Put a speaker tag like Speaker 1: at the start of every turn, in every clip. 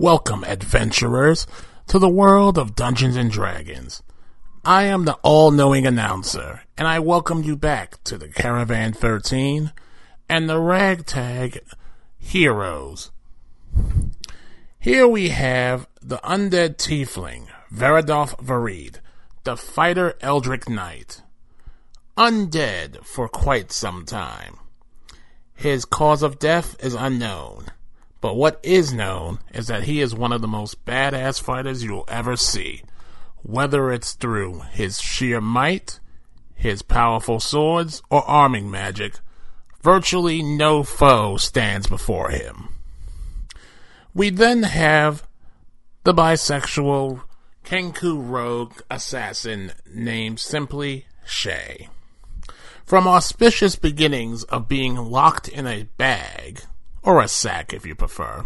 Speaker 1: Welcome, adventurers, to the world of Dungeons and Dragons. I am the all-knowing announcer, and I welcome you back to the Caravan 13 and the Ragtag Heroes. Here we have the undead tiefling, Veridolf Vareed, the fighter Eldritch Knight. Undead for quite some time. His cause of death is unknown, but what is known is that he is one of the most badass fighters you'll ever see, whether it's through his sheer might, his powerful swords, or arming magic. Virtually no foe stands before him. We then have the bisexual Kenku rogue assassin named simply Shay. From auspicious beginnings of being locked in a bag, or a sack if you prefer,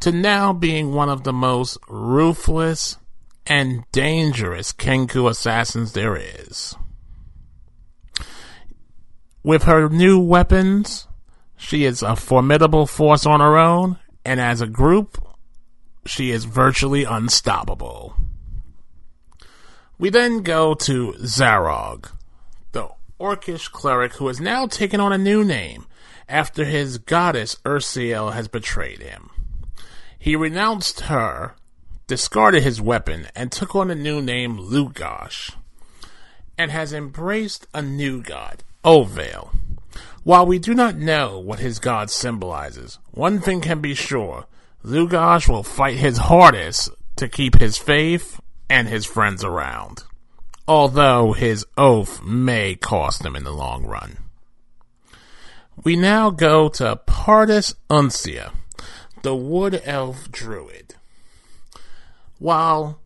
Speaker 1: to now being one of the most ruthless and dangerous Kenku assassins there is. With her new weapons, she is a formidable force on her own, and as a group, she is virtually unstoppable. We then go to Zarog, the orcish cleric who has now taken on a new name after his goddess Ursiel has betrayed him. He renounced her, discarded his weapon, and took on a new name, Lugosh, and has embraced a new god, Ovale. While we do not know what his god symbolizes, one thing can be sure Lugosh will fight his hardest to keep his faith and his friends around, although his oath may cost him in the long run. We now go to Partis Uncia, the wood elf druid. While,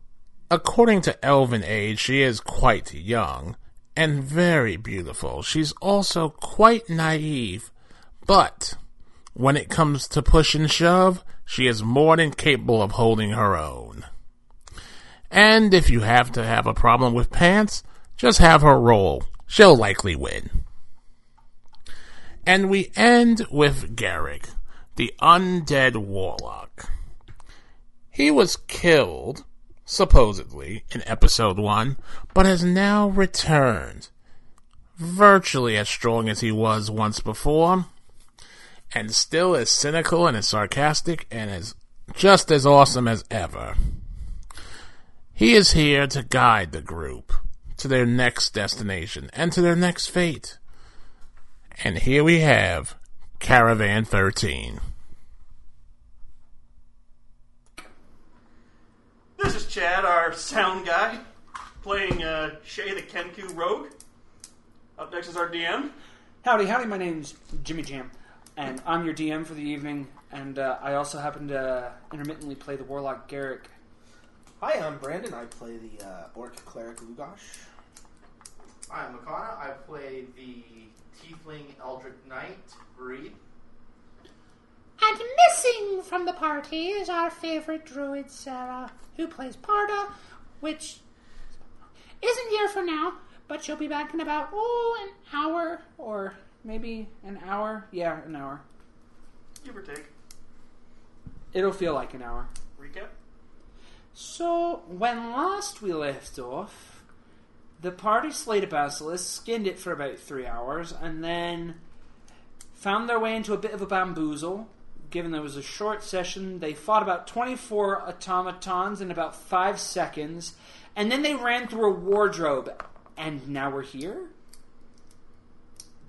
Speaker 1: according to elven age, she is quite young and very beautiful, she's also quite naive, but when it comes to push and shove, she is more than capable of holding her own. And if you have to have a problem with pants, just have her roll. She'll likely win. And we end with Garrick, the undead warlock. He was killed, supposedly, in episode 1, but has now returned. Virtually as strong as he was once before, and still as cynical and as sarcastic and as just as awesome as ever. He is here to guide the group to their next destination and to their next fate. And here we have Caravan 13.
Speaker 2: This is Chad, our sound guy, playing uh, Shay the Kenku Rogue. Up next is our DM.
Speaker 3: Howdy, howdy. My name's Jimmy Jam, and I'm your DM for the evening. And uh, I also happen to intermittently play the Warlock Garrick.
Speaker 4: Hi, I'm Brandon. I play the uh, Orc Cleric Lugosh.
Speaker 5: Hi, I'm Makana. I play the Tiefling Eldritch Knight, Breed.
Speaker 6: And missing from the party is our favorite druid, Sarah, who plays Parda, which isn't here for now, but she'll be back in about, oh, an hour.
Speaker 3: Or maybe an hour. Yeah, an hour.
Speaker 2: Give or take.
Speaker 3: It'll feel like an hour.
Speaker 2: Recap.
Speaker 3: So, when last we left off, the party slayed a basilisk, skinned it for about three hours, and then found their way into a bit of a bamboozle. Given there was a short session, they fought about 24 automatons in about five seconds, and then they ran through a wardrobe. And now we're here?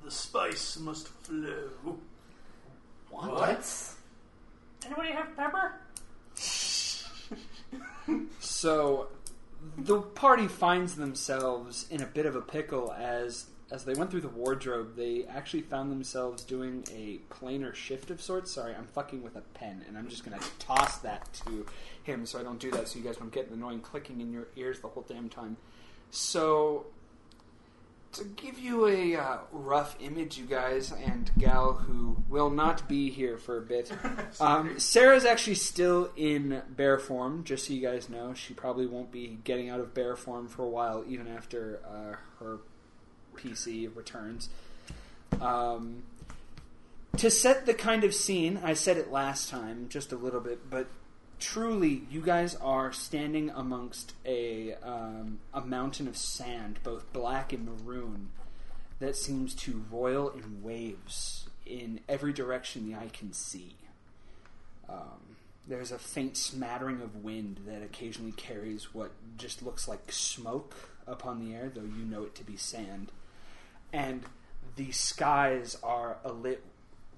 Speaker 2: The spice must flow.
Speaker 4: What?
Speaker 6: Anybody have pepper?
Speaker 3: So the party finds themselves in a bit of a pickle as as they went through the wardrobe, they actually found themselves doing a planar shift of sorts. Sorry, I'm fucking with a pen, and I'm just gonna toss that to him so I don't do that, so you guys don't get an annoying clicking in your ears the whole damn time. So, to give you a uh, rough image, you guys and gal who will not be here for a bit, um, Sarah's actually still in bear form. Just so you guys know, she probably won't be getting out of bear form for a while, even after uh, her PC returns. Um, to set the kind of scene, I said it last time, just a little bit, but truly, you guys are standing amongst a um, a mountain of sand, both black and maroon, that seems to roil in waves in every direction the eye can see. Um, there's a faint smattering of wind that occasionally carries what just looks like smoke upon the air, though you know it to be sand. And the skies are alit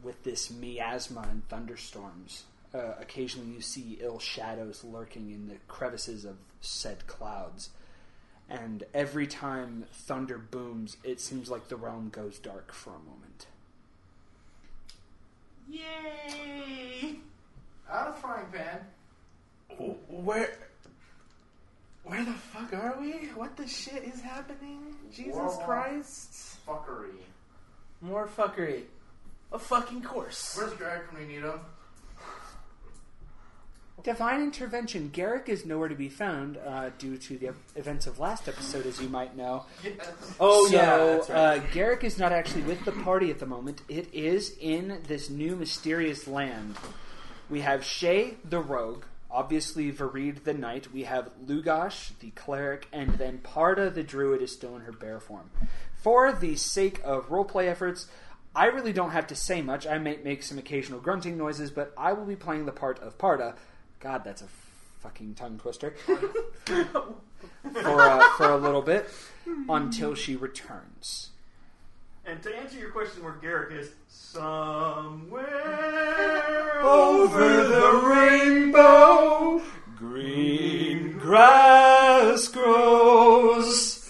Speaker 3: with this miasma and thunderstorms. Uh, occasionally, you see ill shadows lurking in the crevices of said clouds. And every time thunder booms, it seems like the realm goes dark for a moment.
Speaker 5: Yay! Out of frying pan.
Speaker 4: Where? Where the fuck are we? What the shit is happening? Jesus
Speaker 5: Warlock.
Speaker 4: Christ!
Speaker 5: Fuckery.
Speaker 4: More fuckery. A fucking course.
Speaker 5: Where's Greg when we need him?
Speaker 3: Divine intervention. Garrick is nowhere to be found uh, due to the events of last episode, as you might know.
Speaker 4: Oh
Speaker 3: so,
Speaker 4: yeah, right.
Speaker 3: uh, Garrick is not actually with the party at the moment. It is in this new mysterious land. We have Shay the rogue, obviously Vareed the knight. We have Lugosh the cleric, and then Parda the druid is still in her bear form. For the sake of roleplay efforts, I really don't have to say much. I may make some occasional grunting noises, but I will be playing the part of Parda. God, that's a fucking tongue twister. for, uh, for a little bit until she returns.
Speaker 2: And to answer your question where Garrick is, somewhere
Speaker 3: Over the rainbow, green grass grows.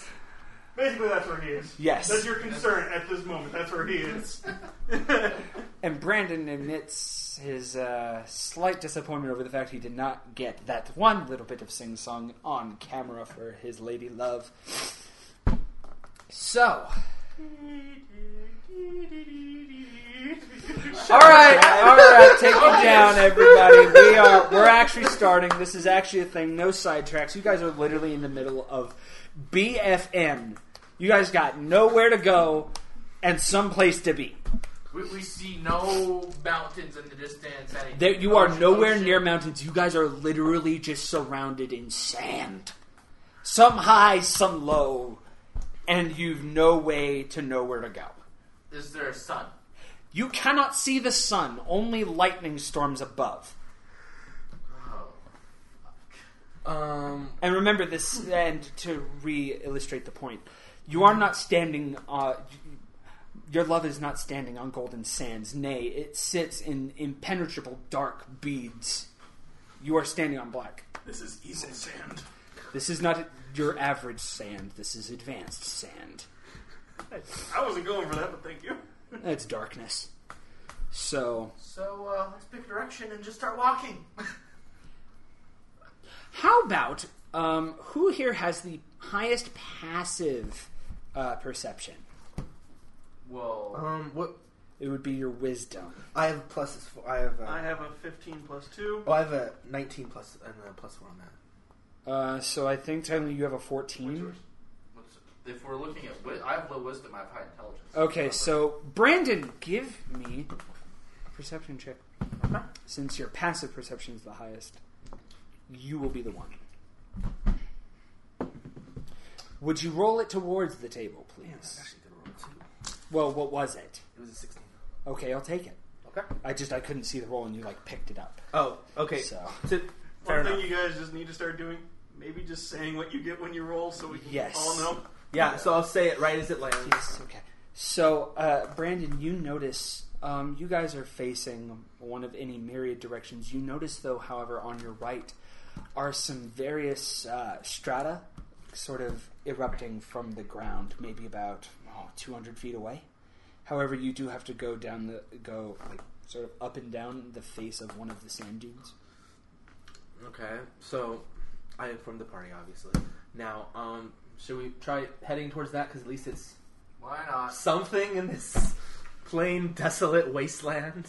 Speaker 2: Basically, that's where he is.
Speaker 3: Yes.
Speaker 2: That's your concern at this moment. That's where he is.
Speaker 3: And Brandon admits his uh, slight disappointment over the fact he did not get that one little bit of sing song on camera for his lady love. So, all right, all right, take it down, everybody. We are we're actually starting. This is actually a thing. No sidetracks. You guys are literally in the middle of BFM. You guys got nowhere to go and someplace to be.
Speaker 7: We, we see no mountains in the distance. Any
Speaker 3: There, you are nowhere
Speaker 7: ocean.
Speaker 3: near mountains. You guys are literally just surrounded in sand. Some high, some low, and you've no way to know where to go.
Speaker 7: Is there a sun?
Speaker 3: You cannot see the sun, only lightning storms above.
Speaker 7: Oh.
Speaker 4: Um,
Speaker 3: And remember this, and to re illustrate the point, you are not standing, uh, your love is not standing on golden sands. Nay, it sits in impenetrable dark beads. You are standing on black.
Speaker 2: This is evil sand.
Speaker 3: This is not your average sand. This is advanced sand.
Speaker 2: I wasn't going for that, but thank you.
Speaker 3: It's darkness. So,
Speaker 5: So uh, let's pick a direction and just start walking.
Speaker 3: how about um, who here has the highest passive uh, perception?
Speaker 7: Well,
Speaker 4: um, what?
Speaker 3: It would be your wisdom.
Speaker 4: I have pluses. For, I have. Uh,
Speaker 2: I have a 15 plus 2.
Speaker 4: oh, I have a 19 plus and a plus one on that.
Speaker 3: Uh, so I think technically you have a
Speaker 7: what's
Speaker 3: 14.
Speaker 7: yours? What's, if we're looking at, wi- I have low wisdom. I have high intelligence.
Speaker 3: Okay, so Brandon, give me a perception check. Since your passive perception is the highest, you will be the one. Would you roll it towards the table,
Speaker 4: Damn,
Speaker 3: please?
Speaker 4: I actually did roll two.
Speaker 3: Well, what was it?
Speaker 4: It was a 16.
Speaker 3: Okay, I'll take it.
Speaker 4: Okay.
Speaker 3: I just I couldn't see the roll, and you like picked it up.
Speaker 4: Oh, okay.
Speaker 3: So
Speaker 4: To, fair
Speaker 2: One
Speaker 4: enough.
Speaker 2: thing you guys just need to start doing, maybe just saying what you get when you roll so we can
Speaker 3: Yes.
Speaker 2: all know.
Speaker 4: Yeah, so I'll say it right as it lands.
Speaker 3: yes, okay. So uh, Brandon, you notice um, you guys are facing one of any myriad directions. You notice, though, however, on your right are some various uh, strata, sort of erupting from the ground, maybe about oh, 200 feet away. However, you do have to go down the go like sort of up and down the face of one of the sand dunes.
Speaker 4: Okay, so I informed the party, obviously. Now, um, should we try heading towards that? Because at least it's
Speaker 7: Why not?
Speaker 4: something in this plain, desolate wasteland.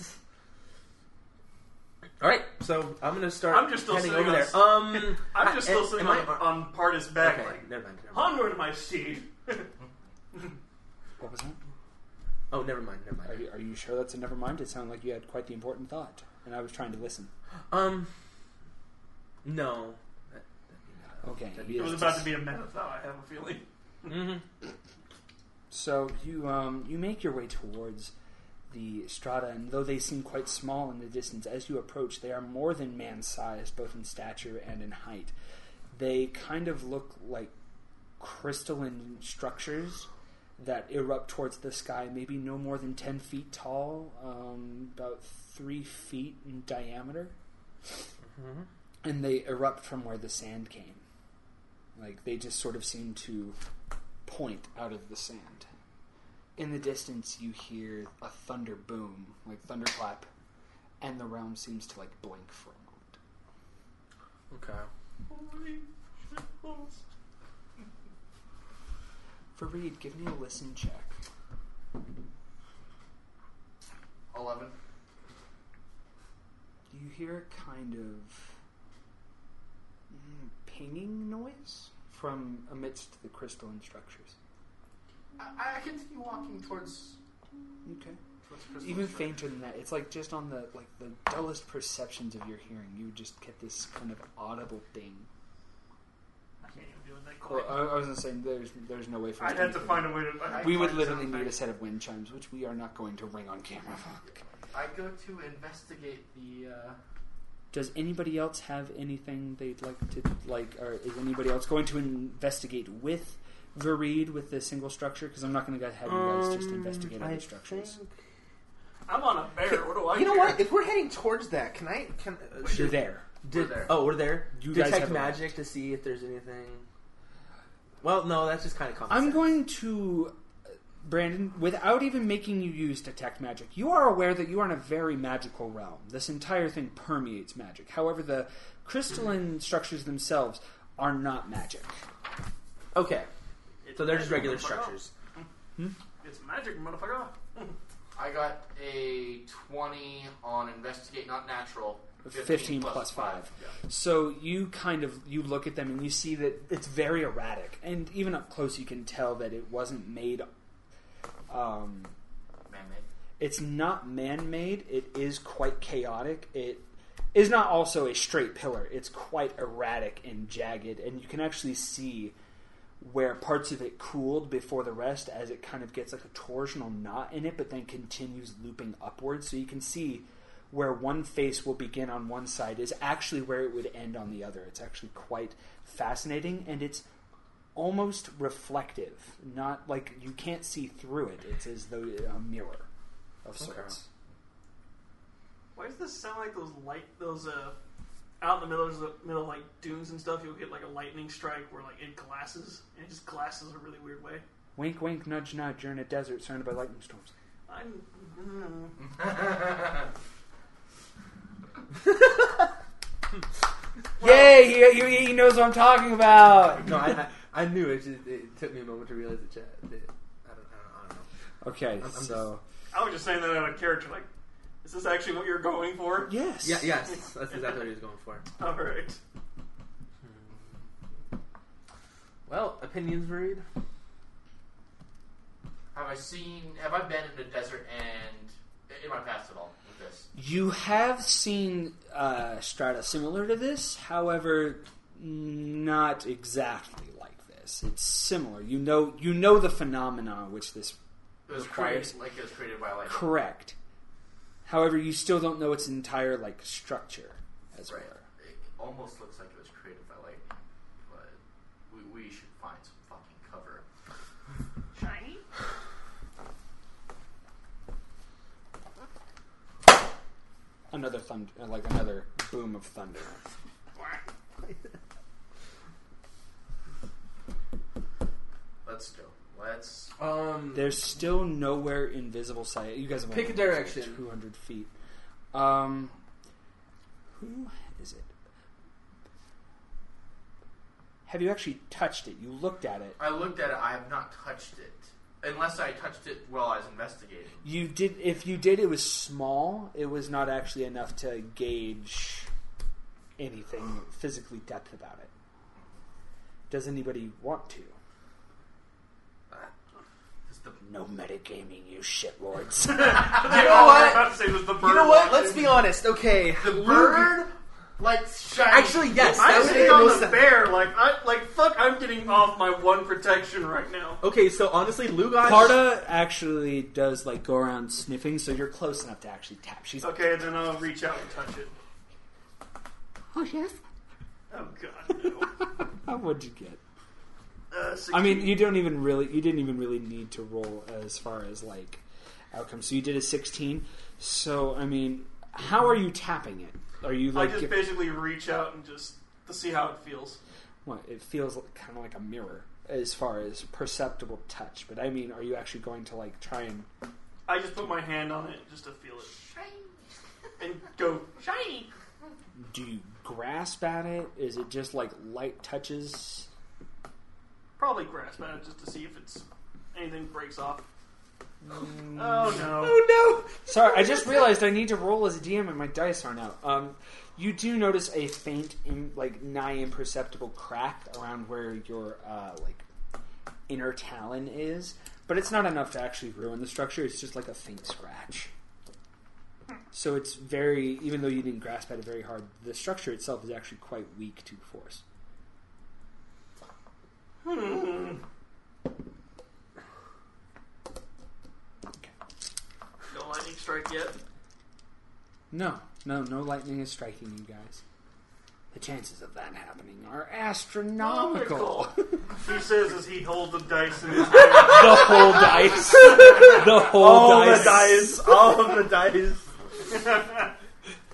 Speaker 4: All right, so I'm gonna start.
Speaker 2: I'm just still
Speaker 4: heading
Speaker 2: sitting
Speaker 4: over
Speaker 2: on
Speaker 4: there.
Speaker 2: s-
Speaker 4: Um,
Speaker 2: I'm
Speaker 4: I-
Speaker 2: just still sitting
Speaker 4: am
Speaker 2: on,
Speaker 4: I-
Speaker 2: on Partis' back,
Speaker 4: Okay,
Speaker 2: like,
Speaker 4: never mind. Never mind.
Speaker 2: onward, my steed.
Speaker 3: What was that?
Speaker 4: Oh, never mind. Never
Speaker 3: Are
Speaker 4: mind.
Speaker 3: you, are you sure that's a never mind? It sounded like you had quite the important thought, and I was trying to listen.
Speaker 4: Um,
Speaker 8: No.
Speaker 3: Okay.
Speaker 8: That'd
Speaker 3: he
Speaker 2: It
Speaker 3: is
Speaker 2: was about to be a meta, though. I have a feeling.
Speaker 8: Mm-hmm.
Speaker 3: So you um, you make your way towards the strata, and though they seem quite small in the distance, as you approach, they are more than man-sized, both in stature and in height. They kind of look like crystalline structures that erupt towards the sky, maybe no more than ten feet tall, um, about three feet in diameter, and they erupt from where the sand came. Like they just sort of seem to point out of the sand. In the distance, you hear a thunder boom, like thunderclap, and the realm seems to like blink for a moment.
Speaker 8: Okay.
Speaker 2: Holy shit balls.
Speaker 3: Fareed, give me a listen check.
Speaker 7: Eleven.
Speaker 3: You hear a kind of mm, pinging noise from amidst the crystalline structures.
Speaker 7: I, I continue walking towards.
Speaker 3: Okay.
Speaker 7: towards Crystal
Speaker 3: Even
Speaker 7: Shore.
Speaker 3: fainter than that, it's like just on the like the dullest perceptions of your hearing, you just get this kind of audible ding.
Speaker 2: I can't even do it that
Speaker 3: Well. I, I was gonna say there's there's no way for us
Speaker 2: I'd have to
Speaker 3: do
Speaker 2: find a way to. I'd
Speaker 3: We would
Speaker 2: find
Speaker 3: literally
Speaker 2: something.
Speaker 3: need a set of wind chimes, which we are not going to ring on camera.
Speaker 7: I go to investigate the. Uh,
Speaker 3: Does anybody else have anything they'd like to like, or is anybody else going to investigate with Vareed with the single structure? Because I'm not going to have you guys just
Speaker 8: Um,
Speaker 3: investigate other structures.
Speaker 2: I'm on a bear. What do I?
Speaker 8: You know
Speaker 2: care?
Speaker 8: what? If we're heading towards that, can I? Can uh,
Speaker 3: You're there.
Speaker 8: Did,
Speaker 7: We're there.
Speaker 8: Oh, we're there.
Speaker 3: You guys
Speaker 8: Detect
Speaker 3: have
Speaker 8: magic to see if there's anything. Well, no, that's just kind of common
Speaker 3: I'm
Speaker 8: sense.
Speaker 3: going to, Brandon, without even making you use detect magic, you are aware that you are in a very magical realm. This entire thing permeates magic. However, the crystalline structures themselves are not magic.
Speaker 8: Okay,
Speaker 2: It's
Speaker 8: so they're just regular
Speaker 2: motherfucker.
Speaker 8: structures.
Speaker 2: It's magic, motherfucker.
Speaker 7: I got a twenty on investigate, not natural.
Speaker 3: 15 plus 5. So you kind of you look at them and you see that it's very erratic, and even up close you can tell that it wasn't made. Um,
Speaker 7: Man-made.
Speaker 3: it's not man-made. It is quite chaotic. It is not also a straight pillar. It's quite erratic and jagged, and you can actually see where parts of it cooled before the rest, as it kind of gets like a torsional knot in it, but then continues looping upwards. So you can see where one face will begin on one side is actually where it would end on the other. It's actually quite fascinating, and it's almost reflective. Not like you can't see through it. It's as though a mirror of sorts.
Speaker 2: Why does this sound like those light, those uh, out in the middle, of the middle of, like dunes and stuff? You'll get like a lightning strike where like it glasses, and it just glasses a really weird way.
Speaker 3: Wink, wink, nudge, nudge. You're in a desert surrounded by lightning storms.
Speaker 2: I'm.
Speaker 3: Yay! He, he, he knows what I'm talking about.
Speaker 8: No, I, I, I knew it. Just, it took me a moment to realize it. That, that, I, don't, I, don't, I don't know.
Speaker 3: Okay,
Speaker 8: I'm
Speaker 3: so
Speaker 2: I was just saying that out of character. Like, is this actually what you're going for?
Speaker 3: yes,
Speaker 8: Yeah, yes, that's exactly what he was going for.
Speaker 2: All right.
Speaker 8: Well, opinions read.
Speaker 7: Have I seen? Have I been in the desert and in my past at all with this?
Speaker 3: You have seen uh, strata similar to this, however, not exactly like this. It's similar. You know, you know the phenomenon which this
Speaker 7: It was
Speaker 3: Requires-
Speaker 7: created like it was created by like
Speaker 3: correct. However, you still don't know its entire like structure as
Speaker 7: right.
Speaker 3: well.
Speaker 7: It almost looks like it was created by lightning, but we, we should find some fucking cover.
Speaker 2: Shiny.
Speaker 3: Another thunder, uh, like another boom of thunder.
Speaker 7: Let's go. Let's.
Speaker 8: Um,
Speaker 3: There's still nowhere invisible sight. You guys have
Speaker 8: Pick a direction.
Speaker 3: Two hundred feet. Um, who is it? Have you actually touched it? You looked at it.
Speaker 7: I looked at it. I have not touched it, unless I touched it while I was investigating.
Speaker 3: You did. If you did, it was small. It was not actually enough to gauge anything physically depth about it. Does anybody want to?
Speaker 7: It's the
Speaker 3: No metagaming, you shitlords.
Speaker 2: You
Speaker 8: know what?
Speaker 2: About to say was the bird
Speaker 8: you know what? Let's be honest. Okay,
Speaker 7: The
Speaker 8: Luke-
Speaker 7: bird
Speaker 5: Like shiny.
Speaker 4: Actually, yes. that
Speaker 2: I'm
Speaker 4: would
Speaker 2: sitting
Speaker 4: make
Speaker 2: on
Speaker 4: most
Speaker 2: the
Speaker 4: sense.
Speaker 2: bear, like I like fuck. I'm getting off my one protection right now.
Speaker 4: Okay, so honestly, Lugosh.
Speaker 3: Parda actually does like go around sniffing, so you're close enough to actually tap. She's
Speaker 2: Okay, then I'll reach out and touch it.
Speaker 6: Oh, yes?
Speaker 2: Oh god, no.
Speaker 3: How would you get?
Speaker 2: Uh,
Speaker 3: I mean, you don't even really, you didn't even really need to roll as far as like outcome. So you did a 16. So I mean, how are you tapping it? Are you like?
Speaker 2: I
Speaker 3: like?
Speaker 2: just
Speaker 3: give-
Speaker 2: basically reach out and just to see how it feels.
Speaker 3: what, it feels kind of like a mirror as far as perceptible touch. But I mean, are you actually going to like try and?
Speaker 2: I just put my hand on it just to feel it and go shiny.
Speaker 3: Do you grasp at it? Is it just like light touches?
Speaker 2: Probably grasp at it just to see if it's anything breaks off.
Speaker 3: Mm.
Speaker 2: Oh no!
Speaker 4: Oh no!
Speaker 3: Sorry, I just realized I need to roll as a DM and my dice aren't out. Um, you do notice a faint, im- like nigh imperceptible crack around where your uh, like inner talon is, but it's not enough to actually ruin the structure. It's just like a faint scratch. So it's very, even though you didn't grasp at it very hard, the structure itself is actually quite weak to force.
Speaker 2: No lightning strike yet.
Speaker 3: No, no, no lightning is striking you guys. The chances of that happening are astronomical.
Speaker 2: He says as he holds the dice in his hand.
Speaker 3: the whole dice. The whole
Speaker 4: All
Speaker 3: dice.
Speaker 4: the dice. All of the dice.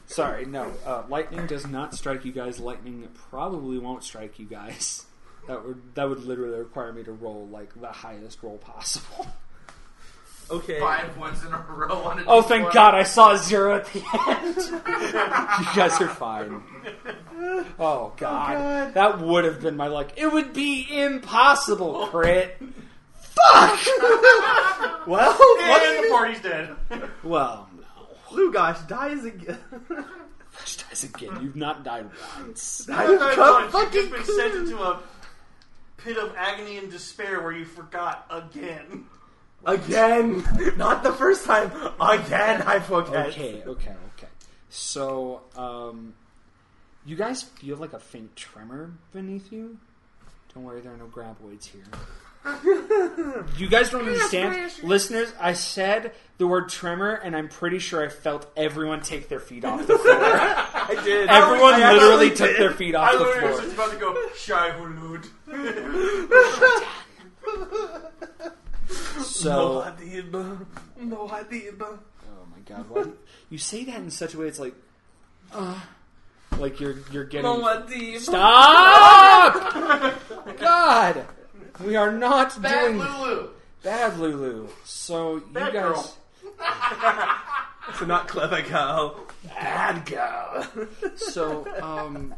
Speaker 3: Sorry, no. Uh, lightning does not strike you guys. Lightning probably won't strike you guys. That would that would literally require me to roll like the highest roll possible.
Speaker 4: Okay.
Speaker 5: Five ones in a row on a
Speaker 3: Oh,
Speaker 5: D4.
Speaker 3: thank God! I saw a zero at the end. you guys are fine. Oh, oh God. that would have been my luck. It would be impossible, crit. Fuck.
Speaker 4: well,
Speaker 2: and the party's dead.
Speaker 3: Well, no.
Speaker 4: Lugosh dies again.
Speaker 3: First dies again. You've not died once.
Speaker 2: I've died
Speaker 4: Come
Speaker 2: once. You've just
Speaker 4: fucking
Speaker 2: been sent into a pit of agony and despair where you forgot again.
Speaker 4: Again. Not the first time. Again, I forget.
Speaker 3: Okay, okay, okay. So, um, you guys feel like a faint tremor beneath you? Don't worry, there are no graboids here. you guys don't understand. Listeners, I said the word tremor, and I'm pretty sure I felt everyone take their feet off the floor.
Speaker 4: I did.
Speaker 3: everyone
Speaker 4: I
Speaker 3: literally
Speaker 4: actually
Speaker 3: took their feet
Speaker 2: I
Speaker 3: off the
Speaker 2: literally was
Speaker 3: floor.
Speaker 2: just about to go Shai-Hulud.
Speaker 3: So,
Speaker 4: Hadib. No Hadib.
Speaker 3: oh my god, why you, say that in such a way? It's like, uh, like you're you're getting.
Speaker 4: No.
Speaker 3: Stop! God, we are not doing
Speaker 5: Bad
Speaker 3: doing
Speaker 5: Lulu.
Speaker 3: bad, Lulu. So you
Speaker 2: Bad
Speaker 3: guys,
Speaker 2: girl.
Speaker 4: So not clever girl. Bad girl.
Speaker 3: so um,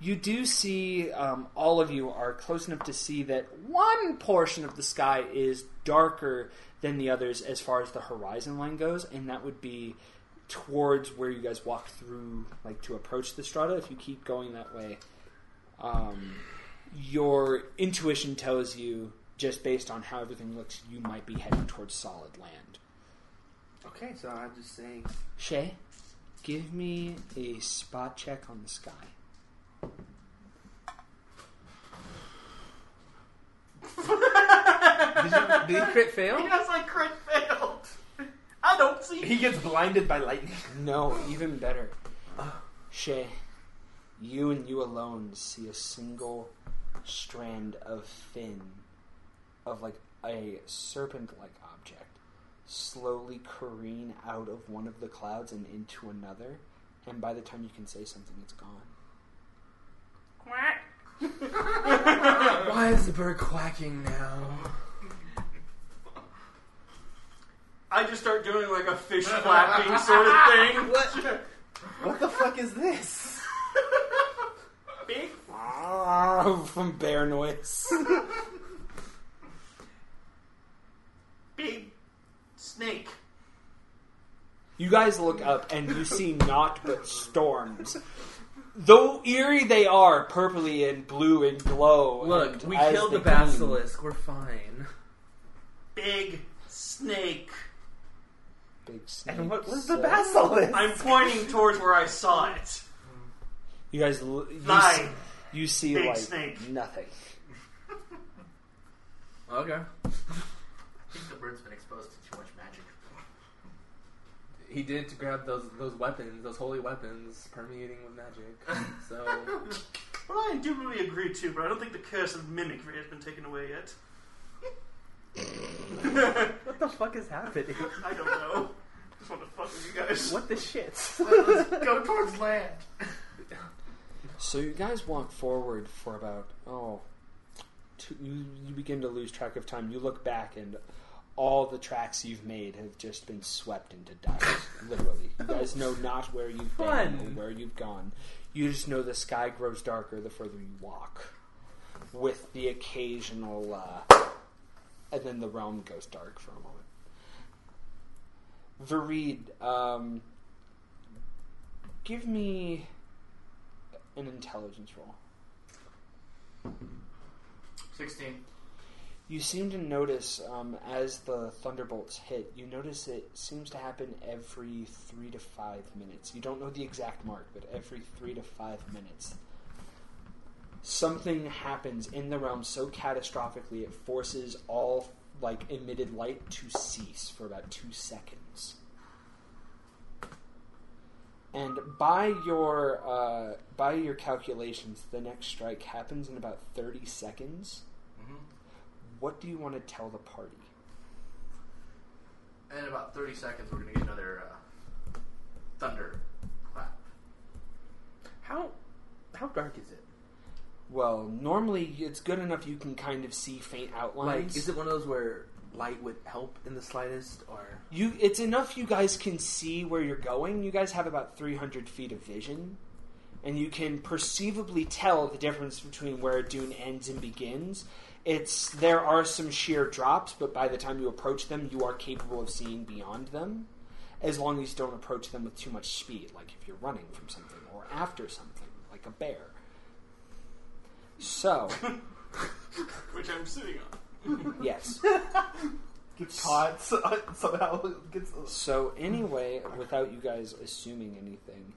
Speaker 3: you do see um, all of you are close enough to see that one portion of the sky is darker than the others as far as the horizon line goes, and that would be towards where you guys walked through, like to approach the strata. If you keep going that way, um, your intuition tells you, just based on how everything looks, you might be heading towards solid land.
Speaker 4: Okay, so I'm just saying.
Speaker 3: Shay, give me a spot check on the sky.
Speaker 4: Did you, did he crit fail?
Speaker 2: Yes, I crit failed. I don't see.
Speaker 4: He gets blinded by lightning.
Speaker 3: No, even better. Shay, you and you alone see a single strand of fin of like a serpent like object slowly careen out of one of the clouds and into another, and by the time you can say something, it's gone.
Speaker 2: Quack.
Speaker 4: Why is the bird quacking now?
Speaker 2: I just start doing like a fish flapping sort of thing.
Speaker 4: What? What the fuck is this?
Speaker 2: Big
Speaker 3: Ah, from bear noise.
Speaker 2: big snake.
Speaker 3: You guys look up and you see naught but storms. Though eerie they are, purpley and blue and glow.
Speaker 4: Look,
Speaker 3: and
Speaker 4: we killed the
Speaker 3: gleam-
Speaker 4: basilisk. We're fine.
Speaker 2: Big snake.
Speaker 3: Big snake.
Speaker 4: And what was the basilisk?
Speaker 2: I'm pointing towards where I saw it.
Speaker 3: You guys, you
Speaker 2: Nine.
Speaker 3: see, you see
Speaker 2: Big
Speaker 3: like
Speaker 2: snake.
Speaker 3: nothing.
Speaker 8: Okay.
Speaker 9: I think the bird's been exposed to too much magic.
Speaker 8: He did to grab those those weapons, those holy weapons, permeating with magic. So
Speaker 2: Well, I do really agree too, but I don't think the curse of mimicry has been taken away yet.
Speaker 8: what the fuck is happening?
Speaker 2: I don't know. Just want to fuck with you guys.
Speaker 8: What the shit?
Speaker 7: Let's go towards land.
Speaker 3: So you guys walk forward for about oh, two, you, you begin to lose track of time. You look back and all the tracks you've made have just been swept into dust. literally, you guys know not where you've been or where you've gone. You just know the sky grows darker the further you walk, with the occasional, uh, and then the realm goes dark for a moment. Vareed, um, give me an intelligence roll.
Speaker 7: 16.
Speaker 3: You seem to notice um, as the thunderbolts hit, you notice it seems to happen every three to five minutes. You don't know the exact mark, but every three to five minutes. Something happens in the realm so catastrophically it forces all like emitted light to cease for about two seconds. And by your uh, by your calculations, the next strike happens in about thirty seconds. What do you want to tell the party?
Speaker 7: In about 30 seconds, we're going to get another uh, thunder clap.
Speaker 8: How how dark is it?
Speaker 3: Well, normally it's good enough you can kind of see faint outlines.
Speaker 8: Like, is it one of those where light would help in the slightest, or
Speaker 3: you? It's enough you guys can see where you're going. You guys have about 300 feet of vision, and you can perceivably tell the difference between where a dune ends and begins. It's there are some sheer drops, but by the time you approach them, you are capable of seeing beyond them, as long as you don't approach them with too much speed, like if you're running from something or after something, like a bear. So,
Speaker 2: Which I'm sitting on.
Speaker 3: yes.
Speaker 8: gets caught so, somehow gets.
Speaker 3: So anyway, without you guys assuming anything,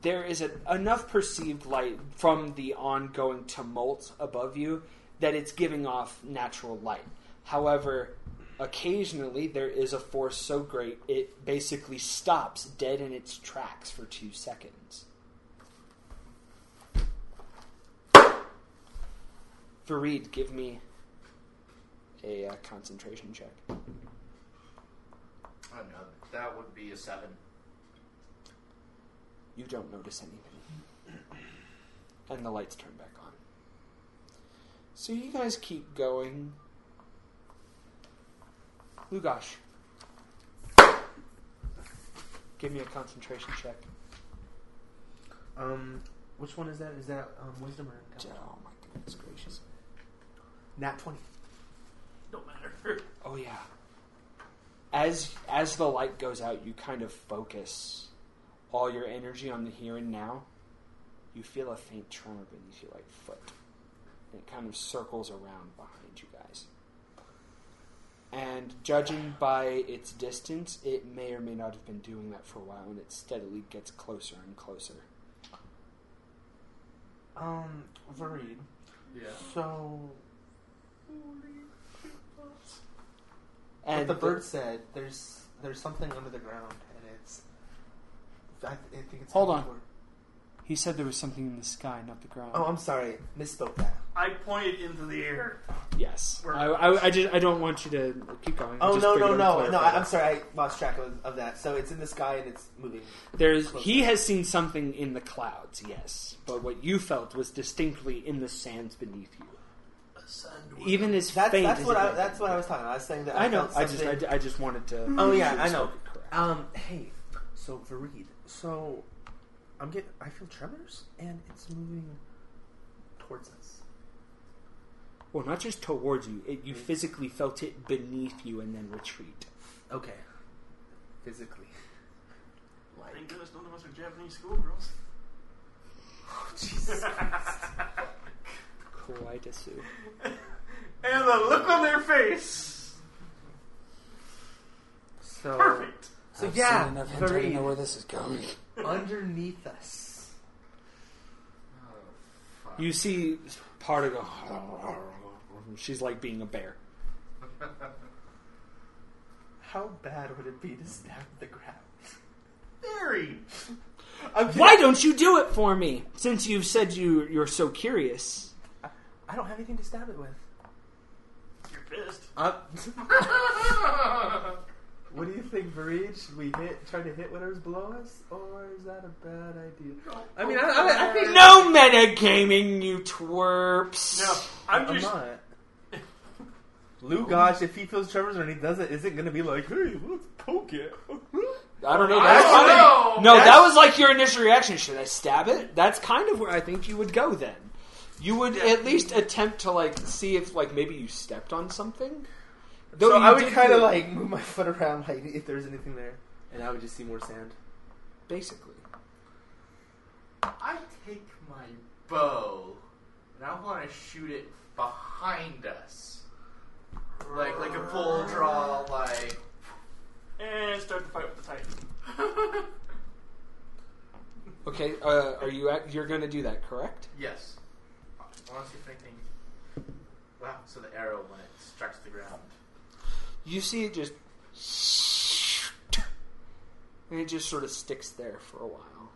Speaker 3: there is a, enough perceived light from the ongoing tumult above you that it's giving off natural light. However, occasionally there is a force so great it basically stops dead in its tracks for two seconds. Fareed, give me a uh, concentration check.
Speaker 7: I don't know. That would be a 7.
Speaker 3: You don't notice anything. And the lights turn back on. So you guys keep going. Lugosh. Give me a concentration check.
Speaker 8: Um, which one is that? Is that um, wisdom or intelligence?
Speaker 3: Oh my goodness gracious.
Speaker 8: Nat twenty.
Speaker 2: Don't matter.
Speaker 3: Oh yeah. As as the light goes out, you kind of focus all your energy on the here and now. You feel a faint tremor beneath your right foot. And it kind of circles around behind you guys. And judging by its distance, it may or may not have been doing that for a while, and it steadily gets closer and closer.
Speaker 8: Um, Vareed.
Speaker 7: Yeah.
Speaker 8: So,
Speaker 3: And
Speaker 8: what the bird said, there's there's something under the ground, and it's. I, I think it's.
Speaker 3: Hold on.
Speaker 8: toward-
Speaker 3: He said there was something in the sky, not the ground.
Speaker 8: Oh, I'm sorry, misspoke that.
Speaker 2: I pointed into the air.
Speaker 3: yes. I, I, I just I don't want you to keep going.
Speaker 8: Oh no no no no! I, I'm sorry, I lost track of, of that. So it's in the sky and it's moving.
Speaker 3: There's
Speaker 8: Close
Speaker 3: he has seen something in the clouds, yes, but what you felt was distinctly in the sands beneath you. Even as
Speaker 8: That's
Speaker 3: faint
Speaker 8: that's
Speaker 3: as
Speaker 8: what I
Speaker 3: might
Speaker 8: that's what I was talking. about. I was saying that
Speaker 3: I know.
Speaker 8: felt
Speaker 3: I just I, I just wanted to.
Speaker 8: Oh yeah, I know.
Speaker 3: we spoke it correct.
Speaker 8: Um, hey, so Vareed, so I'm getting, I feel tremors, and it's moving towards us.
Speaker 3: Well, not just towards you. It, you mm-hmm. physically felt it beneath you and then retreat.
Speaker 8: Okay, physically.
Speaker 2: Thank goodness none of us are Japanese schoolgirls.
Speaker 8: Oh, Jesus.
Speaker 3: Quite a suit.
Speaker 2: And the look on their face.
Speaker 8: So,
Speaker 2: Perfect.
Speaker 8: so yeah,
Speaker 3: know where this is going.
Speaker 8: Underneath us,
Speaker 3: You see Parda go. She's like being a bear.
Speaker 8: How bad would it be to stab the ground?
Speaker 7: Very.
Speaker 3: Why don't you do it for me? Since you've said you you're so curious.
Speaker 8: I don't have anything to stab it with.
Speaker 2: You're pissed.
Speaker 8: Uh, what do you think, Vareed? Should we hit, try to hit whatever's below us, or is that a bad idea? I mean, I, I, I think
Speaker 3: No metagaming, you twerps.
Speaker 2: No, I'm
Speaker 8: I'm
Speaker 2: just.
Speaker 8: not. Lou, gosh, if he feels tremors and he does it, is it going to be like, hey, let's poke it?
Speaker 3: I don't know.
Speaker 7: I don't
Speaker 3: kind of-
Speaker 7: know.
Speaker 3: No, that was like your initial reaction. Should I stab it? That's kind of where I think you would go then. You would at least attempt to like see if like maybe you stepped on something. Though
Speaker 8: so I would kind of like move my foot around, like if there's anything there, and I would just see more sand.
Speaker 3: basically.
Speaker 7: I take my bow and I want to shoot it behind us, like like a full draw, like.
Speaker 2: And start the fight with the Titan.
Speaker 3: Okay, uh, are you at, you're going to do that, correct?
Speaker 7: Yes. I want to see if anything. Wow. So the arrow when it strikes the ground.
Speaker 3: You see it just and it just sort of sticks there for a while.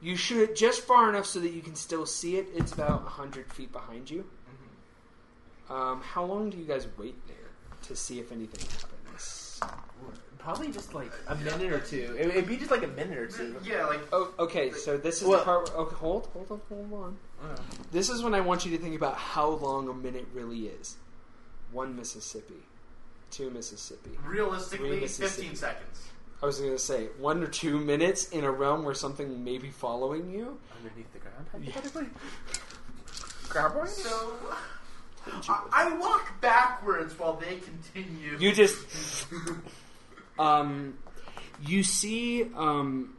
Speaker 3: You shoot it just far enough so that you can still see it. It's about hundred feet behind you. Um, how long do you guys wait there to see if anything happens?
Speaker 8: Probably just like a minute or two. It, it'd be just like a minute or two.
Speaker 7: Yeah, like
Speaker 3: Oh, okay. So this is
Speaker 8: Well-
Speaker 3: the part. Where, okay, hold, hold on, hold on. This is when I want you to think about how long a minute really is. One Mississippi, two Mississippi.
Speaker 7: realistically,
Speaker 3: Mississippi.
Speaker 7: 15 seconds.
Speaker 3: I was going to say one or two minutes in a realm where something may be following you.
Speaker 8: Underneath the ground,
Speaker 3: Yeah.
Speaker 8: hypothetically. Grab
Speaker 7: So I, I walk backwards while they continue.
Speaker 3: You just, um, you see um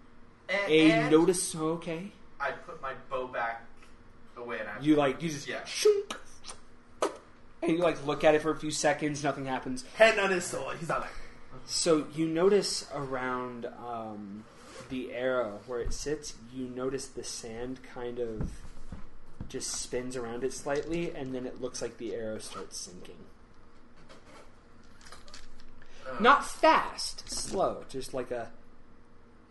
Speaker 7: and,
Speaker 3: a
Speaker 7: and
Speaker 3: notice. Okay,
Speaker 7: I put my bow back away and I
Speaker 3: you like you just
Speaker 7: Yeah.
Speaker 3: shunk, and you like look at it for a few seconds. Nothing happens.
Speaker 8: Head on his sword. He's not like.
Speaker 3: So you notice around um, the arrow where it sits, you notice the sand kind of just spins around it slightly, and then it looks like the arrow starts sinking.
Speaker 7: uh,
Speaker 3: Not fast, slow, just like a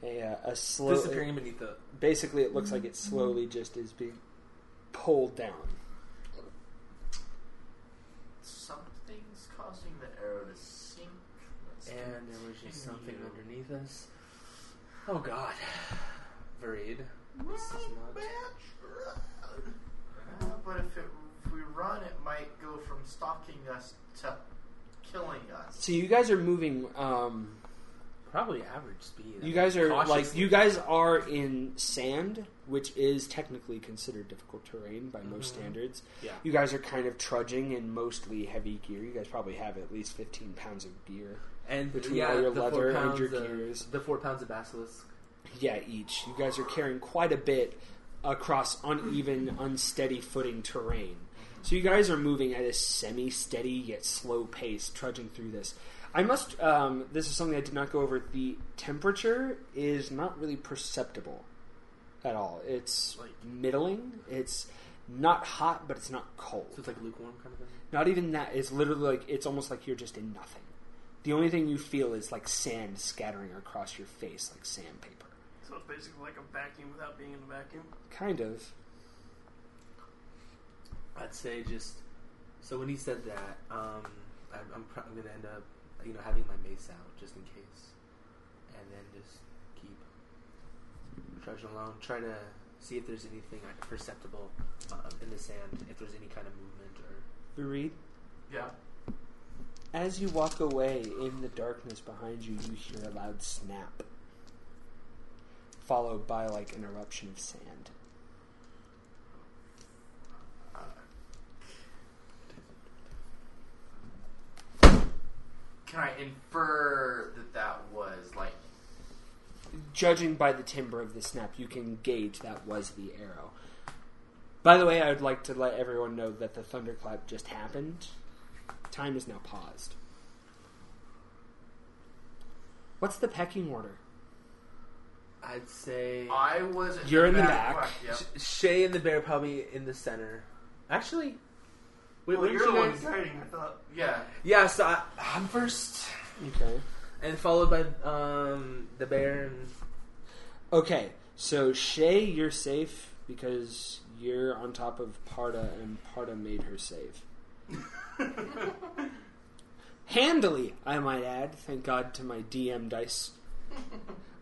Speaker 3: a, uh, a slow.
Speaker 8: Disappearing beneath the.
Speaker 3: basically, it looks like it slowly just is being pulled down.
Speaker 7: something's causing the arrow to sink. Let's
Speaker 8: And there was just something
Speaker 7: continue.
Speaker 8: underneath us. Oh God, Vareed. This is not.
Speaker 7: Uh, but if, it, if we run, it might go from stalking us to killing us.
Speaker 3: So you guys are moving. Um,
Speaker 8: Probably average speed.
Speaker 3: You guys are like
Speaker 8: Cautiously.
Speaker 3: you guys are in sand, which is technically considered difficult terrain by most standards.
Speaker 8: Yeah.
Speaker 3: You guys are kind of trudging in mostly heavy gear. You guys probably have at least fifteen pounds of gear.
Speaker 8: And
Speaker 3: between
Speaker 8: yeah,
Speaker 3: all your leather and your
Speaker 8: of,
Speaker 3: gears.
Speaker 8: The four pounds of basilisk.
Speaker 3: Yeah, each. You guys are carrying quite a bit across uneven, unsteady footing terrain. So you guys are moving at a semi-steady yet slow pace, trudging through this. I must. Um, this is something I did not go over. The temperature is not really perceptible at all. It's like middling. It's not hot, but it's not cold.
Speaker 8: So it's like lukewarm kind of thing.
Speaker 3: Not even that. It's literally like it's almost like you're just in nothing. The only thing you feel is like sand scattering across your face, like sandpaper.
Speaker 2: So it's basically like a vacuum without being in a vacuum.
Speaker 3: Kind of.
Speaker 8: I'd say just so when he said that, um, I'm, I'm, pro- I'm gonna end up, you know, having my mace out just in case, and then just keep trudging along. Try to see if there's anything like, perceptible uh, in the sand, if there's any kind of movement or.
Speaker 3: Reed,
Speaker 7: Yeah.
Speaker 3: As you walk away in the darkness behind you, you hear a loud snap, followed by like an eruption of sand.
Speaker 7: Can I infer that that was like
Speaker 3: Judging by the timbre of the snap, you can gauge that was the arrow. By the way, I would like to let everyone know that the thunderclap just happened. Time is now paused. What's the pecking order?
Speaker 8: I'd say
Speaker 7: I was
Speaker 3: You're in the back.
Speaker 7: Correct, Yep.
Speaker 8: Sh-
Speaker 4: Shay and the bear probably in the center. Actually, wait,
Speaker 2: well,
Speaker 4: wouldn't
Speaker 2: you're the
Speaker 4: you
Speaker 2: one
Speaker 4: guys-
Speaker 2: guiding. I thought.
Speaker 7: Yeah.
Speaker 4: Yeah, so I, I'm first,
Speaker 3: Okay.
Speaker 4: and followed by um the bear and
Speaker 3: Okay, so Shay, you're safe because you're on top of Parda, and Parda made her save. Handily, I might add. Thank God to my DM dice.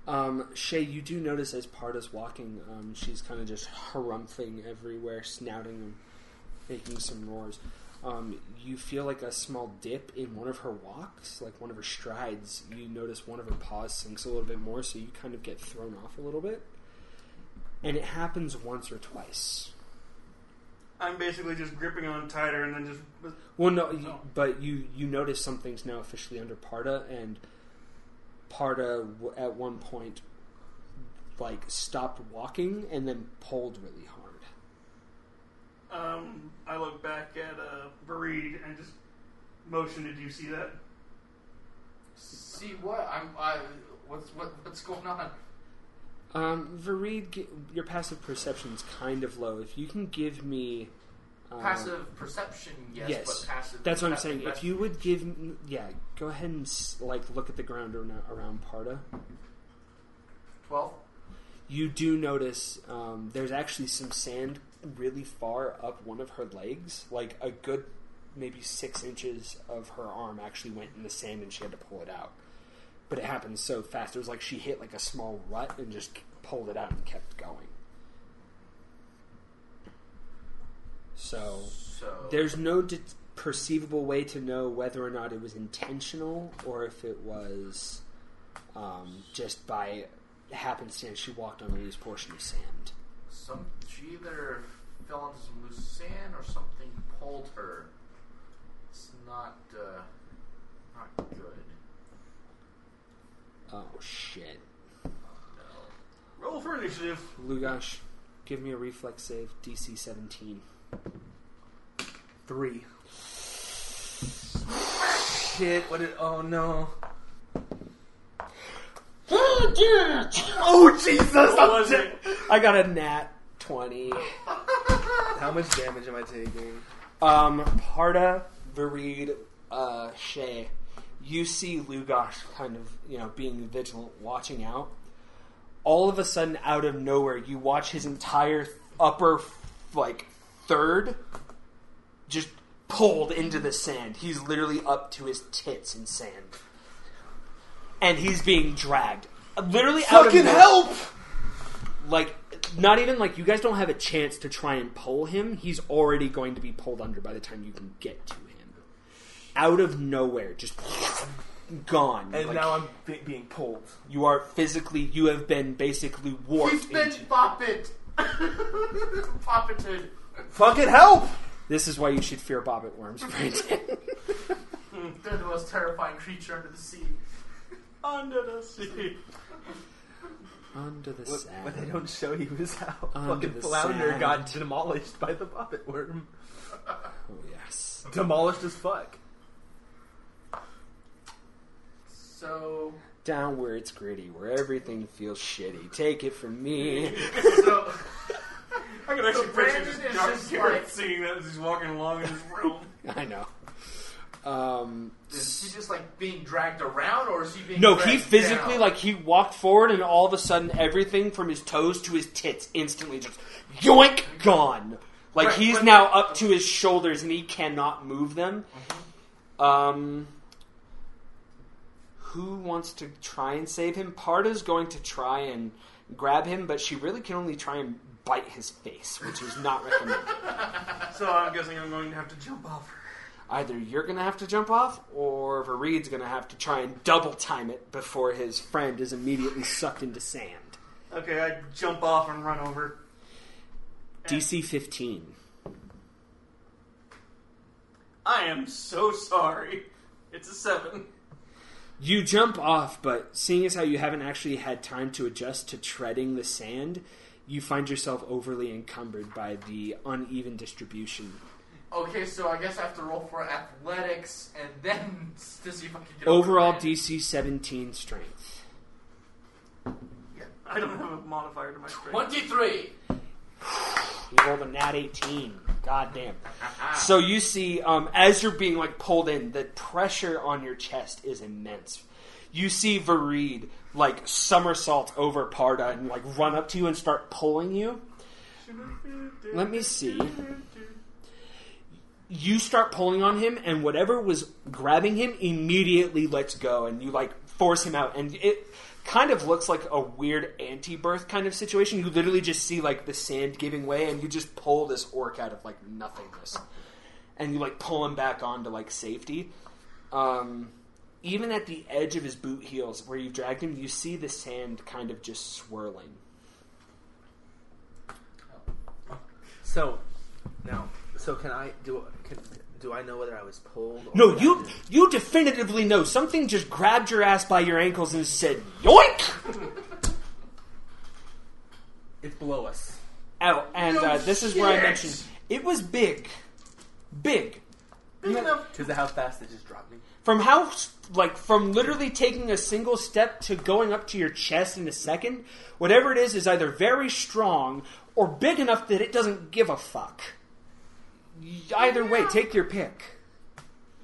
Speaker 3: Um, Shay, you do notice as Parda's walking, um, she's kind of just harumphing everywhere, snouting and making some roars. Um, you feel like a small dip in one of her walks, like one of her strides. You notice one of her paws sinks a little bit more, so you kind of get thrown off a little bit. And it happens once or twice.
Speaker 2: I'm basically just gripping on tighter and then just.
Speaker 3: Well, no, you,
Speaker 2: Oh.
Speaker 3: but you you notice something's now officially under Parda, and Parda at one point like stopped walking and then pulled really hard.
Speaker 2: Um, I look back at uh, Vareed and just motion. Did you see that?
Speaker 7: See what? I'm. I. What's what? What's going on?
Speaker 3: Um, Vareed, your passive perception is kind of low. If you can give me um,
Speaker 7: Passive perception, yes,
Speaker 3: yes.
Speaker 7: but passive.
Speaker 3: That's what I'm saying. If you would give, yeah, go ahead and like look at the ground around, around Parda.
Speaker 7: twelve.
Speaker 3: You do notice um, there's actually some sand really far up one of her legs, like a good maybe six inches of her arm actually went in the sand, and she had to pull it out. But it happened so fast; it was like she hit like a small rut and just pulled it out and kept going. So
Speaker 7: So
Speaker 3: there's no de- perceivable way to know whether or not it was intentional or if it was um, just by happenstance she walked on a loose portion of sand.
Speaker 7: some she either fell into some loose sand or something pulled her. It's not uh, not good.
Speaker 3: Oh shit.
Speaker 2: Roll for initiative.
Speaker 3: Lugosh, give me a reflex save, DC 17.
Speaker 4: three. Shit! What did? Oh no! Oh Jesus!
Speaker 2: What was it?
Speaker 3: I got a nat 20.
Speaker 4: How much damage am I taking?
Speaker 3: Um, Parda, Vareed, uh, Shay, you see Lugosh kind of, you know, being vigilant, watching out. All of a sudden, out of nowhere, you watch his entire upper, like, third just pulled into the sand. He's literally up to his tits in sand. And he's being dragged. Literally out of nowhere
Speaker 4: help!
Speaker 3: like not even like you guys don't have a chance to try and pull him he's already going to be pulled under by the time you can get to him out of nowhere just gone
Speaker 4: And
Speaker 3: Like,
Speaker 4: now I'm be- being pulled.
Speaker 3: you are physically you have been basically warped
Speaker 7: He's been
Speaker 3: into
Speaker 7: boppet, boppeted.
Speaker 4: Fucking help!
Speaker 3: this is why you should fear bobbit worms Brandon.
Speaker 7: They're the most terrifying creature under the sea.
Speaker 2: Under the sea.
Speaker 3: under the
Speaker 4: What,
Speaker 3: sand
Speaker 4: what they don't show you is how
Speaker 3: Under
Speaker 4: fucking
Speaker 3: the
Speaker 4: flounder
Speaker 3: sand.
Speaker 4: got demolished by the bobbit worm.
Speaker 3: oh yes
Speaker 4: Demolished as fuck.
Speaker 7: So,
Speaker 3: down where it's gritty where everything feels shitty take it from me
Speaker 7: so
Speaker 2: I can actually
Speaker 7: So
Speaker 2: picture
Speaker 7: Brandon
Speaker 2: this
Speaker 7: is
Speaker 2: dark
Speaker 7: just
Speaker 2: Garrett
Speaker 7: like-
Speaker 2: seeing that as he's walking along in his room.
Speaker 3: i know um
Speaker 7: is he just like being dragged around, or is he being?
Speaker 3: No, he physically
Speaker 7: down?
Speaker 3: like he walked forward, and all of a sudden, everything from his toes to his tits instantly just yoink gone. Like
Speaker 7: Right,
Speaker 3: he's now up to his shoulders, and he cannot move them. Um, who wants to try and save him? Parda's going to try and grab him, but she really can only try and bite his face, which is not recommended.
Speaker 2: So I'm guessing I'm going to have to jump off.
Speaker 3: Either you're going to have to jump off, or Vareed's going to have to try and double time it before his friend is immediately sucked into sand.
Speaker 2: Okay, I jump off and run over.
Speaker 3: DC 15.
Speaker 2: I am so sorry. It's a seven.
Speaker 3: You jump off, but seeing as how you haven't actually had time to adjust to treading the sand, you find yourself overly encumbered by the uneven distribution.
Speaker 7: Okay, so I guess I have to roll for athletics and then to see if I can get
Speaker 3: Overall,
Speaker 7: over.
Speaker 3: DC 17 strength. Yeah.
Speaker 2: I don't have a modifier to my strength.
Speaker 7: Twenty-three.
Speaker 3: He rolled a nat 18. God damn. So you see, um, as you're being like pulled in, the pressure on your chest is immense. You see Vareed like somersault over Parda and like run up to you and start pulling you. Let me see. You start pulling on him, and whatever was grabbing him immediately lets go, and you like force him out, and it kind of looks like a weird anti-birth kind of situation. You literally just see like the sand giving way, and you just pull this orc out of like nothingness, and you like pull him back onto like safety. Um, even at the edge of his boot heels, where you've dragged him, you see the sand kind of just swirling.
Speaker 4: So now, so can I do? Can, do I know whether I was pulled? Or
Speaker 3: No,
Speaker 4: what I
Speaker 3: you you definitively know something just grabbed your ass by your ankles and said yoink
Speaker 4: It's below us.
Speaker 3: Oh, and uh, this is where I mentioned it was big, big.
Speaker 7: Big enough.
Speaker 4: Because of how fast it just dropped me.
Speaker 3: From how like from literally taking a single step to going up to your chest in a second, whatever it is is either very strong or big enough that it doesn't give a fuck. Either way, take your pick.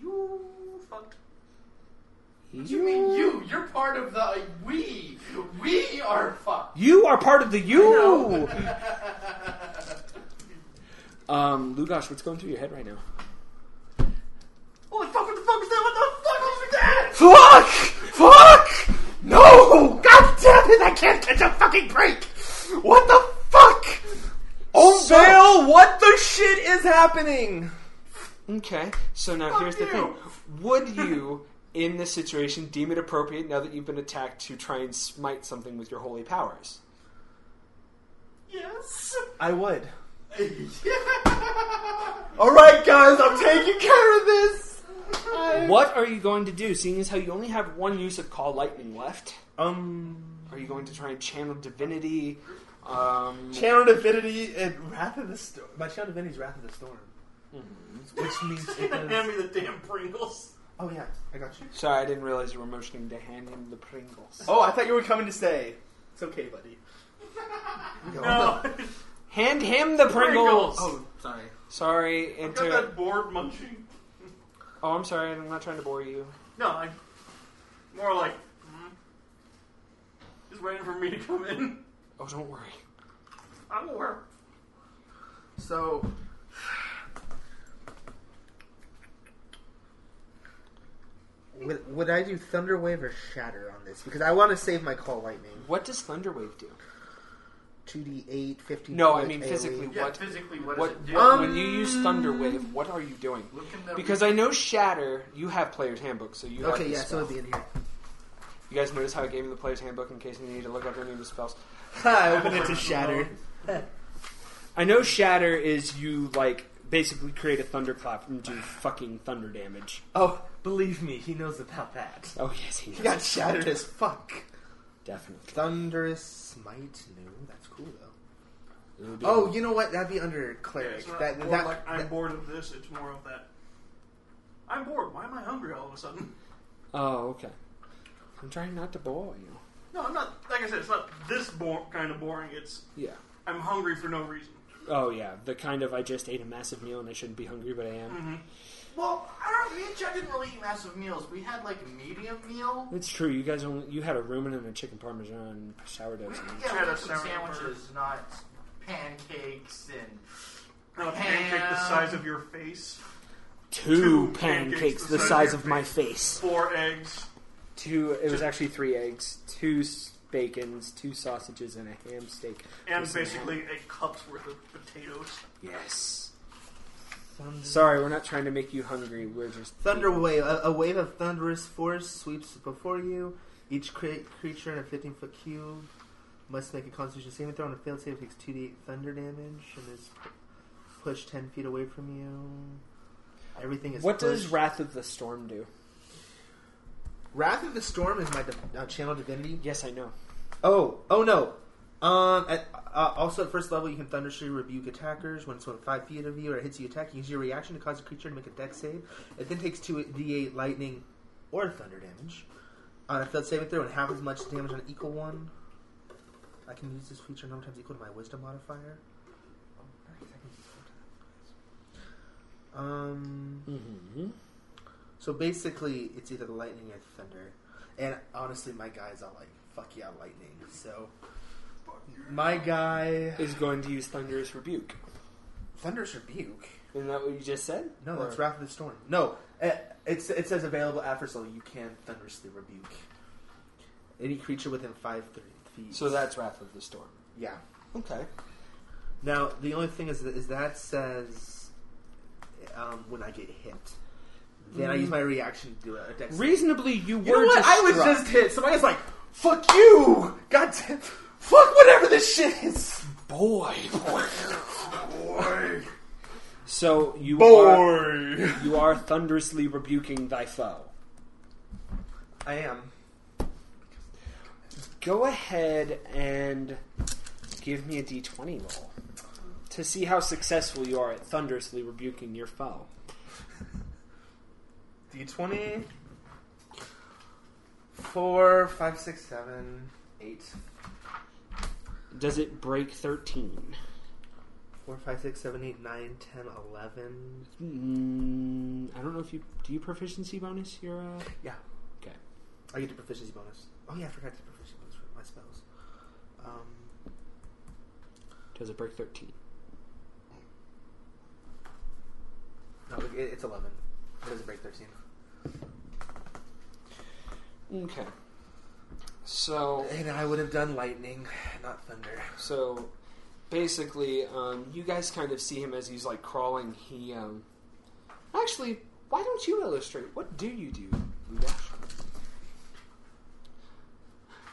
Speaker 2: You fucked.
Speaker 7: You mean you? You're part of the we. We are fucked.
Speaker 3: You are part of the you. um, Lugosh, what's going through your head right now?
Speaker 2: Holy fuck! What the fuck was that? What the fuck was that?
Speaker 5: Fuck! Fuck! No! God damn it! I can't catch a fucking break! What the fuck?
Speaker 8: Oh, Vale, what the shit is happening?
Speaker 3: Okay, so now here's the thing: Would you, in this situation, deem it appropriate now that you've been attacked to try and smite something with your holy powers?
Speaker 2: Yes.
Speaker 8: I would.
Speaker 7: yeah.
Speaker 8: Alright, guys, I'm taking care of this!
Speaker 3: What are you going to do, seeing as how you only have one use of Call Lightning left?
Speaker 8: Um,
Speaker 3: Are you going to try and channel Divinity? Um,
Speaker 8: Channel Divinity and Wrath of the Storm.
Speaker 4: My Shadow Divinity's Wrath of the Storm.
Speaker 3: Mm-hmm.
Speaker 4: Which means it
Speaker 2: Hand me the damn Pringles.
Speaker 4: Oh yeah, I got you.
Speaker 3: sorry, I didn't realize you were motioning to hand him the Pringles.
Speaker 8: Oh, I thought you were coming to say.
Speaker 4: It's okay, buddy.
Speaker 2: No.
Speaker 3: Hand him the Pringles!
Speaker 4: Oh, sorry.
Speaker 3: Sorry,
Speaker 2: Got that board munching.
Speaker 3: Oh, I'm sorry, I'm not trying to bore you.
Speaker 2: No, I. More like. hmm, Just waiting for me to come in.
Speaker 3: Oh, don't worry.
Speaker 2: I'm aware.
Speaker 4: So, would, would I do Thunder Wave or Shatter on this? Because I want to save my Call Lightning.
Speaker 3: What does Thunderwave do?
Speaker 4: 2d8, 15
Speaker 3: No, I mean physically.
Speaker 7: Yeah,
Speaker 3: What?
Speaker 7: physically, what does
Speaker 3: What?
Speaker 7: it do?
Speaker 3: what-
Speaker 4: Um,
Speaker 3: when you use Thunderwave, what are you doing?
Speaker 7: Look in the
Speaker 3: Because I know Shatter. You have Player's Handbook, so you have
Speaker 4: Okay,
Speaker 3: this
Speaker 4: yeah, so
Speaker 3: spell.
Speaker 4: it'd be in here.
Speaker 3: You guys notice how I gave you the Player's Handbook in case you need to look up any of the spells.
Speaker 8: I open it to Shatter.
Speaker 3: I know Shatter is you like basically create a thunderclap and do fucking thunder damage.
Speaker 8: Oh, believe me, he knows about that.
Speaker 3: Oh yes, he
Speaker 8: He got shattered as fuck.
Speaker 3: definitely.
Speaker 4: Thunderous Smite? No, that's cool though.
Speaker 3: It would be-
Speaker 4: Oh, you know what? That'd be under
Speaker 2: Yeah,
Speaker 4: Cleric.
Speaker 2: it's not
Speaker 4: that,
Speaker 2: more
Speaker 4: that,
Speaker 2: like I'm
Speaker 4: that-
Speaker 2: bored of this. It's more of that. I'm bored. Why am I hungry all of a sudden?
Speaker 3: Oh, okay. I'm trying not to bore you.
Speaker 2: No, I'm not. Like I said, it's not this bo- kind of boring. It's
Speaker 3: Yeah.
Speaker 2: I'm hungry for no reason.
Speaker 3: Oh yeah, the kind of I just ate a massive meal and I shouldn't be hungry, but I am.
Speaker 2: Mm-hmm.
Speaker 7: Well, I don't. Me and Chad didn't really eat massive meals. We had like a medium meal.
Speaker 3: It's true. You guys only you had a rumen and a chicken parmesan sourdough. sandwich.
Speaker 7: Yeah, we
Speaker 2: Had a
Speaker 7: had some
Speaker 2: sourdough
Speaker 7: sandwiches, not pancakes and.
Speaker 2: Now, a pancake the size of your face,
Speaker 3: Two,
Speaker 2: Two
Speaker 3: pancakes,
Speaker 2: pancakes
Speaker 3: the size of my face.
Speaker 2: four eggs.
Speaker 3: Two. It was actually three eggs, two s- bacons, two sausages, and a ham steak.
Speaker 2: And
Speaker 3: with some
Speaker 2: basically
Speaker 3: ham.
Speaker 2: a cup's worth of potatoes.
Speaker 3: yes. Sorry, we're not trying to make you hungry. We're just
Speaker 4: Thunder Wave. A, a wave of thunderous force sweeps before you. Each cre- creature in a 15 foot cube must make a constitution saving throw. On a failed save, takes 2d8 thunder damage and is pushed 10 feet away from you. Everything is
Speaker 3: What does. Wrath of the Storm do?
Speaker 4: Wrath of the Storm is my div- uh, channel divinity.
Speaker 3: Yes, I know.
Speaker 4: Oh, oh no. Um, at, uh, also at first level, you can thunderstream rebuke attackers when it's within five feet of you or it hits you. Attack. Use your reaction to cause a creature to make a deck save. It then takes two d8 lightning or thunder damage on a failed saving throw and half as much damage on an equal one. I can use this feature number times equal to my wisdom modifier. Oh.
Speaker 8: Um.
Speaker 3: Mm-hmm.
Speaker 8: So basically, it's either the lightning or the thunder. And honestly, my guy's all like, "Fuck yeah, lightning." So my guy,
Speaker 3: Is going to use Thunderous Rebuke.
Speaker 8: thunder's rebuke.
Speaker 3: Isn't that what you just said?
Speaker 8: No, that's Wrath of the Storm. No, eh, it's it says available after so you can thunderously rebuke any creature within five feet.
Speaker 3: So that's Wrath of the Storm.
Speaker 8: yeah.
Speaker 3: Okay.
Speaker 8: Now the only thing is that, is that says um, when I get hit, then I mm. use my reaction to do a dex.
Speaker 3: Reasonably, you were
Speaker 8: You know what?
Speaker 3: just
Speaker 8: I was
Speaker 3: struck.
Speaker 8: just hit. Somebody's like, "Fuck you, God damn, fuck whatever this shit is."
Speaker 3: boy.
Speaker 7: Boy.
Speaker 3: So you are you are thunderously rebuking thy foe.
Speaker 8: I am.
Speaker 3: Go ahead and give me a d20 roll to see how successful you are at thunderously rebuking your foe.
Speaker 8: D twenty. Four, five, six, seven, eight.
Speaker 3: Does it break 13?
Speaker 8: Four, five, six, seven, eight, nine, ten, eleven.
Speaker 3: Mm, I don't know if you do you proficiency bonus your uh,
Speaker 8: Yeah.
Speaker 3: Okay.
Speaker 8: I get the proficiency bonus. Oh yeah, I forgot the proficiency bonus for my spells. Um,
Speaker 3: does it break 13?
Speaker 8: no, it, it's eleven. It doesn't break thirteen.
Speaker 3: Okay. So
Speaker 8: And I would have done lightning, not thunder.
Speaker 3: So basically, um, you guys kind of see him as he's like crawling. He um, actually, why don't you illustrate? What do you do, Lugosh?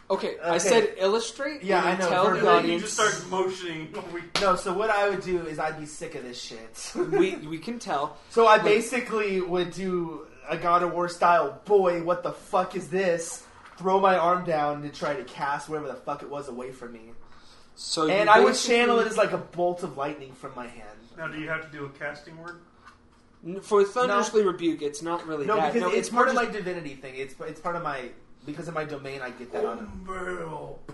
Speaker 3: Okay, I
Speaker 8: Okay.
Speaker 3: said illustrate.
Speaker 8: Yeah,
Speaker 3: and
Speaker 8: I know,
Speaker 3: Tell
Speaker 8: verbally.
Speaker 3: the
Speaker 2: And you
Speaker 3: audience.
Speaker 2: just start motioning. when we-
Speaker 8: No, so what I would do is I'd be sick of this shit.
Speaker 3: we we can tell.
Speaker 8: so I basically would do a God of War style, boy, what the fuck is this? Throw my arm down to try to cast whatever the fuck it was away from me.
Speaker 3: So
Speaker 8: And I would channel it as like a bolt of lightning from my hand.
Speaker 2: Now, do you have to do a casting word?
Speaker 3: For thunderously rebuke. It's not really
Speaker 8: No,
Speaker 3: that.
Speaker 8: because
Speaker 3: no,
Speaker 8: it's,
Speaker 3: more
Speaker 8: part of
Speaker 3: just-
Speaker 8: my divinity thing. It's it's part of my because of my domain. I get that on it.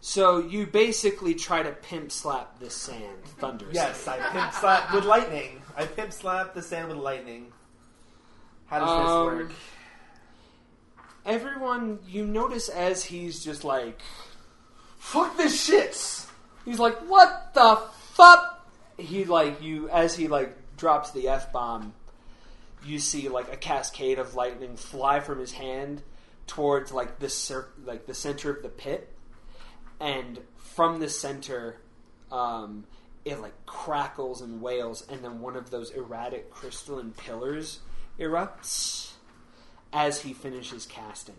Speaker 3: So you basically try to pimp slap the sand thunderously.
Speaker 8: Yes, I pimp slap with lightning. I pimp slap the sand with lightning. How does
Speaker 3: Um,
Speaker 8: this work?
Speaker 3: Everyone, you notice as he's just like,
Speaker 8: Fuck this shit.
Speaker 3: he's like, what the fuck? He like you as he like drops the f bomb. You see like a cascade of lightning fly from his hand towards like the like the center of the pit, and from the center, um, it like crackles and wails, and then one of those erratic crystalline pillars erupts as he finishes casting.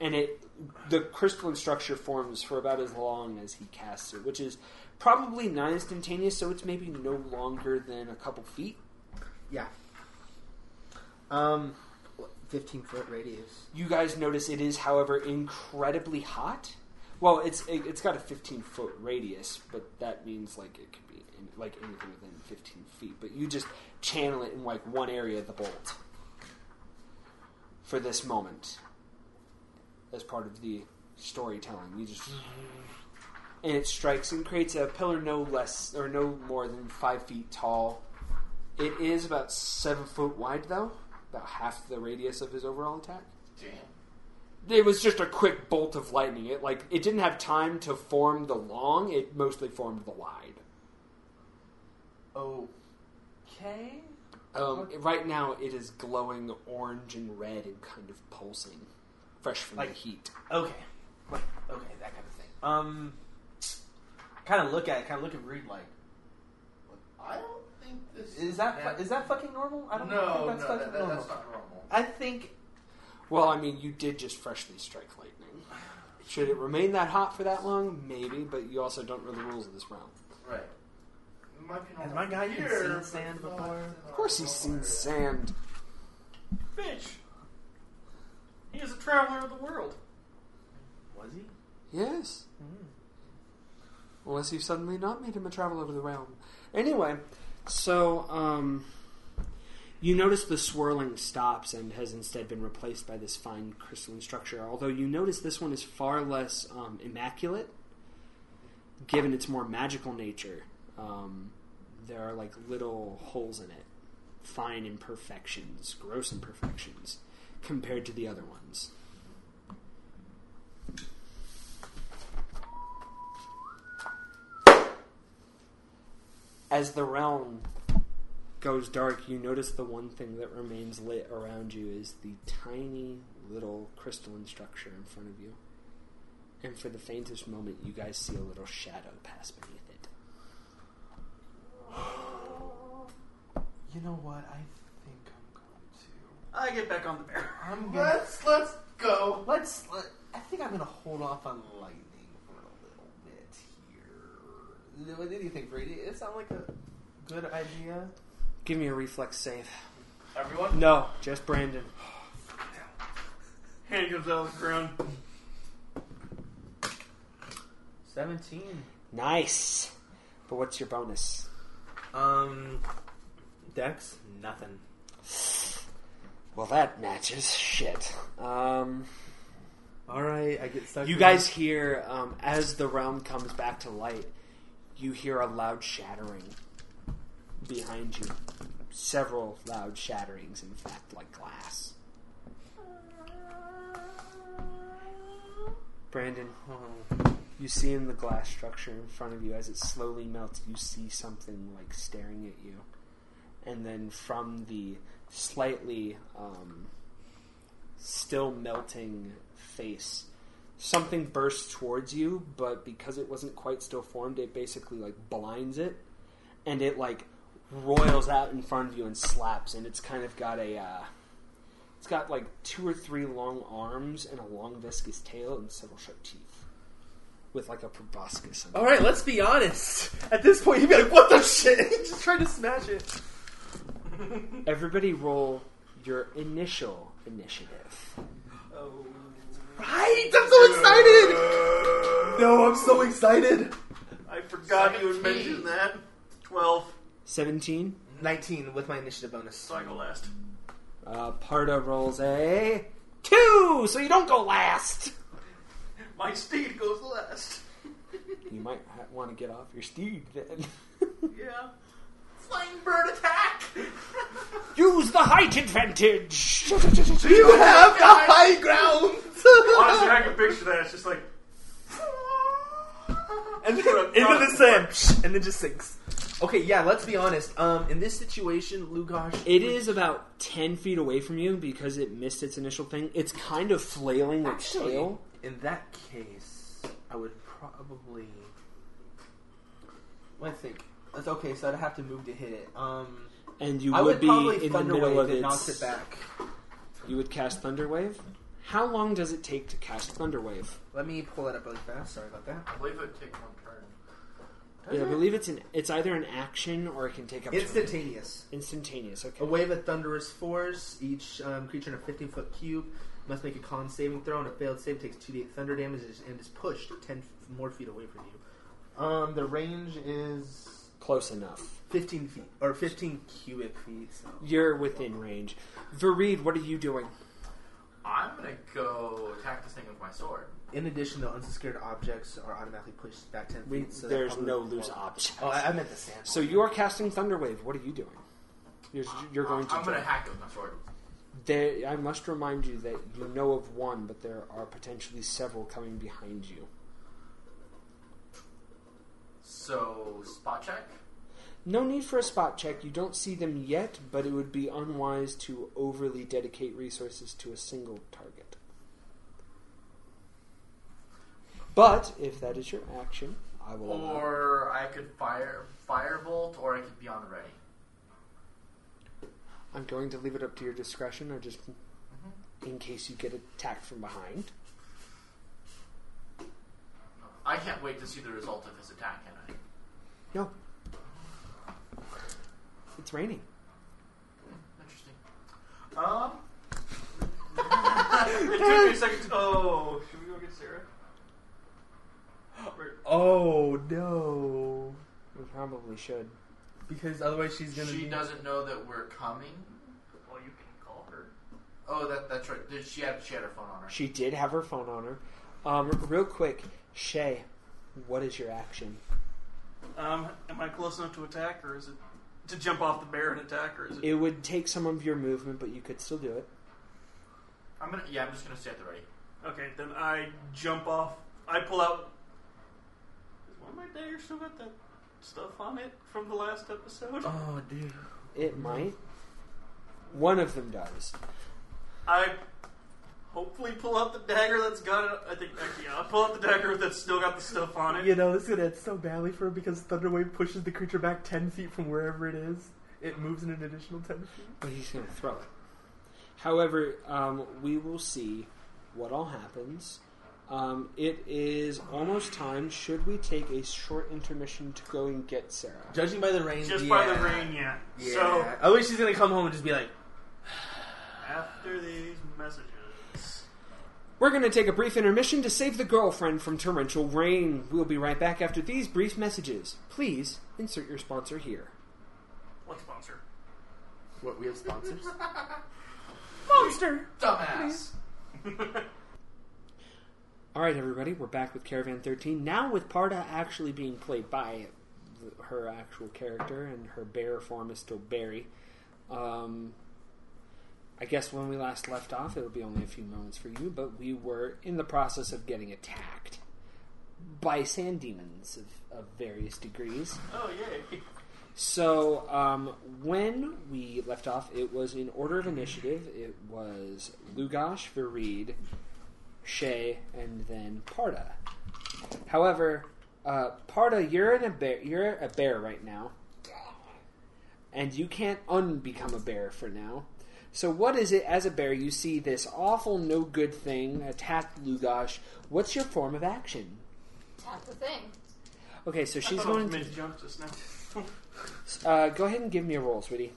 Speaker 3: And it the crystalline structure forms for about as long as he casts it, which is probably not instantaneous, so it's maybe no longer than a couple feet.
Speaker 8: Yeah. Um, fifteen foot radius.
Speaker 3: You guys notice it is, however, incredibly hot. Well, it's it, it's got a 15 foot radius, but that means like it in, like anything within 15 feet. But you just channel it in like one area of the bolt for this moment as part of the storytelling. You just and it strikes and creates a pillar no less or no more than five feet tall. It is about seven foot wide, though, about half the radius of his overall attack
Speaker 7: Damn.
Speaker 3: it was just a quick bolt of lightning. It like it didn't have time to form the long. It mostly formed the wide.
Speaker 8: Okay.
Speaker 3: Um, right now, it is glowing orange and red and kind of pulsing, fresh from
Speaker 8: Like-
Speaker 3: the heat.
Speaker 8: Okay. Like, okay, that kind of thing. Um, kind of look at it. Kind of look at Reed like,
Speaker 7: I don't think this
Speaker 8: is that fu- is that fucking normal? I don't
Speaker 7: no,
Speaker 8: think
Speaker 7: no,
Speaker 8: that's
Speaker 7: that,
Speaker 8: fucking
Speaker 7: that-
Speaker 8: normal.
Speaker 7: that's not normal.
Speaker 8: I think
Speaker 3: Well, I mean, you did just freshly strike lightning. Should it remain that hot for that long? Maybe, but you also don't know the rules of this realm.
Speaker 7: Right. It might be
Speaker 8: Has my guy even seen sand before?
Speaker 3: Of course, he's seen sand.
Speaker 2: Bitch. He is a traveler of the world.
Speaker 8: was he?
Speaker 3: Yes. Unless you suddenly not made him a traveler of the realm. Anyway, so um, you notice the swirling stops and has instead been replaced by this fine crystalline structure. Although you notice this one is far less um, immaculate, given its more magical nature. Um, there are like little holes in it fine imperfections, gross imperfections, compared to the other ones. As the realm goes dark, you notice the one thing that remains lit around you is the tiny little crystalline structure in front of you. And for the faintest moment, you guys see a little shadow pass beneath.
Speaker 8: You know what? I think I'm going to.
Speaker 2: I get back on the bear.
Speaker 8: I'm gonna.
Speaker 7: Let's let's go.
Speaker 8: Let's. Let, I think I'm gonna hold off on lightning for a little bit here. What did you think, Brady? It sound like a good idea.
Speaker 3: Give me a reflex save.
Speaker 7: Everyone.
Speaker 3: No, just Brandon.
Speaker 2: Hand comes out of the ground.
Speaker 8: Seventeen.
Speaker 3: Nice. But what's your bonus?
Speaker 8: Um, Dex, nothing.
Speaker 3: Well, that matches. Shit. Um,
Speaker 8: All right, I get stuck.
Speaker 3: you
Speaker 8: in-
Speaker 3: guys hear um, as the realm comes back to light. You hear a loud shattering behind you. Several loud shatterings, in fact, like glass. Brandon,
Speaker 8: Oh.
Speaker 3: You see in the glass structure in front of you as it slowly melts, you see something like staring at you. And then from the slightly um, still melting face, something bursts towards you, but because it wasn't quite still formed, it basically like blinds it, and it like roils out in front of you and slaps, and it's kind of got a. Uh, it's got like two or three long arms and a long viscous tail and several sharp teeth, with like a proboscis.
Speaker 8: All right, let's be honest. At this point, you'd be like, "What the shit?" Just trying to smash it.
Speaker 3: Everybody, roll your initial initiative.
Speaker 2: Oh.
Speaker 8: Right? I'm so excited. No, I'm so excited.
Speaker 2: I forgot you had
Speaker 7: 17.
Speaker 2: mentioned that. 12.
Speaker 3: Seventeen.
Speaker 8: Nineteen with my initiative bonus.
Speaker 2: So I go last.
Speaker 3: Uh, Parda rolls a two, so you don't go last.
Speaker 2: My steed goes last.
Speaker 3: You might ha- want to get off your steed then.
Speaker 2: Yeah.
Speaker 7: Flying bird attack.
Speaker 3: Use the height advantage.
Speaker 8: You have the high ground.
Speaker 2: Honestly, I can picture that. It's just like.
Speaker 8: and then into the sand, and then just sinks. Okay, yeah. Let's be honest. Um, in this situation, Lugosh,
Speaker 3: It is about ten feet away from you because it missed its initial thing. It's kind of flailing its
Speaker 8: Actually,
Speaker 3: tail.
Speaker 8: In that case, I would probably. I think. That's okay, so I'd have to move to hit it. Um,
Speaker 3: And you
Speaker 8: I
Speaker 3: would,
Speaker 8: would
Speaker 3: be
Speaker 8: probably
Speaker 3: in the middle
Speaker 8: Wave
Speaker 3: of
Speaker 8: it.
Speaker 3: its.
Speaker 8: knocks it back.
Speaker 3: You would cast Thunderwave. How long does it take to cast Thunderwave?
Speaker 8: Let me pull it up really fast. Sorry about that.
Speaker 7: I believe it would take one turn.
Speaker 3: Yeah, I believe it's an. It's either an action or it can take up to
Speaker 8: Instantaneous.
Speaker 3: instantaneous. Okay.
Speaker 8: A wave of thunderous force. Each um, creature in a 15 foot cube must make a con saving throw, and a failed save takes 2d8 thunder damage and is pushed 10 f- more feet away from you. Um, the range is
Speaker 3: Close enough.
Speaker 8: 15 feet, or 15 cubic feet. So.
Speaker 3: You're within range. Vareed, what are you doing?
Speaker 7: I'm gonna go attack this thing with my sword.
Speaker 8: In addition, the unsecured objects are automatically pushed back 10 feet.
Speaker 3: We,
Speaker 8: so that
Speaker 3: there's
Speaker 8: probably
Speaker 3: no
Speaker 8: would-
Speaker 3: loose objects.
Speaker 8: Oh, I, I meant the sand.
Speaker 3: So you are casting Thunderwave. What are you doing? You're, you're going to.
Speaker 7: I'm gonna hack it with my sword.
Speaker 3: There, I must remind you that you know of one, but there are potentially several coming behind you.
Speaker 7: So spot check.
Speaker 3: No need for a spot check. You don't see them yet, but it would be unwise to overly dedicate resources to a single target. But if that is your action, I will. allow.
Speaker 7: Or I could fire firebolt, or I could be on the ready.
Speaker 3: I'm going to leave it up to your discretion, or just in case you get attacked from behind.
Speaker 7: I can't wait to see the result of his attack, can I?
Speaker 3: No. It's raining.
Speaker 7: Interesting.
Speaker 2: Um. it took me a second. To, oh, should we go get Sarah?
Speaker 8: Oh, no.
Speaker 3: We probably should.
Speaker 8: Because otherwise she's going to
Speaker 7: She
Speaker 8: be...
Speaker 7: doesn't know that we're coming.
Speaker 2: Well, you can call her.
Speaker 7: Oh, that that's right. Did she had she had her phone on her?
Speaker 3: She did have her phone on her. Um, real quick, Shay, what is your action?
Speaker 2: Um, am I close enough to attack, or is it to jump off the bear and attack, or is it?
Speaker 3: It would take some of your movement, but you could still do it.
Speaker 7: I'm gonna. Yeah, I'm just gonna stay at the ready.
Speaker 2: Okay, then I jump off. I pull out. Is one of my daggers still got that stuff on it from the last episode?
Speaker 8: Oh, dude.
Speaker 3: It might. One of them does.
Speaker 2: I hopefully pull out the dagger that's got it. I think actually, yeah, I'll pull out the dagger that's still got the stuff on it.
Speaker 8: You know, this is gonna end so badly for him because Thunderwave pushes the creature back 10 feet from wherever it is. It moves in an additional 10 feet.
Speaker 3: But he's going to throw it. However, um, we will see what all happens. Um, it is almost time. Should we take a short intermission to go and get Sarah?
Speaker 8: Judging by the rain,
Speaker 2: Just by the
Speaker 8: yeah.
Speaker 2: rain, yeah.
Speaker 8: Yeah.
Speaker 2: So
Speaker 8: I wish she's gonna come home and just be like,
Speaker 2: after these messages,
Speaker 3: We're going to take a brief intermission to save the girlfriend from torrential rain. We'll be right back after these brief messages. Please insert your sponsor here.
Speaker 2: what sponsor?
Speaker 8: "What? We have sponsors."
Speaker 6: Monster!
Speaker 7: Dumbass.
Speaker 3: All right, everybody, we're back with Caravan 13. Now with Parda actually being played by the, her actual character, and her bear form is still Barry. Um, I guess when we last left off, it'll be only a few moments for you, but we were in the process of getting attacked by sand demons of, of various degrees.
Speaker 2: Oh yay!
Speaker 3: So, um, when we left off, it was in order of initiative. It was Lugosh, Vareed, Shay, and then Parda. However, uh, Parda, you're in a bear. You're a bear right now, and you can't unbecome a bear for now. So, what is it as a bear? You see this awful, no good thing attack Lugosh. What's your form of action?
Speaker 10: Tap the thing.
Speaker 3: Okay, so
Speaker 2: I
Speaker 3: she's
Speaker 2: thought I was
Speaker 3: going to
Speaker 2: jump just now.
Speaker 3: Uh, go ahead and give me a roll, sweetie.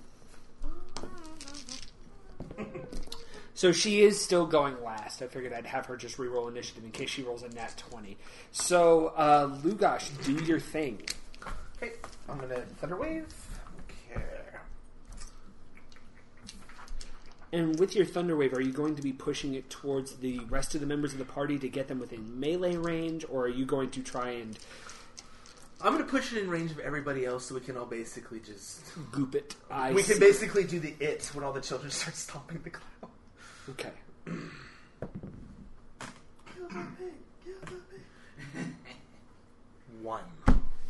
Speaker 3: So she is still going last. I figured I'd have her just re-roll initiative in case she rolls a nat twenty. So uh, Lugosh, do your thing.
Speaker 8: okay, I'm gonna Thunderwave. Okay.
Speaker 3: And with your Thunderwave, are you going to be pushing it towards the rest of the members of the party to get them within melee range, or are you going to try and
Speaker 8: I'm gonna push it in range of everybody else so we can all basically just.
Speaker 3: goop it? I
Speaker 8: we can basically do the it when all the children start stomping the cloud.
Speaker 3: Okay.
Speaker 8: One.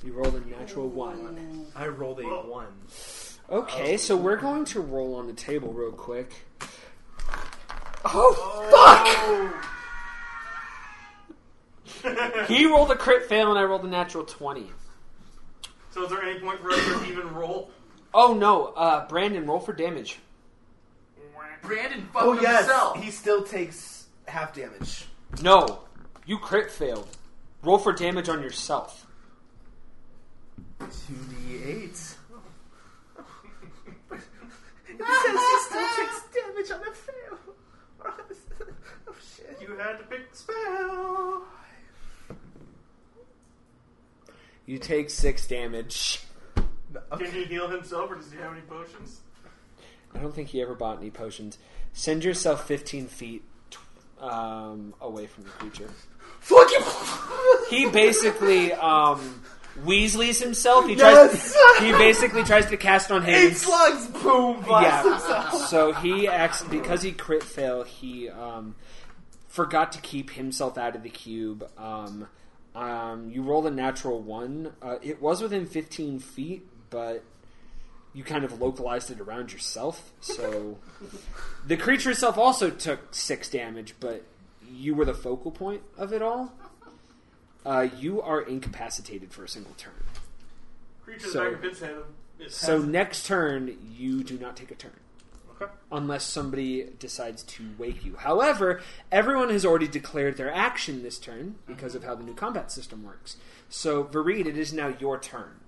Speaker 3: You rolled a natural one.
Speaker 8: I rolled a one.
Speaker 3: Okay, so we're going to roll on the table real quick.
Speaker 8: Oh, fuck!
Speaker 3: He rolled a crit fail, and I rolled a natural twenty.
Speaker 2: So is there any point for us to even roll?
Speaker 3: Oh no, uh, Brandon, roll for damage.
Speaker 7: Brandon fucked
Speaker 8: Oh yes,
Speaker 7: himself.
Speaker 8: he still takes half damage.
Speaker 3: No, you crit failed. Roll for damage on yourself.
Speaker 8: Two d eight. It says he still takes damage on a fail. oh shit.
Speaker 2: You had to pick the spell.
Speaker 3: You take six damage.
Speaker 2: Can he heal himself, or does he have any potions?
Speaker 3: I don't think he ever bought any potions. Send yourself 15 feet um, away from the creature.
Speaker 8: Fuck you!
Speaker 3: He basically um, Weasleys himself. He tries.
Speaker 8: Yes!
Speaker 3: he basically tries to cast on
Speaker 8: Eight slugs, boom, blast
Speaker 3: Yeah.
Speaker 8: himself.
Speaker 3: So he acts because he crit fail. He um, forgot to keep himself out of the cube. Um, um, you rolled a natural one. Uh, it was within 15 feet, but you kind of localized it around yourself. So the creature itself also took six damage, but you were the focal point of it all. Uh, you are incapacitated for a single turn.
Speaker 2: Creature
Speaker 3: So-
Speaker 2: back of its head.
Speaker 3: So next turn, you do not take a turn.
Speaker 8: Okay.
Speaker 3: Unless somebody decides to wake you. However, everyone has already declared their action this turn because of how the new combat system works. So, Vareed, it is now your turn.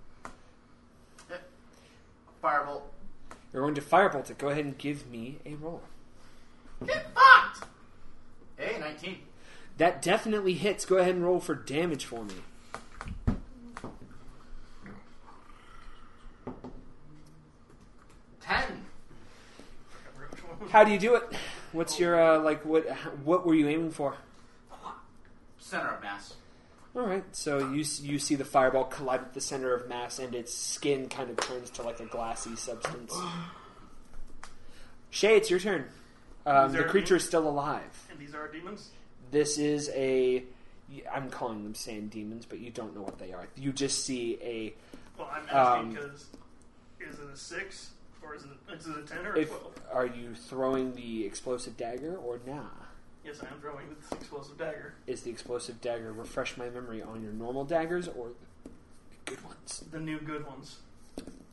Speaker 7: Firebolt.
Speaker 3: You're going to firebolt it. Go ahead and give me a roll.
Speaker 7: Get fucked! Hey, 19.
Speaker 3: That definitely hits. Go ahead and roll for damage for me.
Speaker 7: Ten.
Speaker 3: How do you do it? What's your uh, like? What what were you aiming for?
Speaker 7: Center of mass.
Speaker 3: All right, so you you see the fireball collide with the center of mass, and its skin kind of turns to like a glassy substance. Shay, it's your turn. Um, the creature is still alive.
Speaker 2: And these are our demons?
Speaker 3: This is a. I'm calling them sand demons, but you don't know what they are. You just see a.
Speaker 2: Well, I'm asking
Speaker 3: Um,
Speaker 2: because is it a 6 or is it, is it a 10 or a
Speaker 3: If
Speaker 2: 12?
Speaker 3: are you throwing the explosive dagger or nah?
Speaker 2: Yes, I am throwing with the explosive dagger.
Speaker 3: Is the explosive dagger refresh my memory on your normal daggers or the good ones?
Speaker 2: The new good ones.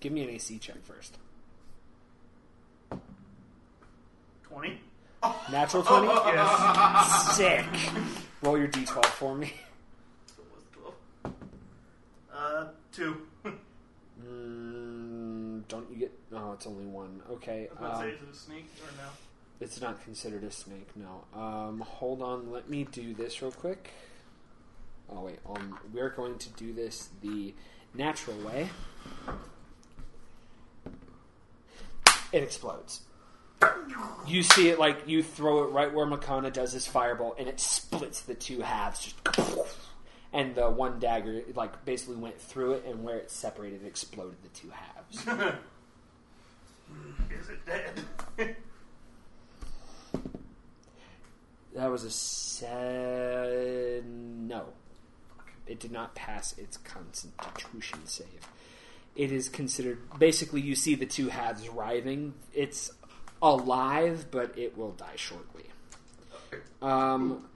Speaker 3: Give me an AC check first.
Speaker 2: 20?
Speaker 3: Natural twenty.
Speaker 2: Yes.
Speaker 3: Sick. Roll your d12 for me.
Speaker 2: So what's 12? Uh, 2.
Speaker 3: Mm, don't you get? Oh, it's only one. Okay.
Speaker 2: I was about to say,
Speaker 3: Um,
Speaker 2: is it a sneak or no?
Speaker 3: It's not considered a snake. No. Um, hold on. Let me do this real quick. Oh wait. Um, we're going to do this the natural way. It explodes. You see it like you throw it right where Makana does his fireball, and it splits the two halves. Just and the one dagger like basically went through it, and where it separated, it exploded the two halves.
Speaker 2: Is it dead?
Speaker 3: That was a se- no. It did not pass its constitution save. It is considered basically you see the two halves writhing. It's alive, but it will die shortly. Um,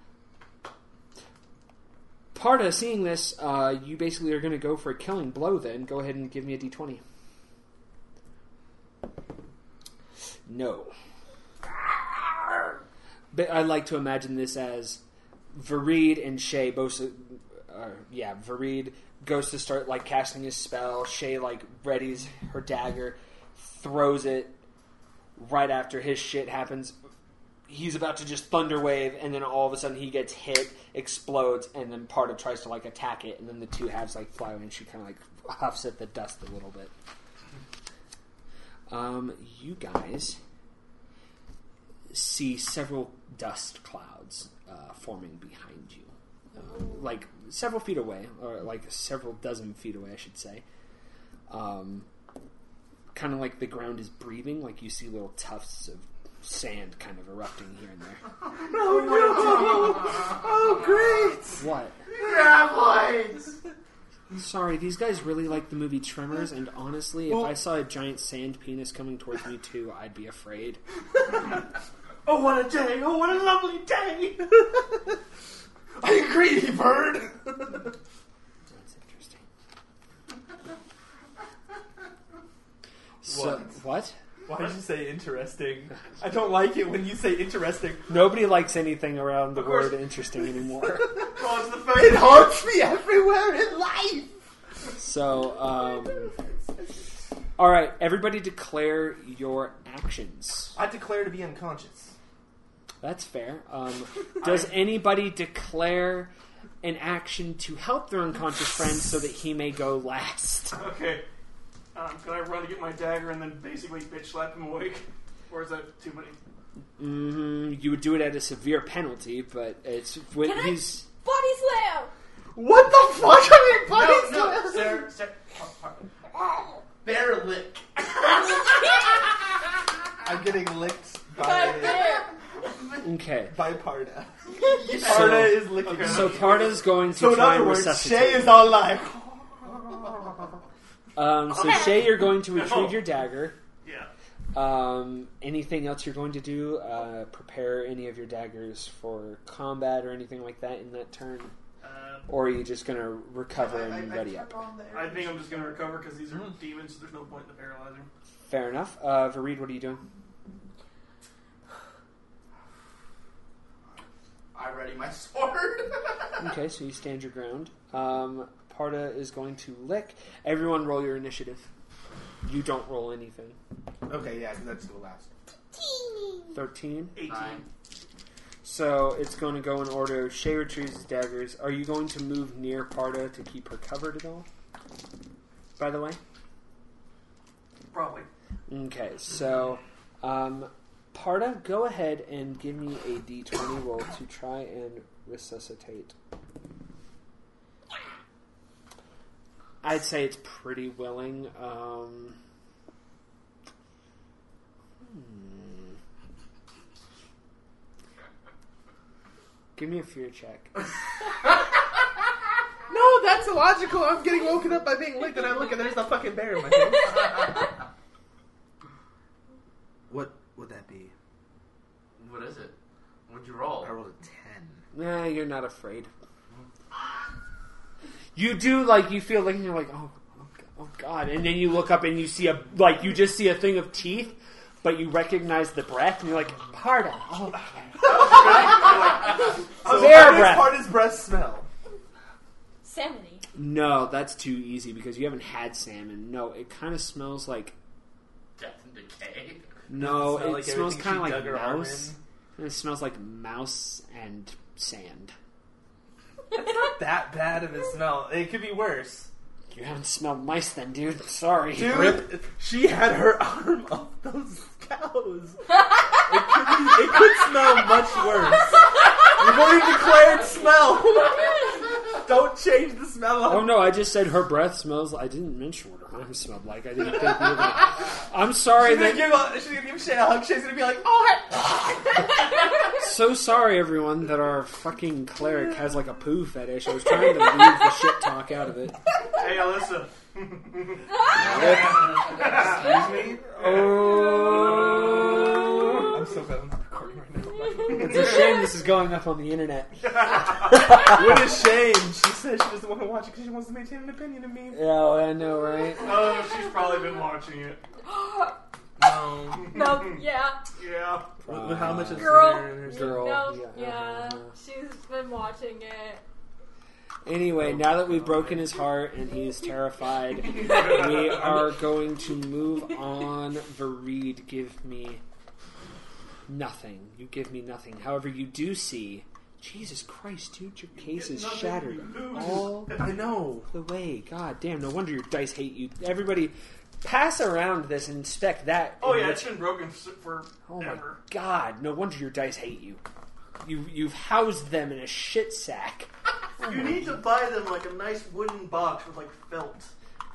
Speaker 3: of seeing this, uh, you basically are going to go for a killing blow. Then go ahead and give me a d20. No. But I like to imagine this as Vareed and Shay both. Uh, yeah, Vareed goes to start like casting his spell. Shay like readies her dagger, throws it right after his shit happens. He's about to just thunder wave, and then all of a sudden he gets hit, explodes, and then Parda tries to like attack it, and then the two halves like fly away, and she kind of like huffs at the dust a little bit. Um, you guys see several dust clouds uh, forming behind you, uh, like several feet away, or like several dozen feet away, I should say. Um, kind of like the ground is breathing, like you see little tufts of sand kind of erupting here and there.
Speaker 8: Oh, great!
Speaker 3: What?
Speaker 5: Graboids!
Speaker 3: Sorry, these guys really like the movie Tremors, and honestly, if I saw a giant sand penis coming towards me too, I'd be afraid.
Speaker 2: Oh, what a day! Oh, what a lovely day!
Speaker 8: I agree, bird!
Speaker 3: That's interesting. So, what?
Speaker 8: Why did you say interesting? I don't like it when you say interesting.
Speaker 3: Nobody likes anything around the
Speaker 2: Of course.
Speaker 3: word interesting anymore.
Speaker 2: It's the fact
Speaker 8: It haunts me everywhere in life!
Speaker 3: so, um, all right, everybody declare your actions.
Speaker 8: I declare to be unconscious.
Speaker 3: That's fair. Um, does anybody declare an action to help their unconscious friend so that he may go last?
Speaker 2: Okay. Um, can I run to get my dagger and then basically bitch slap him awake? Or is that too many?
Speaker 3: hmm You would do it at a severe penalty, but it's when
Speaker 10: Can I-
Speaker 3: he's.
Speaker 10: Body slam!
Speaker 8: What the fuck are you
Speaker 5: No,
Speaker 8: buddies
Speaker 5: no,
Speaker 8: doing?
Speaker 5: Sarah, Sarah. Bear lick.
Speaker 8: I'm getting licked
Speaker 10: Right
Speaker 8: by,
Speaker 10: there!
Speaker 3: Okay.
Speaker 8: by Parda.
Speaker 3: So-
Speaker 8: Parda is licking
Speaker 2: Okay.
Speaker 8: me.
Speaker 3: So Parda's going to
Speaker 8: So in
Speaker 3: try
Speaker 8: other
Speaker 3: and
Speaker 8: words,
Speaker 3: resuscitate.
Speaker 8: Shay is all like,
Speaker 3: Um, so Shay, you're going to retrieve your dagger.
Speaker 2: Yeah.
Speaker 3: Um, anything else you're going to do? Uh, prepare any of your daggers for combat or anything like that in that turn,
Speaker 2: Uh,
Speaker 3: or are you just going to recover
Speaker 5: I- I-
Speaker 3: and ready
Speaker 5: turn
Speaker 3: up?
Speaker 5: on the air
Speaker 2: I think I'm just gonna recover because these are
Speaker 8: Mm.
Speaker 2: demons, so there's no point in the paralyzing.
Speaker 3: Fair enough. Uh, Vareed, what are you doing?
Speaker 5: I ready my sword.
Speaker 3: Okay, so you stand your ground. Um, Parda is going to lick. Everyone, roll your initiative. You don't roll anything.
Speaker 8: okay, yeah, that's the last.
Speaker 3: Thirteen.
Speaker 2: 18.
Speaker 5: Nine.
Speaker 3: So it's going to go in order. Shay retrieves his daggers. Are you going to move near Parda to keep her covered at all? By the way.
Speaker 2: Probably.
Speaker 3: Okay, so um, Parda, go ahead and give me a d20 roll to try and resuscitate I'd say it's pretty willing. Um, hmm. Give me a fear check.
Speaker 8: No, that's illogical. I'm getting woken up by being licked, and I look and there's a fucking bear in my face. what would that be?
Speaker 5: What is it? What'd you roll?
Speaker 8: I rolled a ten.
Speaker 3: Nah, you're not afraid. You do like you feel like you're like oh, oh God- oh god, and then you look up and you see a like you just see a thing of teeth, but you recognize the breath and you're like pardon. Oh,
Speaker 8: So
Speaker 3: Bear
Speaker 8: how does
Speaker 3: breath.
Speaker 8: Breath smell?
Speaker 10: Salmony.
Speaker 3: no, that's too easy because you haven't had salmon. No, it kind of smells like
Speaker 5: Death and decay.
Speaker 3: no,
Speaker 8: Smell
Speaker 3: it
Speaker 8: like
Speaker 3: smells kind of like
Speaker 8: dug her arm
Speaker 3: mouse. And it smells like mouse and sand.
Speaker 8: It's not that bad of a smell. It could be worse.
Speaker 3: You haven't smelled mice then, dude. Sorry.
Speaker 8: Dude, she had her arm off those cows. It could, be, it could smell much worse. You've already declared smell. Don't change the smell.
Speaker 3: Oh no, I just said her breath smells. I didn't mention what her arm smelled like. I didn't think. We were gonna, I'm sorry
Speaker 8: She's gonna,
Speaker 3: that.
Speaker 8: give a, she's gonna give Shay a hug. Shay's gonna be like, "Oh,
Speaker 3: So sorry, everyone, that our fucking cleric has like a poo fetish. I was trying to leave the shit talk out of it.
Speaker 2: Hey, Alyssa.
Speaker 8: excuse me."
Speaker 3: Oh,
Speaker 8: I'm so glad I'm not recording right now.
Speaker 3: It's a shame this is going up on the internet.
Speaker 8: what a shame. She said she doesn't want to watch it because she wants to maintain an opinion of me.
Speaker 3: Yeah, I know, right?
Speaker 2: Oh, she's probably been watching it.
Speaker 8: No.
Speaker 10: no, yeah.
Speaker 2: Yeah.
Speaker 8: With how much is
Speaker 10: Girl.
Speaker 8: there in her
Speaker 3: Girl.
Speaker 10: no,
Speaker 3: yeah,
Speaker 10: yeah. She's been watching it.
Speaker 3: Anyway, oh, now that we've broken his heart and he's terrified, we are going to move on. Vareed, give me nothing. You give me nothing. However, you do see. Jesus Christ, dude, your case is
Speaker 2: nothing,
Speaker 3: shattered
Speaker 2: you lose.
Speaker 3: all
Speaker 8: I know.
Speaker 3: the way. God damn, no wonder your dice hate you. Everybody, pass around this and inspect that.
Speaker 2: Oh
Speaker 3: in
Speaker 2: yeah,
Speaker 3: which-
Speaker 2: it's been broken for
Speaker 3: Oh my
Speaker 2: ever.
Speaker 3: god, no wonder your dice hate you. You you've housed them in a shit sack,
Speaker 2: You need to buy them like a nice wooden box with like felt.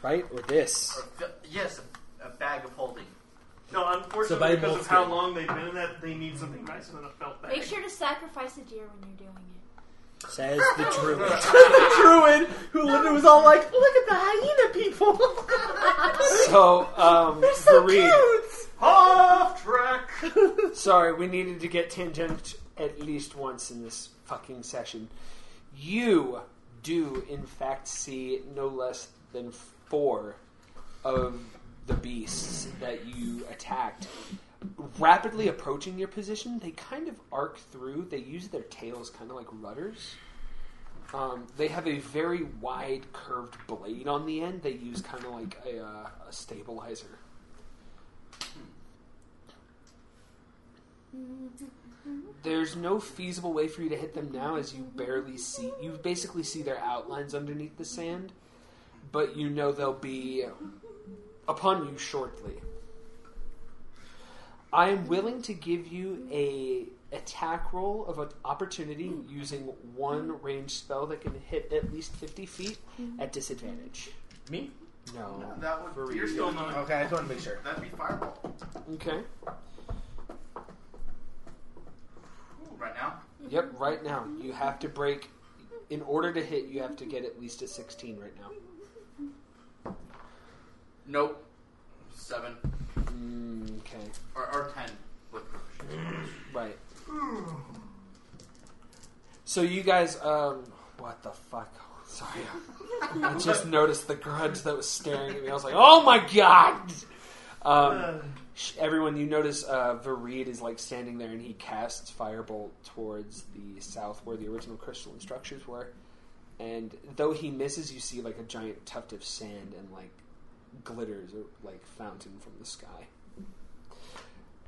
Speaker 3: right? Or this.
Speaker 5: Or yes, a, a bag of holding.
Speaker 2: No,
Speaker 8: So
Speaker 2: unfortunately, because of
Speaker 8: moleskin.
Speaker 2: how long they've been in that, they need something nicer than a felt bag.
Speaker 10: Make sure to sacrifice a deer when you're doing it.
Speaker 3: Says the druid.
Speaker 8: the druid who literally was all like, "Look at the hyena people."
Speaker 3: So, um,
Speaker 8: They're so
Speaker 3: Vareed,
Speaker 8: cute.
Speaker 2: Off track.
Speaker 3: sorry, we needed to get tangent at least once in this fucking session. You do, in fact, see no less than four of the beasts that you attacked rapidly approaching your position. They kind of arc through. They use their tails kind of like rudders. Um, they have a very wide curved blade on the end. They use kind of like a, uh, a stabilizer. There's no feasible way for you to hit them now, as you barely see. You basically see their outlines underneath the sand, but you know they'll be upon you shortly. I am willing to give you a attack roll of an opportunity using one range spell that can hit at least fifty feet mm-hmm. at disadvantage.
Speaker 8: Me?
Speaker 3: No,
Speaker 5: That would
Speaker 3: For
Speaker 5: you're still not.
Speaker 8: Okay, I just want to make sure.
Speaker 5: That'd be fireball.
Speaker 3: Okay.
Speaker 5: Right now.
Speaker 3: Yep. Right now, you have to break. In order to hit, you have to get at least a sixteen right now.
Speaker 5: Nope. Seven
Speaker 3: Mm, okay.
Speaker 5: or, or ten with proficiency.
Speaker 3: Right. So you guys, um, what the fuck? Sorry, I just noticed the grudge that was staring at me. I was like, oh my god! Um, sh- everyone, you notice uh, Vareed is like standing there, and he casts firebolt towards the south, where the original crystalline structures were. And though he misses, you see like a giant tuft of sand and like glitters or like fountain from the sky.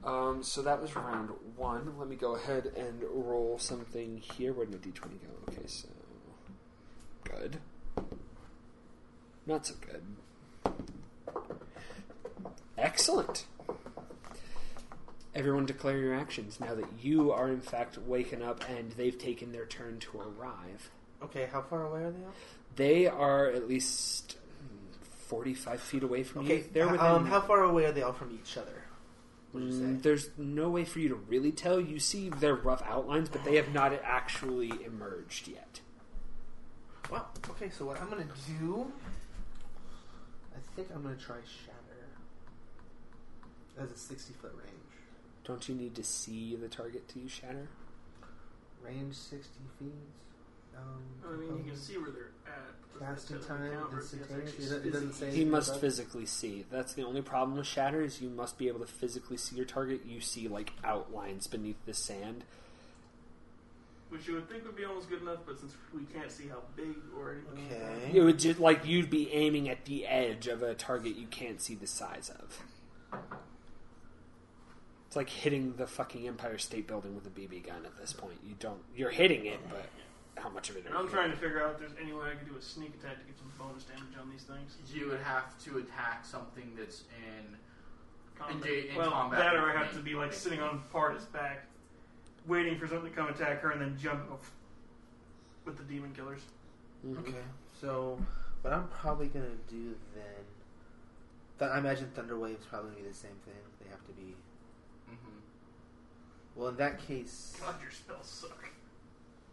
Speaker 3: Um, so that was round one. Let me go ahead and roll something here. Where did my d20 go? Okay, so. Good. Not so good. Excellent. Everyone declare your actions now that you are in fact waken up and they've taken their turn to arrive.
Speaker 8: Okay, how far away are they?
Speaker 3: They are at least. Forty-five feet away from
Speaker 8: Okay,
Speaker 3: you. They're within.
Speaker 8: um, how far away are they all from each other? Would you
Speaker 3: Mm,
Speaker 8: say?
Speaker 3: There's no way for you to really tell. You see their rough outlines, but they have not actually emerged yet.
Speaker 8: Well, okay. So what I'm gonna do? I think I'm gonna try shatter. That's a 60 foot range.
Speaker 3: Don't you need to see the target to use shatter?
Speaker 8: Range 60 feet. Um,
Speaker 2: I mean, you can see where they're at.
Speaker 8: Casting
Speaker 2: Does that
Speaker 8: time,
Speaker 2: count, he
Speaker 8: instantaneous. It it doesn't say-
Speaker 3: He must
Speaker 8: about-
Speaker 3: physically see. That's the only problem with shatter is you must be able to physically see your target. You see like outlines beneath the sand.
Speaker 2: Which you would think would be almost good enough, but since we can't see how big or anything. like that-
Speaker 8: Okay.
Speaker 3: It would just like you'd be aiming at the edge of a target you can't see the size of. It's like hitting the fucking Empire State Building with a BB gun at this point. You don't. You're hitting it, but how much of it?
Speaker 2: And
Speaker 3: Are
Speaker 2: I'm
Speaker 3: you
Speaker 2: trying to figure out if there's any way I could do a sneak attack to get some bonus damage on these things.
Speaker 7: You would have to attack something that's in.
Speaker 2: Combat.
Speaker 7: Enga- in
Speaker 2: well,
Speaker 7: combat
Speaker 2: that or I have to be like sitting on Parda's back, waiting for something to come attack her, and then jump off with the demon killers.
Speaker 3: Mhm.
Speaker 8: Okay. So, what I'm probably gonna do then. Th- I imagine thunder waves probably be the same thing. They have to be.
Speaker 7: hmm
Speaker 8: Well, in that case,
Speaker 2: God, your spells suck.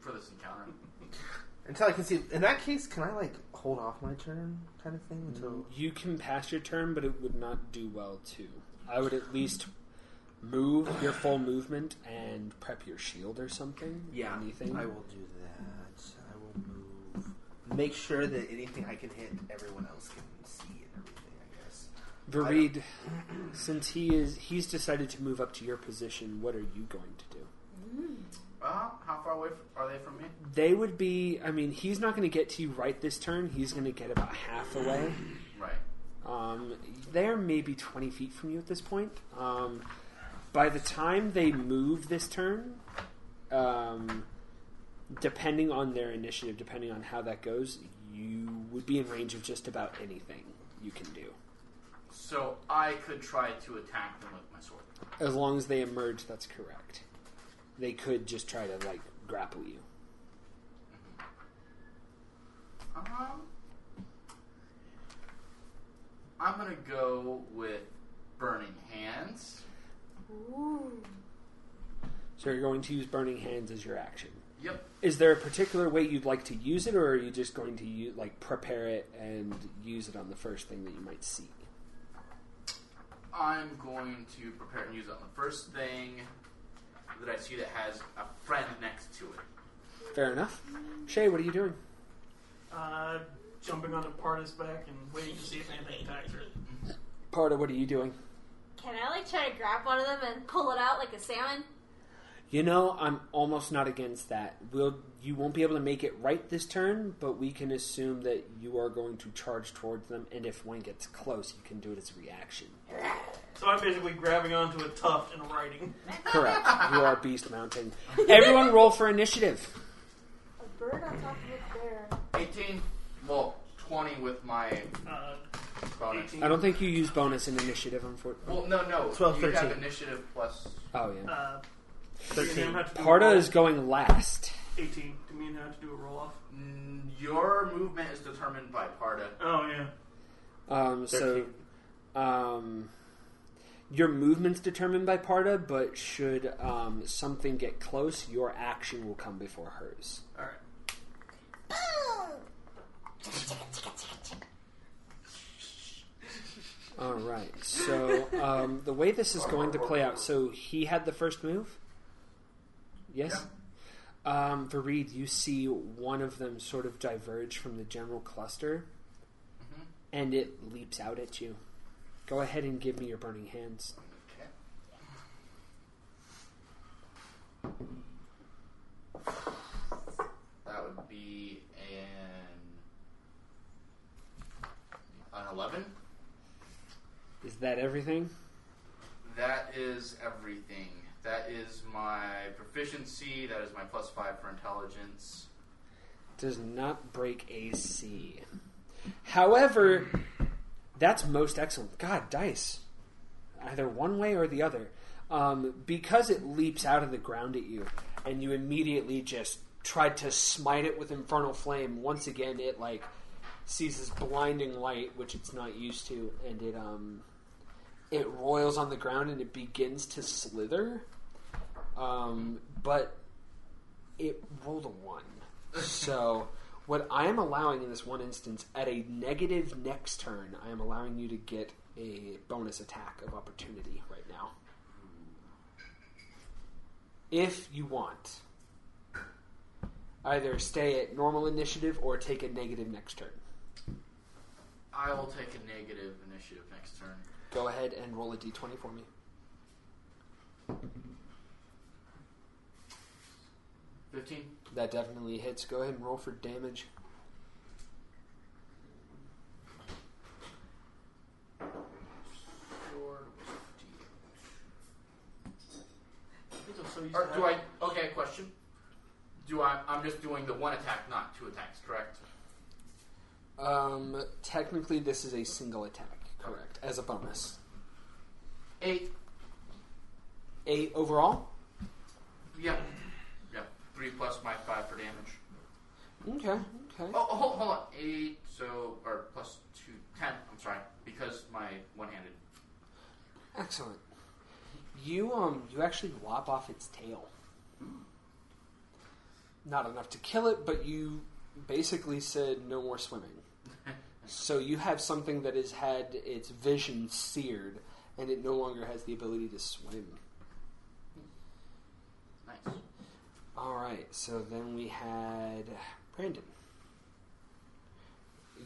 Speaker 7: For this encounter.
Speaker 8: until I can see. In that case, can I like hold off my turn, kind of thing, until?
Speaker 3: You can pass your turn, but it would not do well too. I would at least move your full movement and prep your shield or something. Yeah, anything.
Speaker 8: I will do that. I will move. Make sure that anything I can hit, everyone else can see and everything. I guess.
Speaker 3: Vareed, since he is he's decided to move up to your position, what are you going to do? Mm.
Speaker 7: Uh, how far away are they from me?
Speaker 3: They would be. I mean, he's not going to get to you right this turn. He's going to get about half away.
Speaker 7: Right.
Speaker 3: Um, they're maybe 20 feet from you at this point. Um, by the time they move this turn, um, depending on their initiative, depending on how that goes, you would be in range of just about anything you can do.
Speaker 7: So I could try to attack them with my sword.
Speaker 3: As long as they emerge, that's correct. They could just try to, like, grapple you.
Speaker 7: Um, I'm gonna go with burning hands.
Speaker 10: Ooh.
Speaker 3: So you're going to use Burning Hands as your action.
Speaker 7: Yep.
Speaker 3: Is there a particular way you'd like to use it, or are you just going to use, like prepare it and use it on the first thing that you might see?
Speaker 7: I'm going to prepare and use it on the first thing that I see that has a friend next to it.
Speaker 3: Fair enough. Shay, what are you doing?
Speaker 2: Uh, jumping onto Parda's back and waiting to see if anything attacks her.
Speaker 3: Parda, what are you doing?
Speaker 10: Can I like try to grab one of them and pull it out like a salmon?
Speaker 3: You know, I'm almost not against that. We'll you won't be able to make it right this turn, but we can assume that you are going to charge towards them, and if one gets close, you can do it as a reaction.
Speaker 2: So I'm basically grabbing onto a tuft and riding.
Speaker 3: Correct. you are beast mounting. Everyone, roll for initiative.
Speaker 10: A bird on top of a bear.
Speaker 7: 18, well, 20 with my
Speaker 2: Uh,
Speaker 7: bonus.
Speaker 2: 18.
Speaker 3: I don't think you use bonus in initiative, unfortunately.
Speaker 7: Well, no, no.
Speaker 8: 12,
Speaker 7: you have
Speaker 8: 13.
Speaker 7: initiative plus.
Speaker 3: Oh yeah.
Speaker 2: Uh,
Speaker 8: 13.
Speaker 3: Parda is going last.
Speaker 2: 18. Do me and have to do a roll off?
Speaker 7: Mm, Your movement is determined by Parda.
Speaker 2: Oh, yeah.
Speaker 3: Um, so, um, your movement's determined by Parda, but should um, something get close, your action will come before hers.
Speaker 2: Alright.
Speaker 3: All right. So um, the way this is going to play out, so he had the first move. Yes. Um, Vareed, you see one of them sort of diverge from the general cluster,
Speaker 7: Mhm.
Speaker 3: and it leaps out at you. Go ahead and give me your burning hands.
Speaker 7: Okay. That would be an an eleven.
Speaker 3: Is that everything?
Speaker 7: That is everything. That is my proficiency. That is my plus five for intelligence.
Speaker 3: Does not break AC. However, that's most excellent. God, dice. Either one way or the other. Um, because it leaps out of the ground at you, and you immediately just tried to smite it with Infernal Flame, once again, it like sees this blinding light, which it's not used to, and it um, it roils on the ground and it begins to slither. Um, but it rolled a one, so what I am allowing in this one instance, at a negative next turn, I am allowing you to get a bonus attack of opportunity right now. If you want. Either stay at normal initiative or take a negative next turn.
Speaker 7: I will take a negative initiative next turn.
Speaker 3: Go ahead and roll a d20 for me.
Speaker 7: Fifteen.
Speaker 3: That definitely hits. Go ahead and roll for damage.
Speaker 7: Four
Speaker 2: These are so used
Speaker 7: Or do I? Okay, question. Do I? I'm just doing the one attack, not two attacks, correct?
Speaker 3: Um, technically, this is a single attack, correct? As a bonus.
Speaker 7: Eight.
Speaker 3: Eight overall?
Speaker 7: Yeah. Three plus my five for damage.
Speaker 3: Okay, okay.
Speaker 7: Oh, hold, hold on. Eight. So or plus plus two, ten. I'm sorry, because my one-handed.
Speaker 3: Excellent. You um you actually lop off its tail. Not enough to kill it, but you basically said no more swimming. so you have something that has had its vision seared, and it no longer has the ability to swim.
Speaker 7: Nice.
Speaker 3: All right, so then we had Brandon.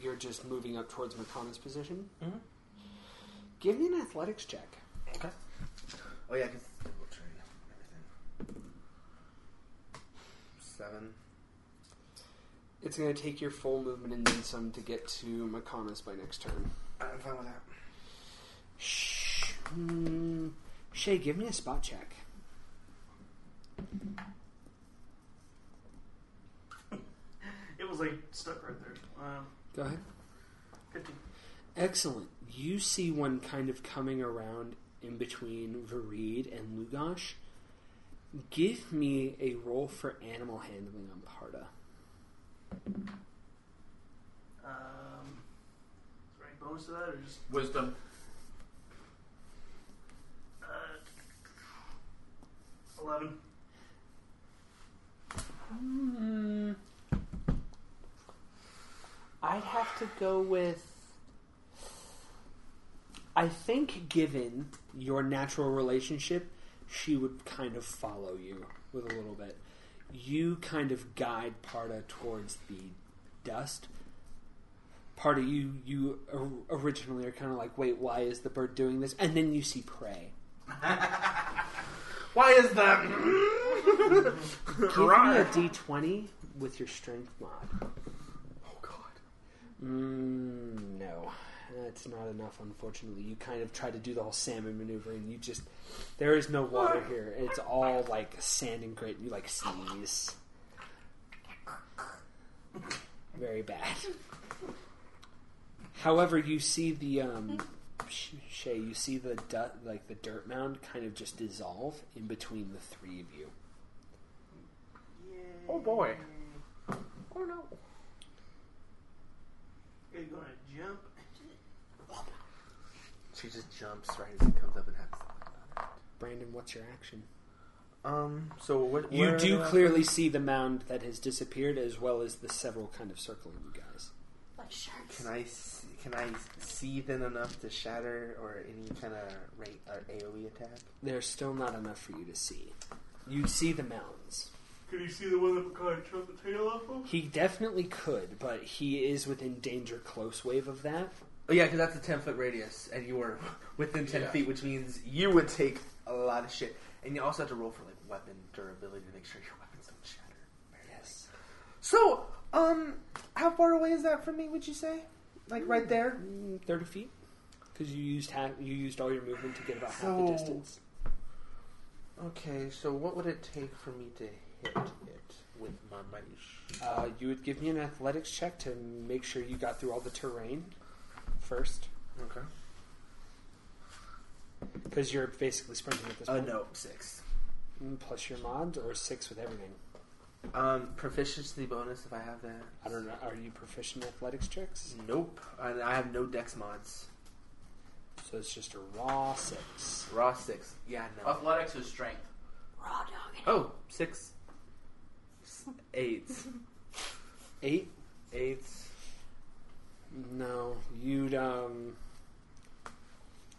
Speaker 3: You're just moving up towards Makana's position.
Speaker 8: Mhm.
Speaker 3: Give me an athletics check.
Speaker 8: Okay. Oh yeah, I can double train everything. Seven.
Speaker 3: It's going to take your full movement and then some to get to Makana's by next turn.
Speaker 8: I'm fine with that.
Speaker 3: Shh. Hmm. Shay, give me a spot check.
Speaker 2: It was like stuck right there. Um,
Speaker 3: Go ahead.
Speaker 2: 15.
Speaker 3: Excellent. You see one kind of coming around in between Vareed and Lugosh. Give me a roll for animal handling on Parda.
Speaker 2: Um, is there any bonus to that, or just
Speaker 7: Wisdom.
Speaker 2: uh, eleven?
Speaker 3: Hmm. I'd have to go with. I think, given your natural relationship, she would kind of follow you with a little bit. You kind of guide Parda towards the dust. Parda, you you originally are kind of like, wait, why is the bird doing this? And then you see prey.
Speaker 8: Why is that?
Speaker 3: Give me a d20 with your strength mod.
Speaker 8: God.
Speaker 3: Mm, no, that's not enough. Unfortunately, you kind of try to do the whole salmon maneuver, and you just there is no water here. It's all like sand and grit. You like sneeze. Very bad. However, you see the um, Shay, You see the du- like the dirt mound kind of just dissolve in between the three of you.
Speaker 8: Oh boy. Oh no.
Speaker 2: Are going to jump?
Speaker 8: She just jumps right as it comes up and has something about
Speaker 3: Brandon, what's your action?
Speaker 8: Um. So what?
Speaker 3: You
Speaker 8: where
Speaker 3: do
Speaker 8: I-
Speaker 3: clearly see the mound that has disappeared, as well as the several kind of circling you guys.
Speaker 10: Like sharks.
Speaker 8: Can I see, can I see then enough to shatter or any kind of rate or AOE attack?
Speaker 3: There's still not enough for you to see. You see the mounds.
Speaker 2: Could you see the one that kind of chopped the tail off of?
Speaker 3: He definitely could, but he is within danger close wave of that.
Speaker 8: Oh yeah, because that's a ten foot radius, and you were within ten
Speaker 7: Yeah.
Speaker 8: feet, which means you would take a lot of shit, and you also have to roll for like weapon durability to make sure your weapons don't shatter. Very
Speaker 3: Yes.
Speaker 8: So, um, how far away is that from me? Would you say, like right there?
Speaker 3: Mm, Thirty feet, because you used half. You used all your movement to get about half the distance.
Speaker 8: Okay, so what would it take for me to hit it with my mighty? sh-
Speaker 3: Uh, you would give me an athletics check to make sure you got through all the terrain first,
Speaker 8: Okay.
Speaker 3: because you're basically sprinting at this
Speaker 8: Uh,
Speaker 3: point.
Speaker 8: no, six.
Speaker 3: Mm, Plus your mod, or six with everything.
Speaker 8: Um, proficiency bonus if I have that.
Speaker 3: I don't know. Are you proficient in athletics checks?
Speaker 8: Nope. I, I have no dex mods.
Speaker 3: So it's just a raw six.
Speaker 8: Raw six. Yeah, no.
Speaker 7: Athletics is strength.
Speaker 10: Raw dog.
Speaker 8: Oh, six. Eight.
Speaker 3: Eight?
Speaker 8: Eight.
Speaker 3: No, you'd um,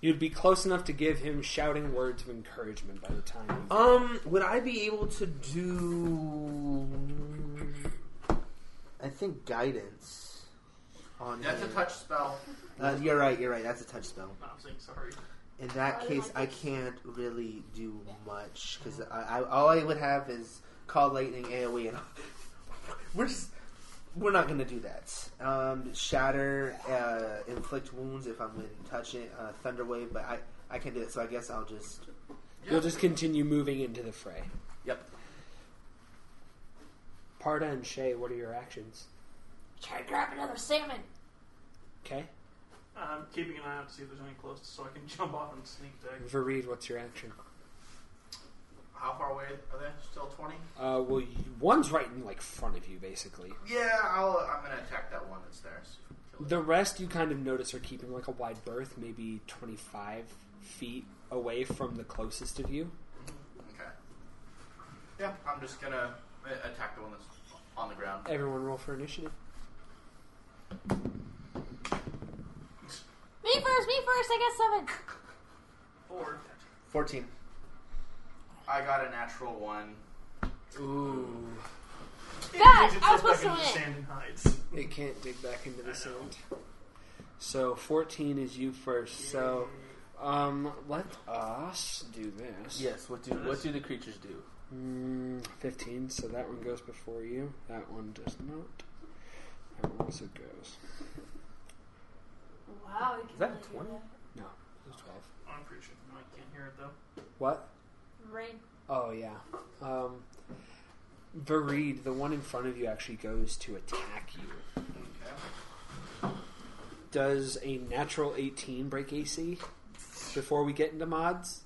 Speaker 3: you'd be close enough to give him shouting words of encouragement by the time.
Speaker 8: Um, would I be able to do? I think guidance on.
Speaker 7: That's a touch spell.
Speaker 8: Uh, you're right. You're right. That's a touch spell.
Speaker 2: I'm saying sorry.
Speaker 8: In that
Speaker 10: I
Speaker 8: case, I can't really do much because I, I all I would have is call lightning AOE, and we're just we're not gonna do that. Um, shatter, uh, inflict wounds if I'm in touching uh, thunder wave, but I I can't do it. So I guess I'll just
Speaker 3: You'll just continue moving into the fray.
Speaker 8: Yep.
Speaker 3: Parda and Shay, what are your actions?
Speaker 10: Try to grab another salmon.
Speaker 3: Okay.
Speaker 2: I'm keeping an eye out to see if there's any close so I can jump off and sneak attack.
Speaker 3: Vareed, what's your action?
Speaker 7: How far away are they? Still 20?
Speaker 3: Uh, well, you, one's right in like front of you, basically.
Speaker 7: Yeah, I'll, I'm going to attack that one that's there. See if we can kill it.
Speaker 3: The rest you kind of notice are keeping like a wide berth, maybe 25 feet away from the closest of you.
Speaker 7: Okay. Yeah, I'm just going to attack the one that's on the ground.
Speaker 3: Everyone roll for initiative.
Speaker 10: Me first, me first. I got seven.
Speaker 2: Four.
Speaker 8: fourteen.
Speaker 7: I got a natural one.
Speaker 3: Ooh.
Speaker 10: God,
Speaker 2: It
Speaker 10: I was
Speaker 2: goes
Speaker 10: supposed
Speaker 2: back
Speaker 10: to
Speaker 2: into the
Speaker 10: win.
Speaker 2: sand and hides.
Speaker 3: It can't dig back into the sand. So 14 is you first. So um, let us do this.
Speaker 8: Yes. What do what do the creatures do?
Speaker 3: Mm, 15, so that one goes before you. That one does not. That one also goes.
Speaker 10: Wow. you
Speaker 8: Is that
Speaker 10: can
Speaker 8: a
Speaker 10: really do
Speaker 8: 20?
Speaker 3: No, it's 12.
Speaker 2: I'm pretty sure the mic can't hear it though.
Speaker 3: What?
Speaker 10: That. Rain.
Speaker 3: Oh, yeah. Um, Vareed, the one in front of you, actually goes to attack you.
Speaker 7: Okay.
Speaker 3: Does a natural 18 break AC before we get into mods?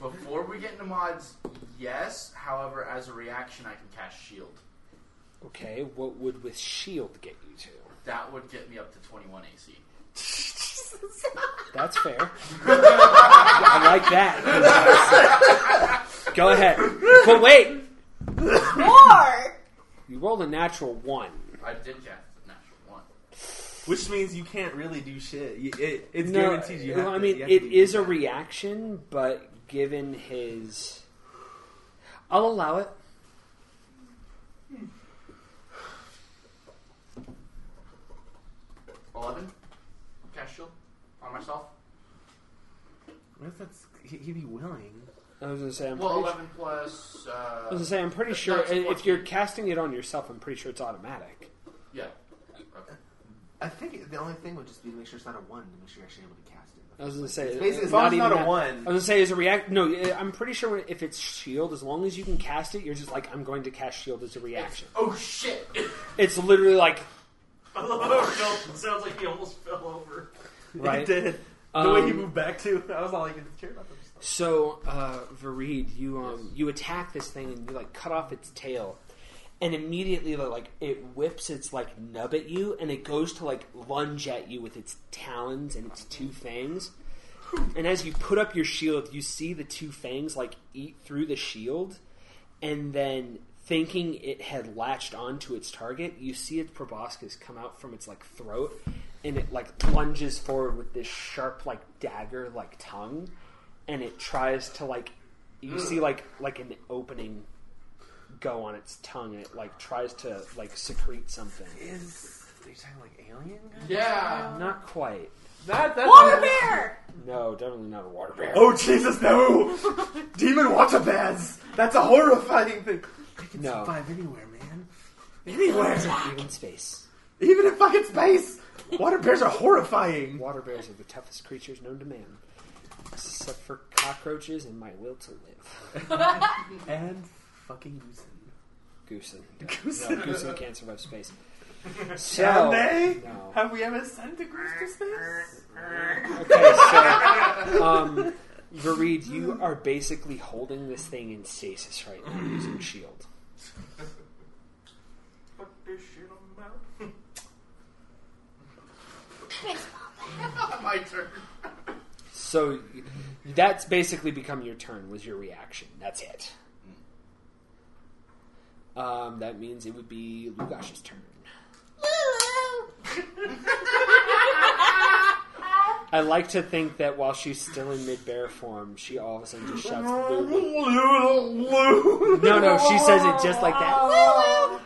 Speaker 7: Before we get into mods, yes. However, as a reaction, I can cast Shield.
Speaker 3: Okay, what would with shield get you to?
Speaker 7: That would get me up to 21 AC.
Speaker 3: That's fair. I like that. Go ahead. But wait,
Speaker 10: More.
Speaker 3: you rolled a natural one.
Speaker 7: I did cast a natural one.
Speaker 8: Which means you can't really do shit. You, it, it's
Speaker 3: No,
Speaker 8: guaranteed you have
Speaker 3: I
Speaker 8: to-
Speaker 3: mean,
Speaker 8: you have
Speaker 3: it
Speaker 8: to do
Speaker 3: is a reaction, but given his, I'll allow it.
Speaker 7: Eleven. Cast Shield on myself.
Speaker 8: What if that's he- he'd be willing?
Speaker 3: I was gonna say, I'm
Speaker 7: Well,
Speaker 3: pretty.
Speaker 7: eleven plus.
Speaker 3: I
Speaker 7: Uh,
Speaker 3: was gonna say, I'm pretty
Speaker 7: That's
Speaker 3: sure
Speaker 7: not
Speaker 3: if
Speaker 7: fourteen.
Speaker 3: you're casting it on yourself, I'm pretty sure it's automatic.
Speaker 7: yeah. Okay.
Speaker 8: I think the only thing would just be to make sure it's not a one, to make sure you're actually able to cast it.
Speaker 3: I was gonna say,
Speaker 8: It's basically,
Speaker 3: it's
Speaker 8: as long
Speaker 3: not
Speaker 8: as it's
Speaker 3: even
Speaker 8: not a
Speaker 3: that-
Speaker 8: one.
Speaker 3: I was gonna say, as a react, no, I'm pretty sure if it's shield, as long as you can cast it, you're just like, I'm going to cast shield as a reaction.
Speaker 7: Oh shit!
Speaker 3: It's literally like,
Speaker 2: I love how it sounds like he almost fell over.
Speaker 3: Right?
Speaker 8: It did. The way he
Speaker 3: Um,
Speaker 8: moved back to, I was all like, "Care about them."
Speaker 3: So, uh, Vareed, you um, you attack this thing and you like cut off its tail, and immediately like it whips its like nub at you, and it goes to like lunge at you with its talons and its two fangs. And as you put up your shield, you see the two fangs like eat through the shield, and then thinking it had latched onto its target, you see its proboscis come out from its like throat, and it like lunges forward with this sharp like dagger like tongue, and it tries to like you see like like an opening go on its tongue, and it like tries to like secrete something.
Speaker 8: Is are you talking like alien? Guy?
Speaker 7: Yeah.
Speaker 3: Not quite.
Speaker 8: That that's
Speaker 10: Water bear.
Speaker 3: No, definitely not a water bear.
Speaker 8: Oh Jesus, no! Demon water bears. That's a horrifying thing. They can
Speaker 3: No.
Speaker 8: survive anywhere, man. Anywhere,
Speaker 3: Even in space.
Speaker 8: even in fucking space. Water bears are horrifying.
Speaker 3: Water bears are the toughest creatures known to man, except for cockroaches and my will to live.
Speaker 8: And fucking Goosen.
Speaker 3: Goosen.
Speaker 8: Goosen.
Speaker 3: No, Goosen can't survive space. So,
Speaker 8: Can they?
Speaker 3: No.
Speaker 8: Have we ever sent a goose to space?
Speaker 3: Okay, so, um, Vareed, you are basically holding this thing in stasis right now using shield.
Speaker 5: My turn.
Speaker 3: So that's basically become your turn. Was your reaction? That's it. Um, that means it would be Lugosh's turn. I like to think that while she's still in mid bear form, she all of a sudden just shouts Lulu. No, no, she says it just like that.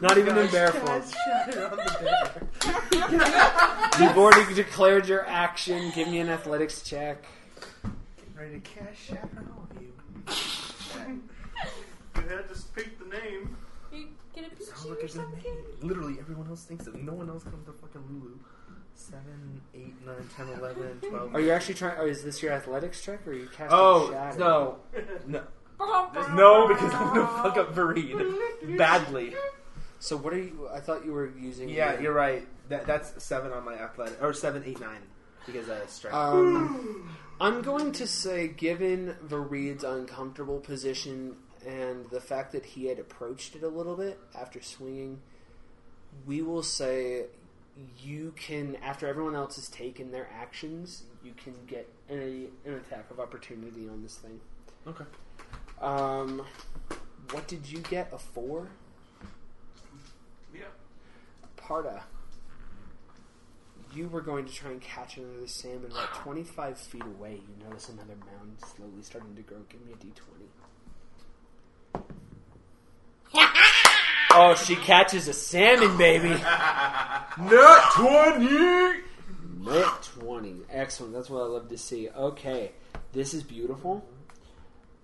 Speaker 3: Not even in barefoot. form. You've already declared your action. Give me an athletics check.
Speaker 8: Get ready to cash out for all of you.
Speaker 2: You had to speak the name.
Speaker 10: You get a
Speaker 8: Sounds
Speaker 10: Pikachu
Speaker 8: like
Speaker 10: or
Speaker 8: a good
Speaker 10: something?
Speaker 8: name. Literally, everyone else thinks it. No one else comes to fucking Lulu. 7, 8, 9, 10, 11, 12.
Speaker 3: Are you actually trying? Or is this your athletics check, or are you casting
Speaker 8: Oh,
Speaker 3: shatter?
Speaker 8: no. No. No, because I'm gonna fuck up Vareed. Badly.
Speaker 3: So what are you? I thought you were using.
Speaker 8: Yeah,
Speaker 3: your-
Speaker 8: you're right. That That's 7 on my athletic. Or 7, 8, 9. Because I strength.
Speaker 3: Um, I'm going to say, given Vareed's uncomfortable position and the fact that he had approached it a little bit after swinging, we will say you can, after everyone else has taken their actions, you can get a, an attack of opportunity on this thing.
Speaker 8: okay.
Speaker 3: Um, what did you get? A four?
Speaker 2: Yeah.
Speaker 3: You were going to try and catch another salmon. About 25 feet away, you notice another mound slowly starting to grow. Give me a d20. oh, she catches a salmon, baby!
Speaker 8: Not 20!
Speaker 3: Net 20. Excellent. That's what I love to see. Okay. This is beautiful.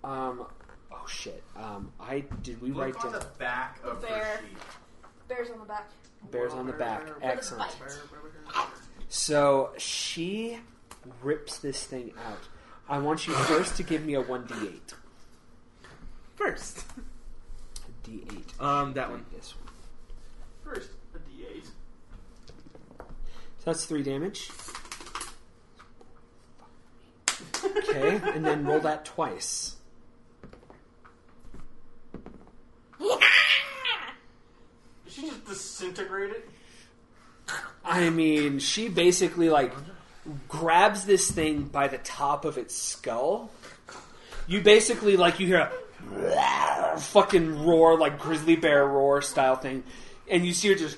Speaker 3: Um, oh shit. Um, I did we write
Speaker 5: on
Speaker 3: down
Speaker 5: the back of
Speaker 10: Bear.
Speaker 5: her sheet.
Speaker 10: Bears on the back.
Speaker 3: Bears on the back. Excellent. So she rips this thing out. I want you first to give me a 1d8.
Speaker 8: First.
Speaker 3: A d8.
Speaker 8: Um, that one.
Speaker 3: This one.
Speaker 2: First, a D8.
Speaker 3: So that's 3 damage. Okay, and then roll that twice.
Speaker 2: Did she it?
Speaker 3: I mean, she basically like grabs this thing by the top of its skull. You basically like you hear a fucking roar, like grizzly bear roar style thing, and you see her just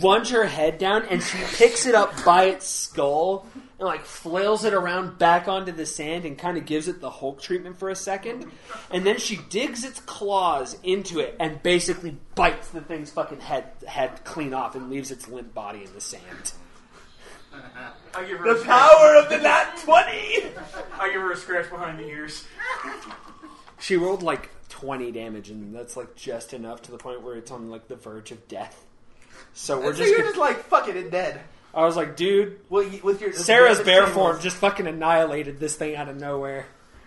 Speaker 3: lunge her head down, and she picks it up by its skull and like flails it around back onto the sand and kind of gives it the Hulk treatment for a second, and then she digs its claws into it and basically bites the thing's fucking head head clean off and leaves its limp body in the sand.
Speaker 2: I give her
Speaker 8: The
Speaker 2: a
Speaker 8: power of the nat 20!
Speaker 2: I give her a scratch behind the ears.
Speaker 3: She rolled like 20 damage, and that's like just enough to the point where it's on like the verge of death. So we're
Speaker 8: so
Speaker 3: just.
Speaker 8: you're
Speaker 3: Gonna,
Speaker 8: just like, fucking it, dead.
Speaker 3: I was like, dude,
Speaker 8: Well, you- with your
Speaker 3: Sarah's bear
Speaker 8: your
Speaker 3: form
Speaker 8: symbols.
Speaker 3: just fucking annihilated this thing out of nowhere.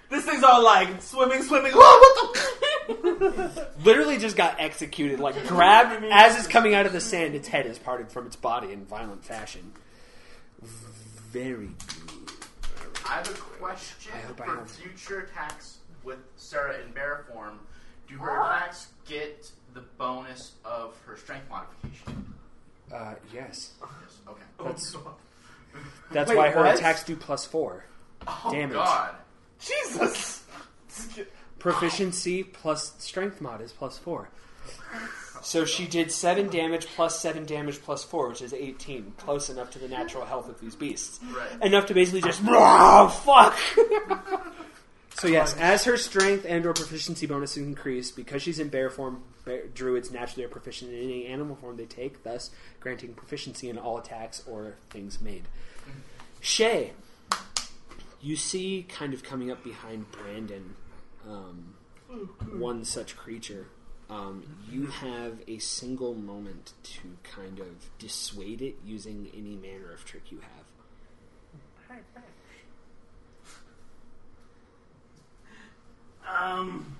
Speaker 8: This thing's all like swimming, swimming. Oh, what the?
Speaker 3: Literally just got executed. Like grabbed as it's coming out of the sand, its head is parted from its body in violent fashion. Very good.
Speaker 5: I have a question
Speaker 3: I hope I
Speaker 5: for
Speaker 3: have-
Speaker 5: future attacks with Sarah in bear form. Do her attacks get the bonus of her strength modification?
Speaker 3: Uh, yes.
Speaker 5: Yes. Okay.
Speaker 3: That's that's
Speaker 8: Wait,
Speaker 3: why her
Speaker 8: what?
Speaker 3: attacks do plus four.
Speaker 5: Oh
Speaker 3: Damage.
Speaker 5: God.
Speaker 8: Jesus!
Speaker 3: Proficiency plus strength mod is plus four. So she did seven damage plus seven damage plus four, which is eighteen. Close enough to the natural health of these beasts.
Speaker 5: Right.
Speaker 3: Enough to basically just oh fuck. so yes, as her strength and or proficiency bonus increase, because she's in bear form, bear, druids naturally are proficient in any animal form they take, thus granting proficiency in all attacks or things made. Shay, you see kind of coming up behind Brandon, um, one such creature. Um, you have a single moment to kind of dissuade it using any manner of trick you have.
Speaker 2: Um,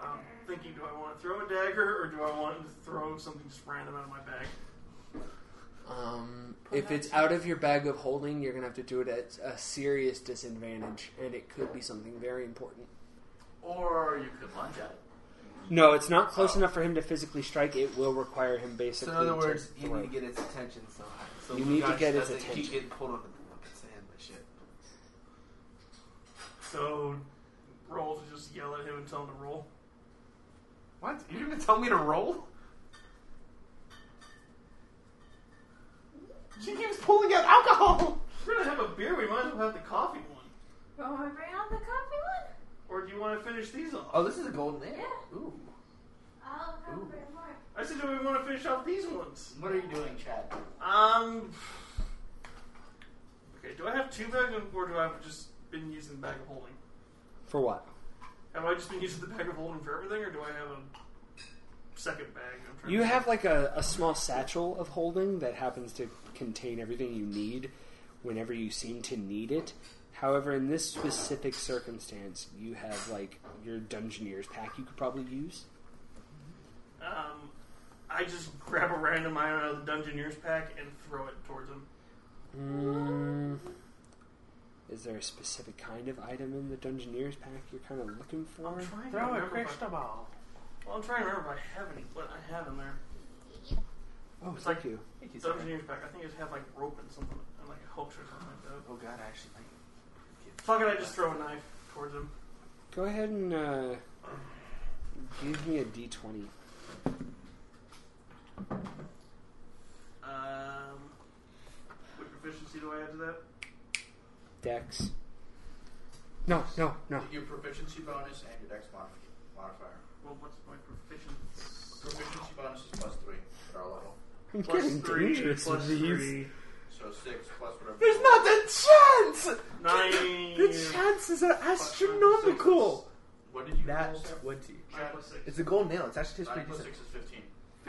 Speaker 2: I'm thinking, do I want to throw a dagger or do I want to throw something just random out of my bag?
Speaker 3: Um, if it's out of your bag of holding, you're gonna have to do it at a serious disadvantage, and it could be something very important.
Speaker 5: Or you could lunge at it.
Speaker 3: No, it's not close enough for him to physically strike. It will require him basically.
Speaker 4: So in other
Speaker 3: to
Speaker 4: words, you
Speaker 3: throw.
Speaker 4: need to get its attention so high. So
Speaker 3: You need to
Speaker 4: Lugosh
Speaker 3: get its
Speaker 4: doesn't Keep
Speaker 3: attention.
Speaker 4: getting pulled under the fucking sand and shit.
Speaker 2: So, roll to just yell at him and tell him to roll.
Speaker 8: What? You're gonna tell me to roll? She keeps pulling out alcohol.
Speaker 2: If we're gonna have a beer, we might as well have the coffee one.
Speaker 10: Oh, I bring out the coffee one?
Speaker 2: Or do you want to finish these off?
Speaker 4: Oh, this is a golden ale.
Speaker 10: Yeah.
Speaker 4: Ooh.
Speaker 10: I'll come
Speaker 4: Ooh.
Speaker 10: bring more.
Speaker 2: I said, do we want to finish off these ones?
Speaker 5: What are you doing, Chad?
Speaker 2: Um. Okay, do I have two bags of, or do I have just been using the bag of holding?
Speaker 3: For what?
Speaker 2: Have I just been using the bag of holding for everything, or do I have a second bag? I'm trying
Speaker 3: You
Speaker 2: to
Speaker 3: have like a, a small satchel of holding that happens to contain everything you need whenever you seem to need it. However, in this specific circumstance, you have like your Dungeoneer's pack you could probably use.
Speaker 2: Um, I just grab a random item out of the Dungeoneer's pack and throw it towards him.
Speaker 3: Mm, is there a specific kind of item in the Dungeoneer's pack you're kind of looking for?
Speaker 2: I'm trying to
Speaker 8: Throw a
Speaker 2: remember if I-
Speaker 8: crystal ball.
Speaker 2: Well, I'm trying to remember if I have any. What I have in there.
Speaker 3: Oh,
Speaker 2: It's
Speaker 3: thank
Speaker 2: like-
Speaker 3: you.
Speaker 8: Thank you, sir.
Speaker 2: Dungeoneer's pack. I think it had like rope and something, and like a hooks or something like that.
Speaker 4: Oh god, I actually. Like,
Speaker 2: Fuck it, I just throw a knife towards him.
Speaker 3: Go ahead and uh, give me a d20.
Speaker 2: Um, what proficiency do I add to that?
Speaker 3: Dex. No, no, no.
Speaker 5: Your proficiency bonus and your dex modif- modifier.
Speaker 2: Well, what's my proficiency?
Speaker 5: Proficiency bonus is plus three at our level.
Speaker 3: I'm
Speaker 2: Plus
Speaker 3: getting
Speaker 2: three,
Speaker 3: dangerous
Speaker 2: plus
Speaker 3: with these.
Speaker 2: three,
Speaker 5: So six plus whatever.
Speaker 8: There's not a chance.
Speaker 2: nine.
Speaker 8: The chances are astronomical.
Speaker 5: What did you roll?
Speaker 8: Nat
Speaker 5: Seth?
Speaker 8: twenty.
Speaker 2: Nine plus six.
Speaker 8: It's a golden nail. It's actually tastes
Speaker 5: Nine
Speaker 8: pretty
Speaker 5: plus
Speaker 8: decent.
Speaker 5: six is fifteen.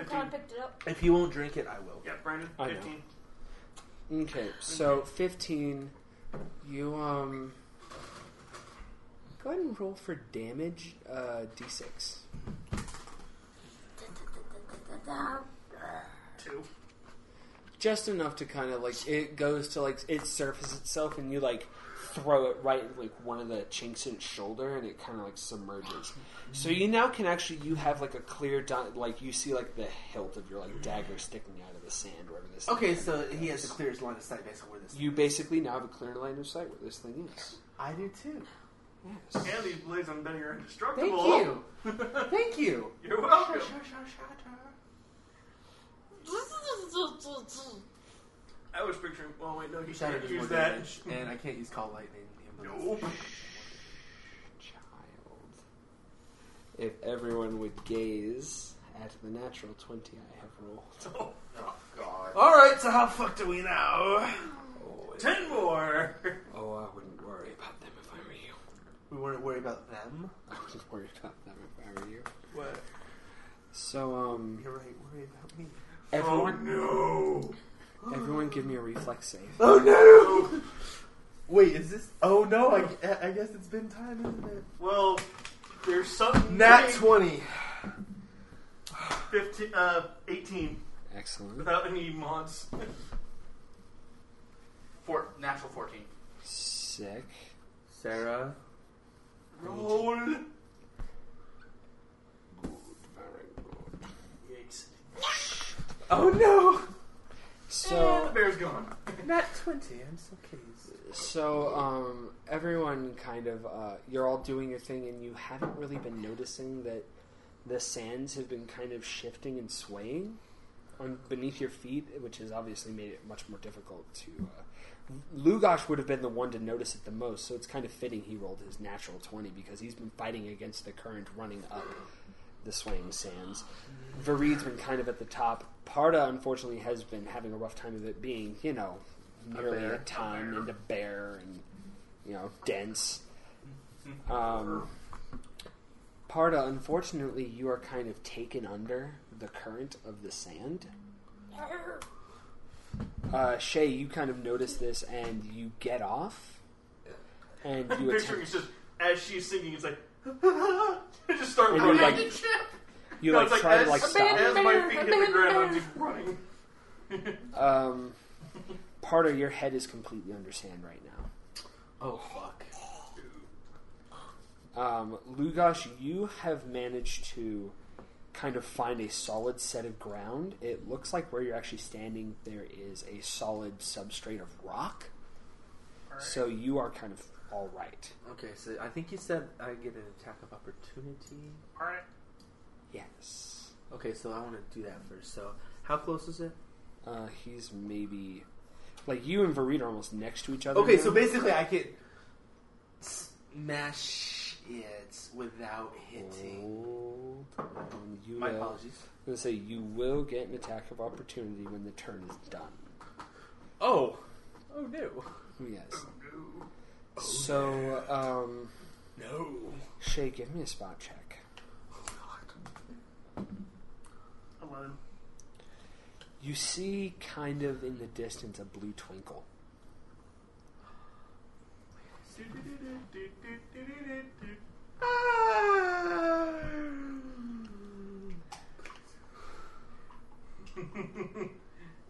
Speaker 10: Colin
Speaker 2: Fifteen.
Speaker 10: picked it up.
Speaker 8: If you won't drink it, I will.
Speaker 2: Yeah, Brandon.
Speaker 3: I know.
Speaker 2: Fifteen.
Speaker 3: Okay, so 15. You, um. Go ahead and roll for damage, uh, d6.
Speaker 2: Two.
Speaker 3: Just enough to kind of like, it goes to like, it surfaces itself and you like throw it right in like one of the chinks in its shoulder and it kind of like submerges. So you now can actually, you have like a clear, di- like you see like the hilt of your like dagger sticking out of the sand wherever this
Speaker 8: Okay,
Speaker 3: thing
Speaker 8: so he
Speaker 3: goes.
Speaker 8: has the clearest line of sight based on where this.
Speaker 3: You basically now have a clear line of sight where this thing is.
Speaker 8: I do too.
Speaker 3: Yes.
Speaker 2: And these blades I'm betting are indestructible.
Speaker 8: Thank you. Thank you.
Speaker 2: You're welcome. I was picturing. Well, wait, no, you
Speaker 8: Shadow
Speaker 2: can't
Speaker 8: does
Speaker 2: use
Speaker 8: more
Speaker 2: that.
Speaker 8: damage, and I can't use call lightning.
Speaker 2: No.
Speaker 3: child. If everyone would gaze at the natural 20 I have rolled.
Speaker 5: Oh god.
Speaker 8: All right, so how fucked are we now?
Speaker 3: Oh,
Speaker 2: Ten more.
Speaker 3: oh, I wouldn't worry about them if I were you.
Speaker 8: We weren't worried about them.
Speaker 3: I wouldn't worry about them if I were you.
Speaker 8: What?
Speaker 3: So, um,
Speaker 8: You're right. Worry about me.
Speaker 3: everyone,
Speaker 2: Oh no.
Speaker 3: everyone give me a reflex save.
Speaker 8: Oh no! Wait, is this? Oh no! I, I guess it's been time, isn't it?
Speaker 2: Well, there's something.
Speaker 8: Nat twenty.
Speaker 2: 15, uh, 18
Speaker 3: Excellent.
Speaker 2: without any mods.
Speaker 5: Four, natural fourteen.
Speaker 3: Sick.
Speaker 8: Sarah.
Speaker 2: Roll.
Speaker 3: Good. Very good.
Speaker 2: Yikes.
Speaker 8: Oh no!
Speaker 2: And the bear's gone.
Speaker 8: Not twenty. I'm so pleased.
Speaker 3: so, um, everyone kind of, uh, you're all doing your thing and you haven't really been noticing that the sands have been kind of shifting and swaying on beneath your feet, which has obviously made it much more difficult to. Uh, Lugosh would have been the one to notice it the most, so it's kind of fitting he rolled his natural twenty because he's been fighting against the current running up the swaying sands. Vareed's been kind of at the top. Parda, unfortunately, has been having a rough time of it being, you know, nearly a,
Speaker 8: bear.
Speaker 3: ton and a bear and you know dense. Um, Parda, unfortunately, you are kind of taken under the current of the sand. Uh, Shay, you kind of notice this and you get off. And
Speaker 2: I'm
Speaker 3: you
Speaker 2: picturing
Speaker 3: attempt,
Speaker 2: it's just as she's singing, it's like. just start
Speaker 3: And you,
Speaker 2: running.
Speaker 3: like, you
Speaker 2: No,
Speaker 3: like
Speaker 2: it's
Speaker 3: try
Speaker 2: as,
Speaker 3: to like stop.
Speaker 2: As my feet hit the ground, I'm just running.
Speaker 3: Um, Parda, your head is completely under sand right now.
Speaker 8: Oh fuck.
Speaker 3: Um, Lugosh, you have managed to kind of find a solid set of ground. It looks like where you're actually standing, there is a solid substrate of rock. So you are kind of all right.
Speaker 4: Okay, so I think you said I get an attack of opportunity.
Speaker 2: Alright.
Speaker 3: Yes.
Speaker 4: Okay, so I want to do that first. So, how close is it?
Speaker 3: Uh, he's maybe like you and Vareed are almost next to each other.
Speaker 4: Okay,
Speaker 3: now.
Speaker 4: so basically I can smash it without hitting.
Speaker 3: Hold on, you
Speaker 4: My
Speaker 3: will-
Speaker 4: apologies.
Speaker 3: I'm gonna say you will get an attack of opportunity when the turn is done.
Speaker 8: Oh. Oh no.
Speaker 3: Yes. no So, um,
Speaker 8: No.
Speaker 3: Shay, give me a spot check.
Speaker 2: 11.
Speaker 3: You see, kind of in the distance, a blue twinkle.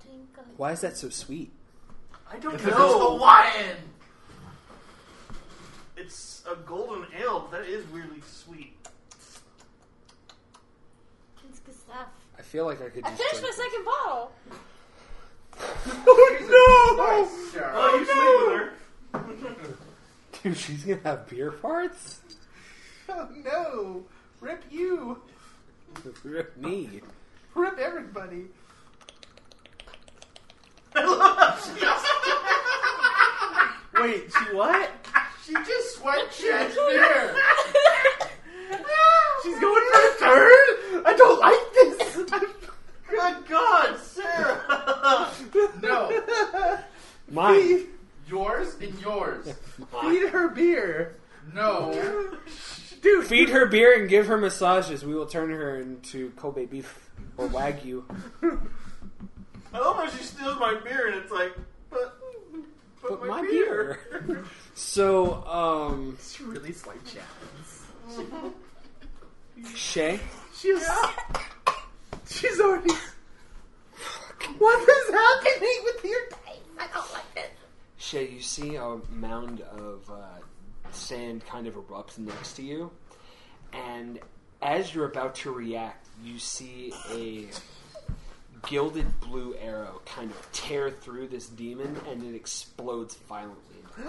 Speaker 10: Twinkle.
Speaker 3: Why is that so sweet?
Speaker 2: I don't
Speaker 7: Because
Speaker 2: know.
Speaker 7: it's Hawaiian.
Speaker 2: It's a golden ale, that is weirdly sweet.
Speaker 10: It's good stuff.
Speaker 3: I feel like I could
Speaker 10: I
Speaker 3: just.
Speaker 10: finished my
Speaker 3: drink
Speaker 10: second bottle.
Speaker 7: Oh no! Sure.
Speaker 2: Oh, you sleep with her.
Speaker 3: Dude, she's gonna have beer parts?
Speaker 5: Oh no! Rip you!
Speaker 3: Rip me.
Speaker 5: Rip everybody!
Speaker 8: Wait, she what?
Speaker 7: She just Chad's beer.
Speaker 8: She's going for a turn? I don't like this!
Speaker 2: Good God, Sarah!
Speaker 7: No,
Speaker 3: Mine.
Speaker 7: Yours and yours.
Speaker 8: Feed her beer.
Speaker 7: No,
Speaker 8: Dude,
Speaker 3: Feed her beer and give her massages. We will turn her into Kobe beef or Wagyu.
Speaker 2: I love how she steals my beer and it's like, but, but,
Speaker 3: But my beer. so, um,
Speaker 8: She really slight Chapman's.
Speaker 3: Shay,
Speaker 8: She's. She's already. What is happening with your I don't like it.
Speaker 3: Shay, you see a mound of uh, sand kind of erupt next to you, and as you're about to react, you see a gilded blue arrow kind of tear through this demon, and it explodes violently.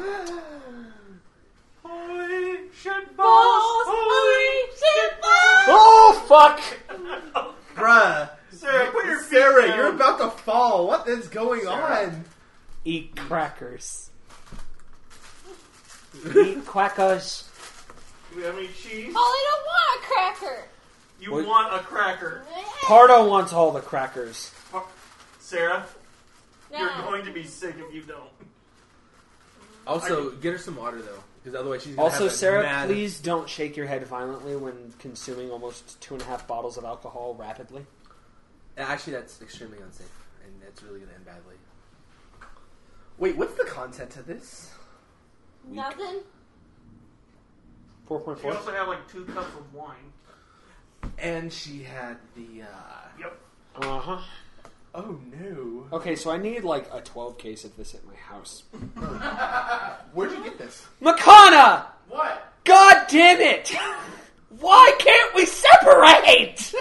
Speaker 2: Holy shit
Speaker 10: Balls! Holy shit balls!
Speaker 3: Oh fuck!
Speaker 8: Bruh.
Speaker 2: Sarah, put your feet
Speaker 8: Sarah,
Speaker 2: down.
Speaker 8: you're about to fall. What is going
Speaker 2: Sarah.
Speaker 8: on? Mm.
Speaker 3: Eat crackers. Eat quackers.
Speaker 2: Do we have any cheese?
Speaker 10: Oh, I don't want a cracker.
Speaker 2: You
Speaker 3: What-
Speaker 2: want a cracker.
Speaker 3: Parda wants all the crackers.
Speaker 2: Sarah,
Speaker 10: No.
Speaker 2: you're going to be sick if you don't.
Speaker 8: Also, get her some water though, because otherwise she's gonna
Speaker 3: Also,
Speaker 8: have a
Speaker 3: Sarah,
Speaker 8: mad-
Speaker 3: please don't shake your head violently when consuming almost two and a half bottles of alcohol rapidly.
Speaker 4: Actually, that's extremely unsafe, and that's really going to end badly.
Speaker 8: Wait, what's the content of this?
Speaker 10: Nothing.
Speaker 3: Four point
Speaker 2: You
Speaker 3: four.
Speaker 2: also have like two cups of wine.
Speaker 4: And she had the. Uh,
Speaker 2: Yep.
Speaker 3: Uh huh.
Speaker 8: Oh no!
Speaker 3: Okay, so I need like a twelve case of this at my house.
Speaker 8: Where'd you get this?
Speaker 3: Makana!
Speaker 7: what?
Speaker 3: God damn it! Why can't we separate?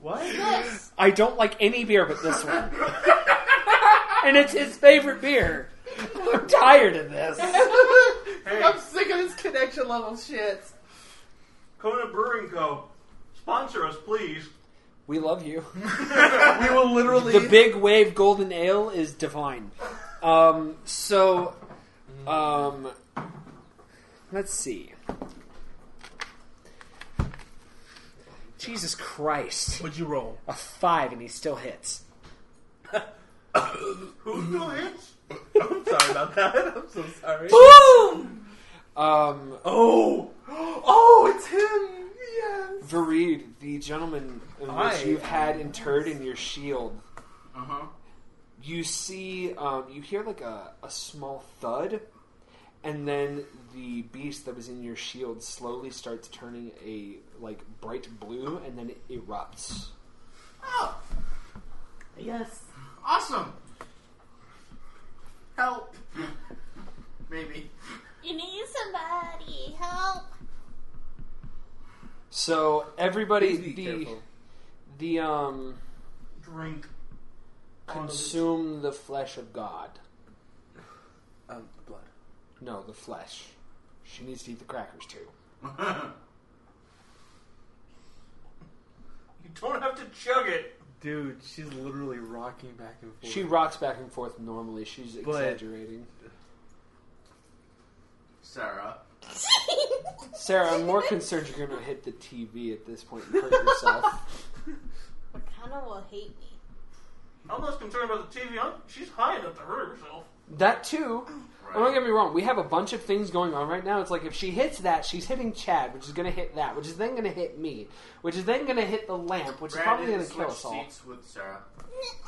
Speaker 8: What?
Speaker 10: This.
Speaker 3: I don't like any beer but this one. and it's his favorite beer. I'm tired of this.
Speaker 2: Hey,
Speaker 8: I'm sick of this connection level shit.
Speaker 2: Kona Brewing Co. Sponsor us, please.
Speaker 3: We love you.
Speaker 8: We will literally.
Speaker 3: The big wave golden ale is divine. Um, so, um, let's see. Jesus Christ.
Speaker 8: What'd you roll?
Speaker 3: A five and he still hits.
Speaker 2: Who doing? hits?
Speaker 8: I'm sorry about that. I'm so sorry.
Speaker 3: Boom! Um,
Speaker 8: Oh! Oh, it's him! Yes!
Speaker 3: Vareed, the gentleman in which you've had interred in your shield,
Speaker 7: Uh huh.
Speaker 3: you see, um, you hear like a, a small thud, and then the beast that was in your shield slowly starts turning a like bright blue, and then it erupts.
Speaker 7: Oh,
Speaker 8: Yes.
Speaker 7: Awesome. Help. Maybe.
Speaker 10: You need somebody. Help.
Speaker 3: So everybody,
Speaker 8: Please be
Speaker 3: the
Speaker 8: careful.
Speaker 3: the um,
Speaker 2: Drink.
Speaker 3: consume the flesh of God.
Speaker 8: Um, blood.
Speaker 3: No, the flesh. She needs to eat the crackers too.
Speaker 2: You don't have to chug it.
Speaker 8: Dude, she's literally rocking back and forth.
Speaker 3: She rocks back and forth normally. She's
Speaker 8: But-
Speaker 3: exaggerating.
Speaker 7: Sarah.
Speaker 3: Sarah, I'm more concerned you're going to hit the TV at this point and hurt yourself.
Speaker 10: Makana will hate me.
Speaker 2: I'm less concerned about the TV. I'm, she's high enough to hurt herself.
Speaker 3: That too. Oh, don't get me wrong. We have a bunch of things going on right now. It's like if she hits that, she's hitting Chad, which is going to hit that, which is then going to hit me, which is then going to hit the lamp, which is probably going to kill us all.
Speaker 7: seats with Sarah.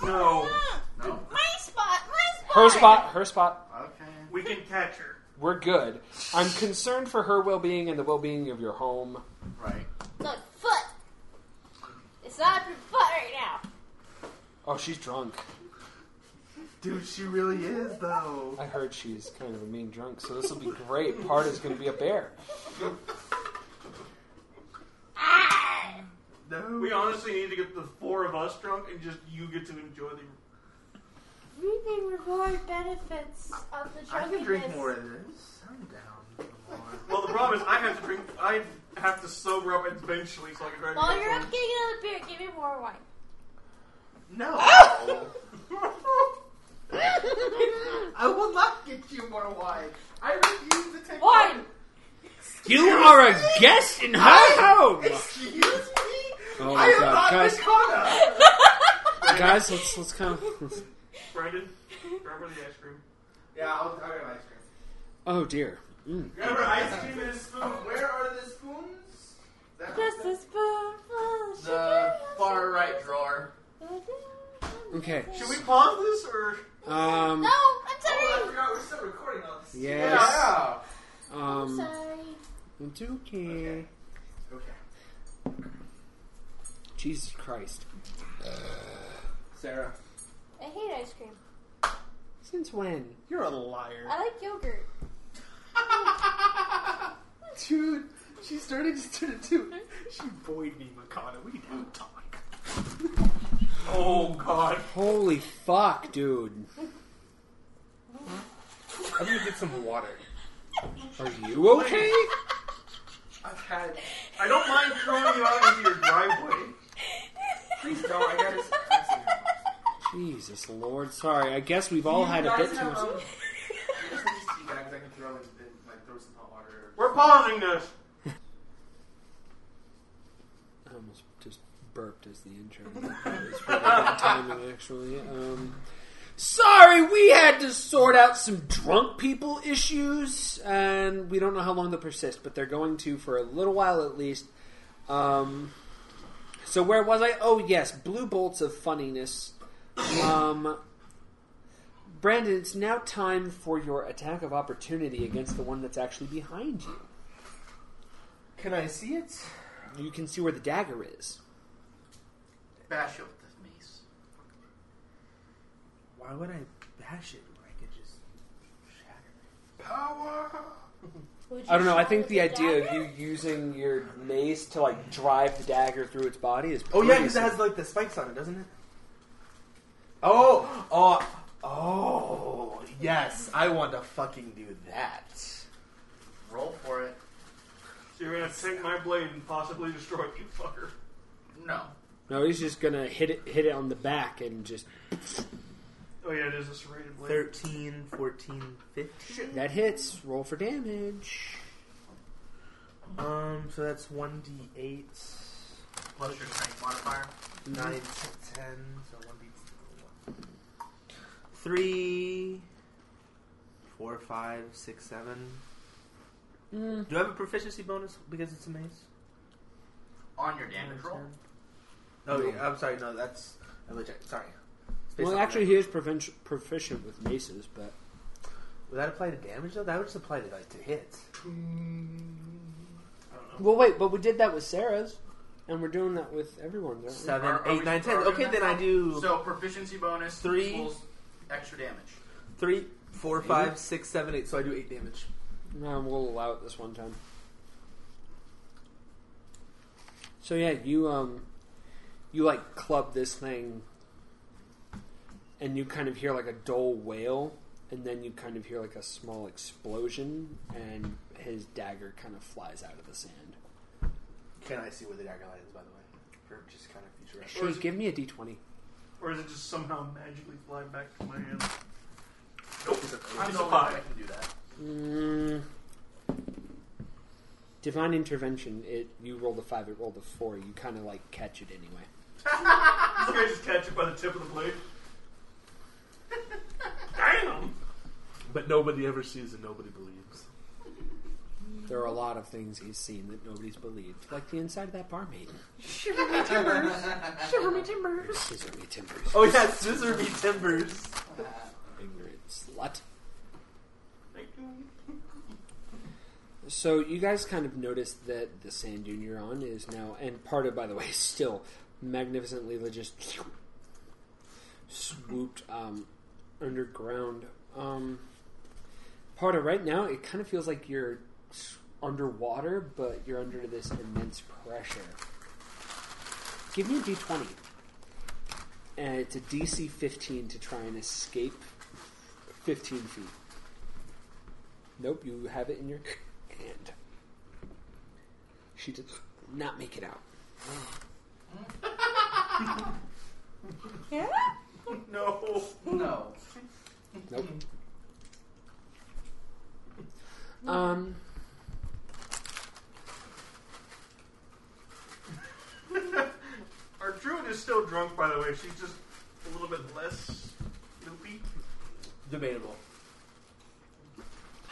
Speaker 2: No.
Speaker 7: No.
Speaker 10: My spot, my spot.
Speaker 3: Her spot, her spot.
Speaker 7: Okay.
Speaker 2: We can catch her.
Speaker 3: We're good. I'm concerned for her well-being and the well-being of your home.
Speaker 7: Right.
Speaker 10: Look, foot. It's not up your foot right now.
Speaker 3: Oh, she's drunk.
Speaker 8: Dude, she really is though.
Speaker 3: I heard she's kind of a mean drunk, so this will be great. Part is going to be a bear.
Speaker 8: No.
Speaker 2: We honestly need to get the four of us drunk and just you get to enjoy the.
Speaker 10: Reaping reward benefits of the
Speaker 8: I can drink more of this. I'm down for more.
Speaker 2: Well, the problem is I have to drink. I have to sober up eventually so I can try to.
Speaker 10: While
Speaker 2: drink
Speaker 10: you're up getting another beer, give me more wine.
Speaker 8: No. I will not get you more wine. I refuse to take
Speaker 10: Wine!
Speaker 3: You are a guest in her home!
Speaker 8: Excuse me?
Speaker 3: Oh
Speaker 8: I
Speaker 3: my
Speaker 8: am
Speaker 3: god,
Speaker 8: not
Speaker 3: guys,
Speaker 8: Makana.
Speaker 3: guys, let's let's kind of.
Speaker 2: Brandon, grab her the ice cream.
Speaker 8: Yeah, I'll, I'll get ice cream.
Speaker 3: Oh dear. Mm.
Speaker 8: Grab her ice cream and a spoon. Where are the spoons? That-
Speaker 10: Just a spoonful of
Speaker 7: The far right drawer.
Speaker 3: Okay.
Speaker 2: Should we pause this or?
Speaker 3: Um.
Speaker 10: No, I'm
Speaker 8: Oh, I
Speaker 10: sorry.
Speaker 8: forgot we're still recording all this.
Speaker 3: Yes.
Speaker 8: Yeah.
Speaker 10: I'm
Speaker 3: Um.
Speaker 10: sorry.
Speaker 3: It's okay.
Speaker 8: Okay.
Speaker 3: Jesus Christ.
Speaker 8: Sarah,
Speaker 10: I hate ice cream.
Speaker 3: Since when?
Speaker 8: you're a liar.
Speaker 10: I like yogurt.
Speaker 8: Dude, she started to turn into. She buoyed me, Makana. We don't talk.
Speaker 2: Oh God!
Speaker 3: Holy fuck, dude.
Speaker 8: I'm gonna get some water.
Speaker 3: Are you okay?
Speaker 8: I've had.
Speaker 2: I don't mind throwing you out into your driveway.
Speaker 8: Please don't. I gotta.
Speaker 3: Jesus Lord. Sorry. I guess we've all had a bit too much.
Speaker 8: Just these tea bags I can throw in, in like throw some hot water.
Speaker 2: We're pausing this.
Speaker 3: I almost just burped as the intro. It was really bad timing, actually. Um, sorry, we had to sort out some drunk people issues, and we don't know how long they'll persist, but they're going to for a little while at least. Um, so where was I? Oh yes, blue bolts of funniness. Um, Brandon, it's now time for your attack of opportunity against the one that's actually behind you.
Speaker 8: Can I see it?
Speaker 3: You can see where the dagger is.
Speaker 7: Bash it with the mace.
Speaker 8: Why would I bash it when I could just shatter it?
Speaker 7: Power.
Speaker 3: I don't know. I think
Speaker 10: with
Speaker 3: the
Speaker 10: a
Speaker 3: idea of you using your mace to like drive the dagger through its body is
Speaker 8: Oh yeah, because it has like the spikes on it, doesn't it? Oh, oh, oh, yes! I want to fucking do that.
Speaker 7: Roll for it.
Speaker 2: So you're gonna take my blade and possibly destroy it, you fucker.
Speaker 7: No.
Speaker 3: No, he's just gonna hit it, hit it on the back, and just
Speaker 2: Oh yeah, it is a serrated blade.
Speaker 8: 13, 14, 15.
Speaker 3: that hits. Roll for damage.
Speaker 8: Um, so that's 1d8,
Speaker 7: Plus your strength modifier.
Speaker 8: 9, 10, so 1d8. 3, 4, 5, 6, 7.
Speaker 3: Mm.
Speaker 8: Do I have a proficiency bonus because it's a mace?
Speaker 7: On your damage roll.
Speaker 8: Oh, yeah, I'm sorry, no, that's. I legit, sorry. It's
Speaker 3: Well, actually, he is profen- proficient with maces, but
Speaker 8: Would that apply to damage though? That would just apply to like to hits.
Speaker 3: well, wait. But we did that with Sarah's, and we're doing that with everyone's. Aren't we?
Speaker 8: Seven,
Speaker 7: Are- are
Speaker 8: eight,
Speaker 7: we
Speaker 8: nine, ten.
Speaker 7: starting
Speaker 8: Okay,
Speaker 7: that
Speaker 8: then I
Speaker 7: now?
Speaker 8: do
Speaker 7: So proficiency bonus
Speaker 8: Three.
Speaker 7: equals extra damage.
Speaker 8: three, four, five, six, seven, eight. So I do eight damage.
Speaker 3: No, we'll allow it this one time. So yeah, you um, you like club this thing, and you kind of hear like a dull wail, and then you kind of hear like a small explosion, and his dagger kind of flies out of the sand.
Speaker 4: Can I see where the dagger light is, by the way? For just kind of future reference.
Speaker 3: Actually, give me a d twenty.
Speaker 2: Or is it just somehow magically fly back to my hand?
Speaker 4: Nope. It's a,
Speaker 2: I'm
Speaker 4: it's
Speaker 2: the
Speaker 4: a
Speaker 2: five.
Speaker 4: I can do that.
Speaker 3: Mm, divine intervention. It you rolled a five. It rolled a four. You kind of like catch it anyway.
Speaker 2: This guy just catch it by the tip of the blade. Damn!
Speaker 8: But nobody ever sees and nobody believes.
Speaker 3: There are a lot of things he's seen that nobody's believed, like the inside of that barmaid.
Speaker 6: Shiver me timbers. Shiver me timbers.
Speaker 3: Scissor me timbers.
Speaker 8: Oh yeah, scissor me timbers.
Speaker 3: ignorant slut. So you guys kind of noticed that the sand dune you're on is now, and part of, by the way, still magnificently just swooped um, underground. Um, part of right now, it kind of feels like you're underwater, but you're under this immense pressure. Give me a d20. And it's a DC 15 to try and escape 15 feet. Nope, you have it in your hand. She did not make it out.
Speaker 6: Yeah?
Speaker 2: No.
Speaker 5: No.
Speaker 3: Nope. Um,
Speaker 2: Our druid is still drunk, by the way. She's just a little bit less loopy.
Speaker 4: Debatable.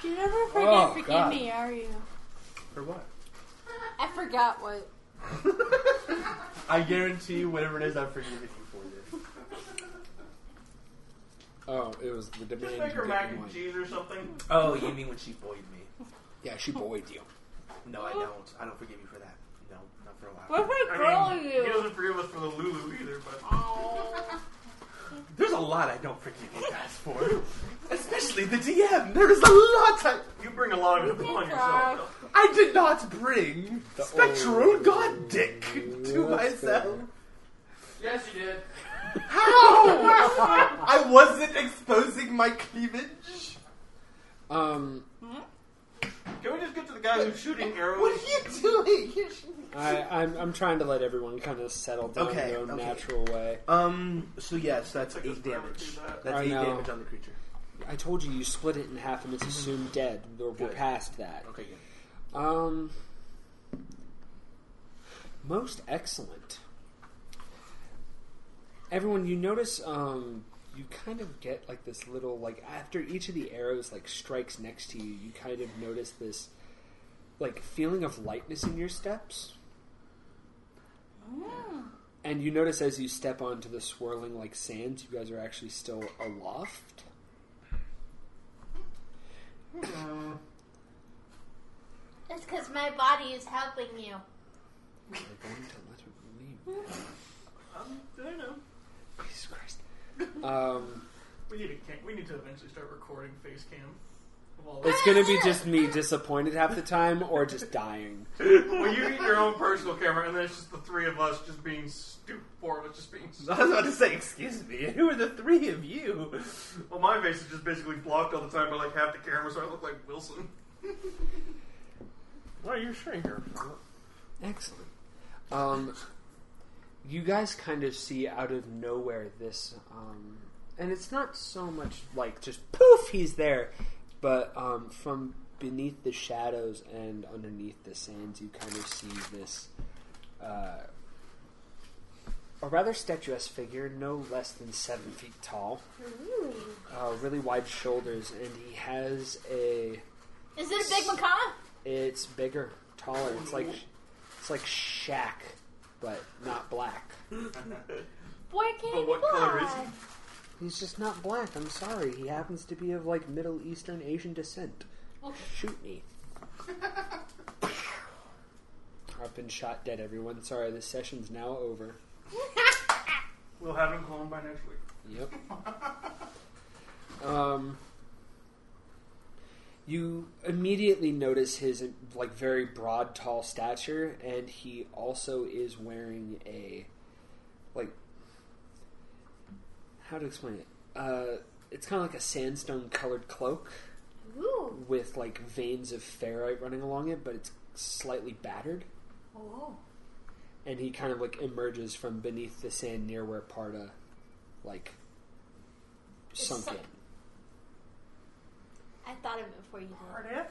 Speaker 10: You never forget
Speaker 3: Oh,
Speaker 10: forgive
Speaker 3: God.
Speaker 10: me, are you?
Speaker 8: For what?
Speaker 10: I forgot what.
Speaker 8: I guarantee you, whatever it is, I've forgiven you for this.
Speaker 3: oh, it was the
Speaker 2: Just
Speaker 3: demand.
Speaker 2: make her mac and cheese or something.
Speaker 4: Oh, you mean when she buoyed me?
Speaker 3: Yeah, she buoyed you.
Speaker 4: No, I don't. I don't forgive you for that. No, not for a while.
Speaker 10: What if I
Speaker 2: I
Speaker 10: grow
Speaker 2: mean,
Speaker 10: you?
Speaker 2: he doesn't forgive us for the Lulu either, but
Speaker 10: Oh.
Speaker 8: There's a lot I don't forgive you guys for. Especially the DM. There is a lot I,
Speaker 2: you bring a lot of it upon yourself. though.
Speaker 8: I did not bring
Speaker 3: The
Speaker 8: spectral
Speaker 3: old-
Speaker 8: god dick to
Speaker 3: That's
Speaker 8: myself.
Speaker 5: Yes, you did.
Speaker 8: How? I wasn't exposing my cleavage.
Speaker 3: Um,
Speaker 2: Can we just get to the guy who's shooting arrows?
Speaker 8: What are you doing? You're-
Speaker 3: I, I'm, I'm trying to let everyone kind of settle down
Speaker 8: Okay,
Speaker 3: in their own
Speaker 8: okay.
Speaker 3: natural way.
Speaker 8: Um. So yes, that's eight damage.
Speaker 2: that.
Speaker 8: That's
Speaker 3: I
Speaker 8: eight
Speaker 3: know.
Speaker 8: damage on the creature.
Speaker 3: I told you you split it in half and it's assumed dead. We're, we're past that.
Speaker 8: Okay. Good.
Speaker 3: Um, most excellent. Everyone, you notice, um, you kind of get like this little like after each of the arrows like strikes next to you, you kind of notice this like feeling of lightness in your steps. And you notice as you step onto the swirling like sands, you guys are actually still aloft.
Speaker 10: It's because my body is helping you.
Speaker 3: We're going to let her leave.
Speaker 2: Um, I know.
Speaker 3: Jesus Christ. Um,
Speaker 2: We need, a cam- we need to eventually start recording face cam. Of all
Speaker 3: it's gonna be just me disappointed half the time or just dying.
Speaker 2: well, you get your own personal camera, and then it's just the three of us just being stupid. Four of us just being.
Speaker 8: I was about to say, excuse me. Who are the three of you?
Speaker 2: Well, my face is just basically blocked all the time by like half the camera, so I look like Wilson.
Speaker 8: Why are you sure here?
Speaker 3: Excellent. Um, you guys kind of see out of nowhere this, um, and it's not so much like just poof, he's there, but um, from beneath the shadows and underneath the sands, you kind of see this. Uh, a rather statuesque figure, no less than seven feet tall, uh, really wide shoulders, and he has a.
Speaker 10: Is it a big Makana?
Speaker 3: It's bigger, taller. It's like it's like Shaq, but not black.
Speaker 10: Boy, can
Speaker 2: But
Speaker 10: he
Speaker 2: what color is
Speaker 10: fly?
Speaker 3: He's just not black. I'm sorry. He happens to be of like Middle Eastern Asian descent. Shoot me. I've been shot dead, everyone. Sorry, this session's now over.
Speaker 2: We'll have him cloned by next week.
Speaker 3: Yep. Um, You immediately notice his like very broad, tall stature, and he also is wearing a like how to explain it. Uh, it's kind of like a sandstone colored cloak
Speaker 10: Ooh.
Speaker 3: with like veins of ferrite running along it, but it's slightly battered.
Speaker 10: Oh.
Speaker 3: And he kind of like emerges from beneath the sand near where Parda like sunk
Speaker 10: sunk.
Speaker 3: in.
Speaker 10: I thought of it before you did.
Speaker 2: Parda?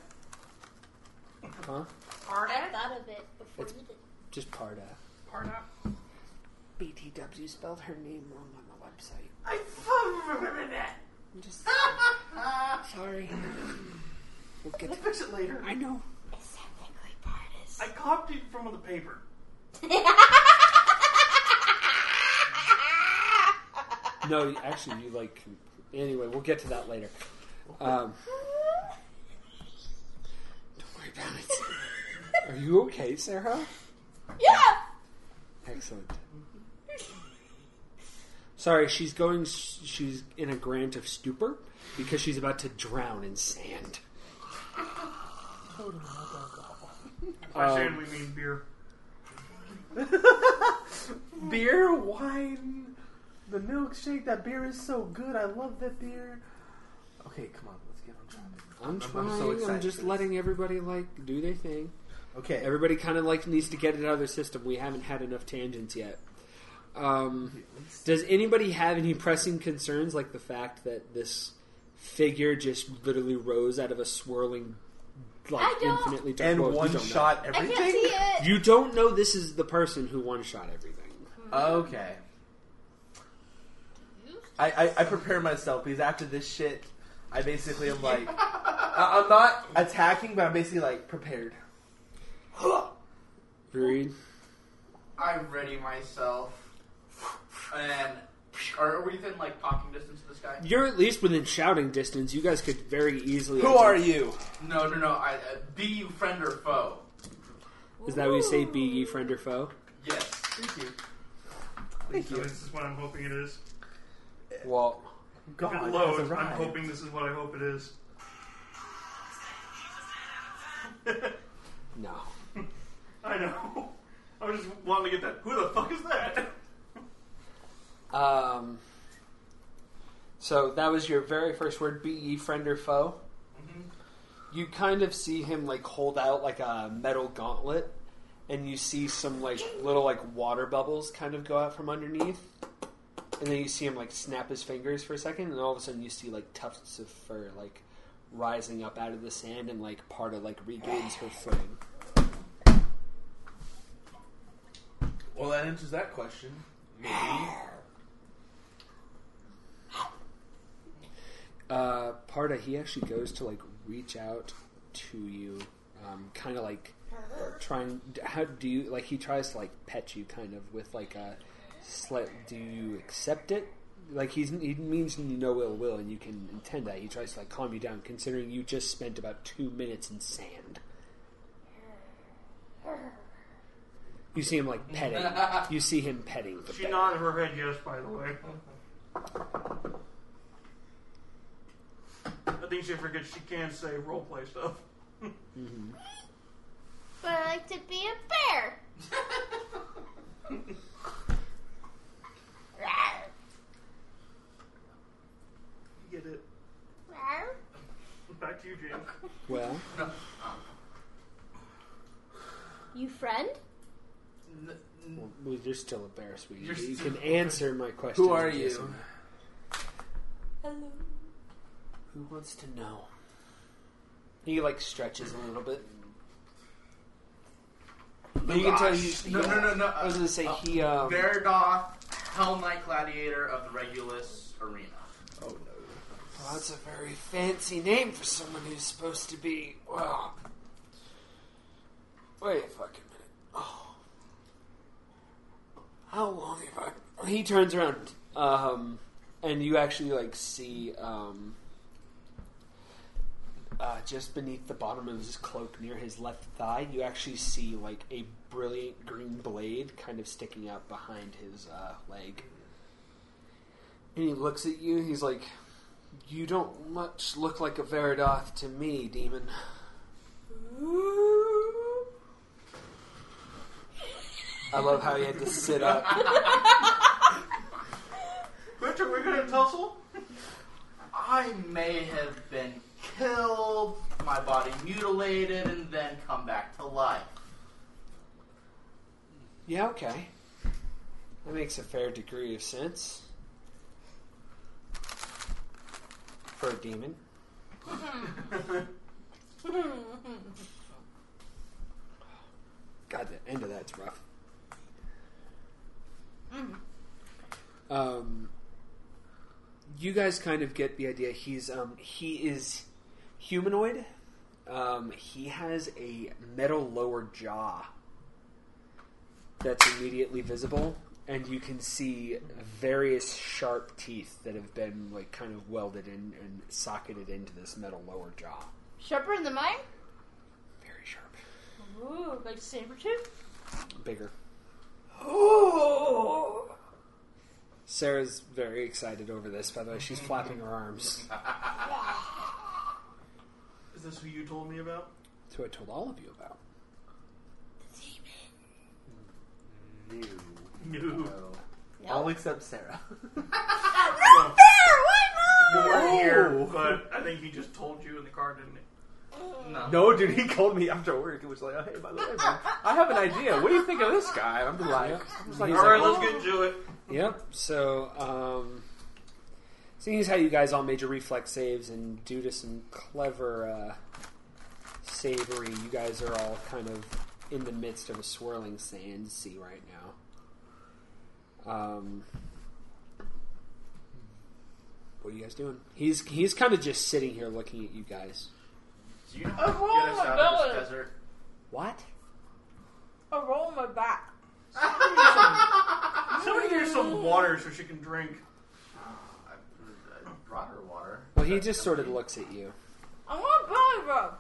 Speaker 3: Huh? Parda?
Speaker 10: I thought of it before
Speaker 3: It's-
Speaker 10: you did.
Speaker 3: Just Parda.
Speaker 2: Parda?
Speaker 3: BTW spelled her name wrong on the website.
Speaker 7: I fucking remember that.
Speaker 3: I'm just sorry. We'll get
Speaker 2: We'll
Speaker 3: to
Speaker 2: fix it later.
Speaker 3: I know.
Speaker 10: It's technically Partis.
Speaker 2: I copied from the paper.
Speaker 3: No, you- actually, you like. Anyway, we'll get to that later. Um, don't worry about it. Are you okay, Sarah?
Speaker 10: yeah!
Speaker 3: Excellent. Sorry, she's going. She's in a grant of stupor because she's about to drown in sand.
Speaker 2: By
Speaker 3: Um,
Speaker 2: sand, we mean beer.
Speaker 8: beer, wine, the milkshake. That beer is so good. I love that beer. Okay, come on, let's get on track.
Speaker 3: I'm
Speaker 8: I'm
Speaker 3: trying.
Speaker 8: so
Speaker 3: I'm,
Speaker 8: excited
Speaker 3: just
Speaker 8: this.
Speaker 3: letting everybody like do their thing.
Speaker 8: Okay,
Speaker 3: Everybody kind of like needs to get it out of their system. We haven't had enough tangents yet. Um, does anybody have any pressing concerns, like the fact that this figure just literally rose out of a swirling, like
Speaker 10: I don't.
Speaker 3: infinitely dark
Speaker 8: and
Speaker 3: well, you
Speaker 8: one
Speaker 3: don't know.
Speaker 8: shot
Speaker 10: I
Speaker 8: everything.
Speaker 10: can't see it.
Speaker 3: You don't know this is the person who one shot everything.
Speaker 8: Okay. I, I, I prepare myself because after this shit, I basically am like, I, I'm not attacking, but I'm basically like prepared.
Speaker 3: Reed,
Speaker 5: I ready myself. And are we within like talking distance of this guy?
Speaker 3: you're at least within shouting distance. You guys could very easily.
Speaker 8: Who are you?
Speaker 5: No, no, no. I uh, be you friend or foe?
Speaker 3: Is that what you say? Be ye friend or foe?
Speaker 5: Yes.
Speaker 8: Thank you.
Speaker 2: Thank you. This is what I'm hoping it is.
Speaker 3: Well,
Speaker 8: God,
Speaker 2: if it
Speaker 8: has
Speaker 2: loads, I'm hoping this is what I hope it is.
Speaker 3: no.
Speaker 2: I know. I was just wanting to get that. Who the fuck is that?
Speaker 3: Um. So that was your very first word. Be friend or foe. Mm-hmm. You kind of see him like hold out like a metal gauntlet, and you see some like little like water bubbles kind of go out from underneath, and then you see him like snap his fingers for a second, and all of a sudden you see like tufts of fur like rising up out of the sand, and like Parda like regains her footing.
Speaker 8: Well, that answers that question. Maybe.
Speaker 3: Uh, Parda, he actually goes to like reach out to you, um, kind of like trying. How do you like? He tries to like pet you, kind of with like a slight. Do you accept it? Like he's he means no ill will, and you can intend that. He tries to like calm you down, considering you just spent about two minutes in sand. You see him like petting. You see him petting. the
Speaker 2: She nodded her head yes, by the way. I think she forgets she can say roleplay stuff. Mm-hmm.
Speaker 10: But I like to be a bear.
Speaker 2: You get it.
Speaker 10: rawr.
Speaker 2: Back to you, James.
Speaker 3: Well,
Speaker 10: You friend?
Speaker 5: N- n-
Speaker 3: well, you're still a bear, sweetie.
Speaker 5: You're
Speaker 3: you
Speaker 5: still-
Speaker 3: can answer my question.
Speaker 8: Who are you?
Speaker 10: Hello.
Speaker 3: Who wants to know? He like stretches a little bit. But you can tell he,
Speaker 5: no, no, no, no.
Speaker 3: I was gonna say
Speaker 5: uh,
Speaker 3: he. Um,
Speaker 5: Veridoth, Hell Knight Gladiator of the Regulus Arena.
Speaker 8: Oh no.
Speaker 3: well, that's a very fancy name for someone who's supposed to be. Well, wait a fucking minute. Oh, how long have I? He turns around, um, and you actually like see. Um, uh, just beneath the bottom of his cloak near his left thigh, you actually see like a brilliant green blade kind of sticking out behind his uh, leg. And he looks at you. He's like, You don't much look like a Veridoth to me, demon. I love how he had to sit up.
Speaker 2: Richard, we're gonna tussle.
Speaker 5: I may have been killed, my body mutilated, and then come back to life.
Speaker 3: Yeah, okay. That makes a fair degree of sense. For a demon. God, the end of that's rough. Um, you guys kind of get the idea. He's um, he is humanoid. Um, he has a metal lower jaw that's immediately visible, and you can see various sharp teeth that have been like kind of welded in and socketed into this metal lower jaw.
Speaker 10: Sharper than mine?
Speaker 3: Very sharp,
Speaker 10: Ooh, like saber tooth?
Speaker 3: bigger.
Speaker 10: Ooh.
Speaker 3: Sarah's very excited over this. By the way, she's flapping her arms.
Speaker 2: Is this who you told me about?
Speaker 3: That's who I told all of you about.
Speaker 8: No.
Speaker 2: No.
Speaker 8: All except Sarah.
Speaker 10: Not fair!
Speaker 2: You
Speaker 10: Why
Speaker 2: weren't
Speaker 8: Oh.
Speaker 2: here, but I think he just told you in the car, didn't he?
Speaker 5: No.
Speaker 8: No, dude, he called me after work. It was like, oh, hey, by the way, man, I have an idea. What do you think of this guy? And I'm just like, I'm just like,
Speaker 2: All right,
Speaker 3: like,
Speaker 2: let's get into it.
Speaker 3: Yep. So, um, seeing as how you guys all made your reflex saves and due to some clever uh, savory, you guys are all kind of in the midst of a swirling sand sea right now. Um, what are you guys doing? He's he's kind of just sitting here looking at you guys.
Speaker 5: Do you know how to
Speaker 10: roll
Speaker 5: get us
Speaker 10: my
Speaker 5: out of this desert?
Speaker 3: What?
Speaker 10: I roll my back.
Speaker 2: Somebody get her some water so she can drink.
Speaker 5: I, I brought her water.
Speaker 3: Well, he just sort of looks at you.
Speaker 10: I want belly rub.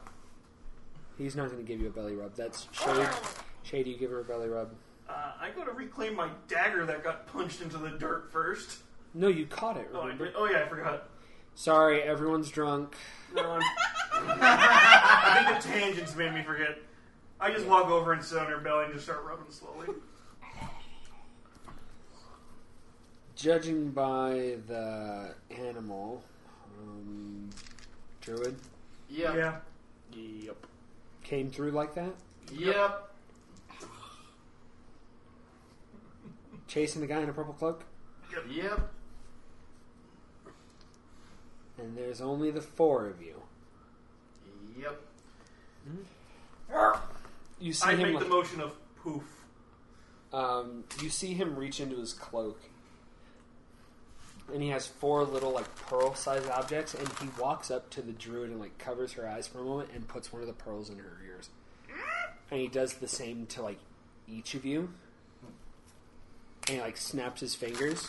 Speaker 3: He's not going to give you a belly rub. That's Shade. Shade, you give her a belly rub.
Speaker 2: Uh, I go to reclaim my dagger that got punched into the dirt first.
Speaker 3: No, you caught it.
Speaker 2: Oh, I
Speaker 3: Remember?
Speaker 2: did. Oh yeah, I forgot.
Speaker 3: Sorry, everyone's drunk.
Speaker 2: No, I'm- I think the tangents made me forget. I just walk over and sit on her belly and just start rubbing slowly.
Speaker 3: Judging by the animal, um, druid
Speaker 5: Yep.
Speaker 2: Yeah.
Speaker 3: yep. came through like that,
Speaker 5: Yep.
Speaker 3: chasing the guy in a purple cloak,
Speaker 5: Yep.
Speaker 3: and there's only the four of you.
Speaker 5: Yep.
Speaker 3: You see
Speaker 2: I
Speaker 3: him.
Speaker 2: make
Speaker 3: like-
Speaker 2: the motion of poof.
Speaker 3: Um, you see him reach into his cloak, and he has four little like pearl-sized objects, and he walks up to the druid and like covers her eyes for a moment and puts one of the pearls in her ears, and he does the same to like each of you, and he like snaps his fingers.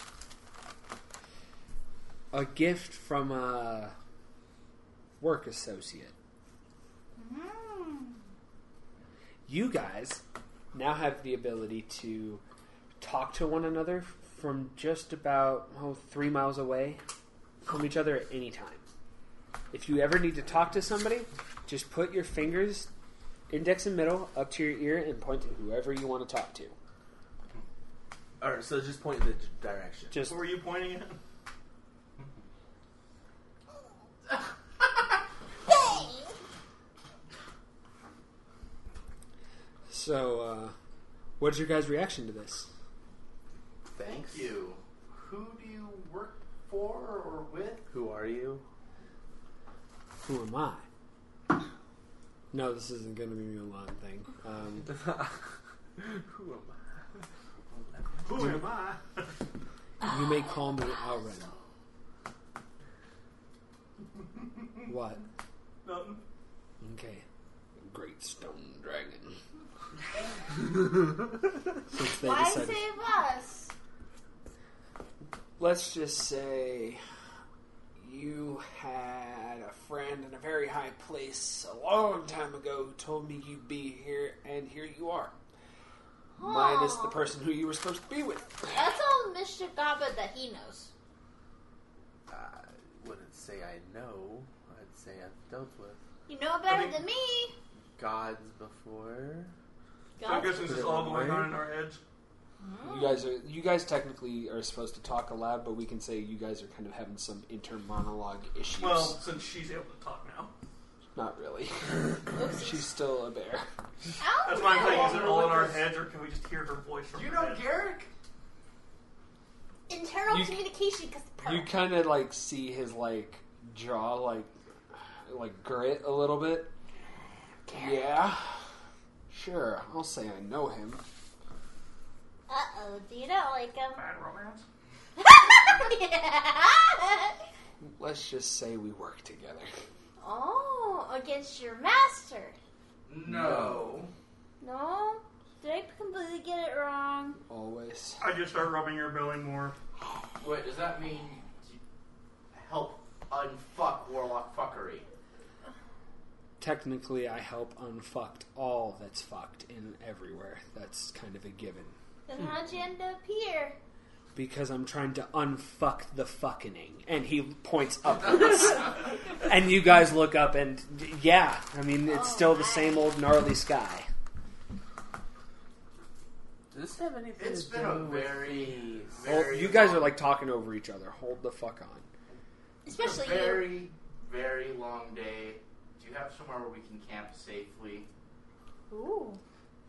Speaker 3: A gift from a work associate. You guys now have the ability to talk to one another from just about oh, three miles away from each other at any time. If you ever need to talk to somebody, just put your fingers, index and middle, up to your ear and point to whoever you want to talk to.
Speaker 8: Alright, so just point in the direction.
Speaker 3: Just
Speaker 2: What were you pointing at?
Speaker 3: so. Uh, what's your guys' reaction to this?
Speaker 5: Thank you. Who do you work for or with?
Speaker 8: Who are you?
Speaker 3: Who am I? No, this isn't going to be a Mulan thing. Um,
Speaker 8: Who am I?
Speaker 2: Who am I?
Speaker 3: you may call me Alren. What?
Speaker 2: Nothing.
Speaker 3: Okay. Great stone dragon. Since they
Speaker 10: Why
Speaker 3: decided,
Speaker 10: save us?
Speaker 3: Let's just say you had a friend in a very high place a long time ago who told me you'd be here, and here you are. Minus the person who you were supposed to be with.
Speaker 10: That's all Mr. Gaba that he knows.
Speaker 8: I? I wouldn't say I know. I'd say I've dealt with
Speaker 10: You know better
Speaker 2: I mean-
Speaker 10: than me.
Speaker 8: gods before.
Speaker 2: So I'm guessing this is all going on in our heads.
Speaker 3: You guys are you guys technically are supposed to talk aloud, but we can say you guys are kind of having some inter monologue issues.
Speaker 2: Well, since she's able to talk now.
Speaker 3: not really. She's still a bear.
Speaker 2: That's why I'm saying, is it all in our heads, or can we just hear her voice from
Speaker 5: Do you
Speaker 2: her
Speaker 5: know
Speaker 2: head?
Speaker 5: Garrick?
Speaker 10: Internal
Speaker 3: You-
Speaker 10: communication because
Speaker 3: You kind of like see his like jaw like like grit a little bit. Yeah, sure. I'll say I know him.
Speaker 10: Uh oh, do you not like him?
Speaker 2: Bad romance?
Speaker 3: Let's just say we work together.
Speaker 10: oh, against your master.
Speaker 5: No.
Speaker 10: No? Did I completely get it wrong?
Speaker 3: Always.
Speaker 2: I just start rubbing your belly more.
Speaker 5: Wait, does that mean you help unfuck Warlock fuckery?
Speaker 3: Technically, I help unfucked all that's fucked in everywhere. That's kind of a given.
Speaker 10: Then how'd you end up here?
Speaker 3: Because I'm trying to unfuck the fucking. And he points upwards. and you guys look up, and yeah, I mean, it's
Speaker 10: Oh,
Speaker 3: still the
Speaker 10: my.
Speaker 3: same old gnarly sky.
Speaker 8: Does this have anything
Speaker 5: It's
Speaker 8: to
Speaker 5: been
Speaker 8: do
Speaker 5: a
Speaker 8: with
Speaker 5: very,
Speaker 8: the-
Speaker 3: Well,
Speaker 5: very
Speaker 3: you guys
Speaker 5: long-
Speaker 3: are like talking over each other. Hold the fuck on.
Speaker 10: Especially
Speaker 5: a
Speaker 10: you.
Speaker 5: very, very long day. Do you have somewhere where we can camp safely?
Speaker 10: Ooh.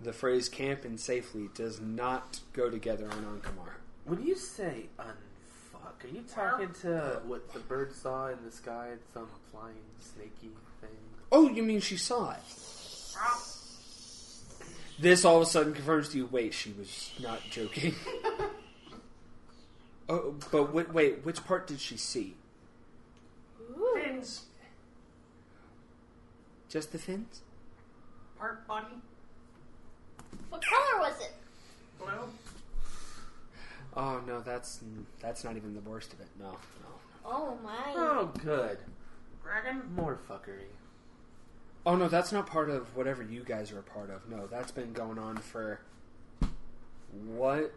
Speaker 3: The phrase "camp camping safely does not go together on Ankamar.
Speaker 8: When you say unfuck, are you talking to what the bird saw in the sky? Some flying snaky thing?
Speaker 3: Oh, you mean she saw it? This all of a sudden confirms to you. Wait, she was not joking. oh, but wait, wait, which part did she see?
Speaker 10: Ooh.
Speaker 2: Fins.
Speaker 3: Just the fins?
Speaker 2: Part body.
Speaker 10: What color was it?
Speaker 2: Blue.
Speaker 3: Oh no, that's that's not even the worst of it. No, no.
Speaker 10: Oh my.
Speaker 8: Oh, good.
Speaker 2: Dragon.
Speaker 8: More fuckery.
Speaker 3: Oh no, that's not part of whatever you guys are a part of. No, that's been going on for what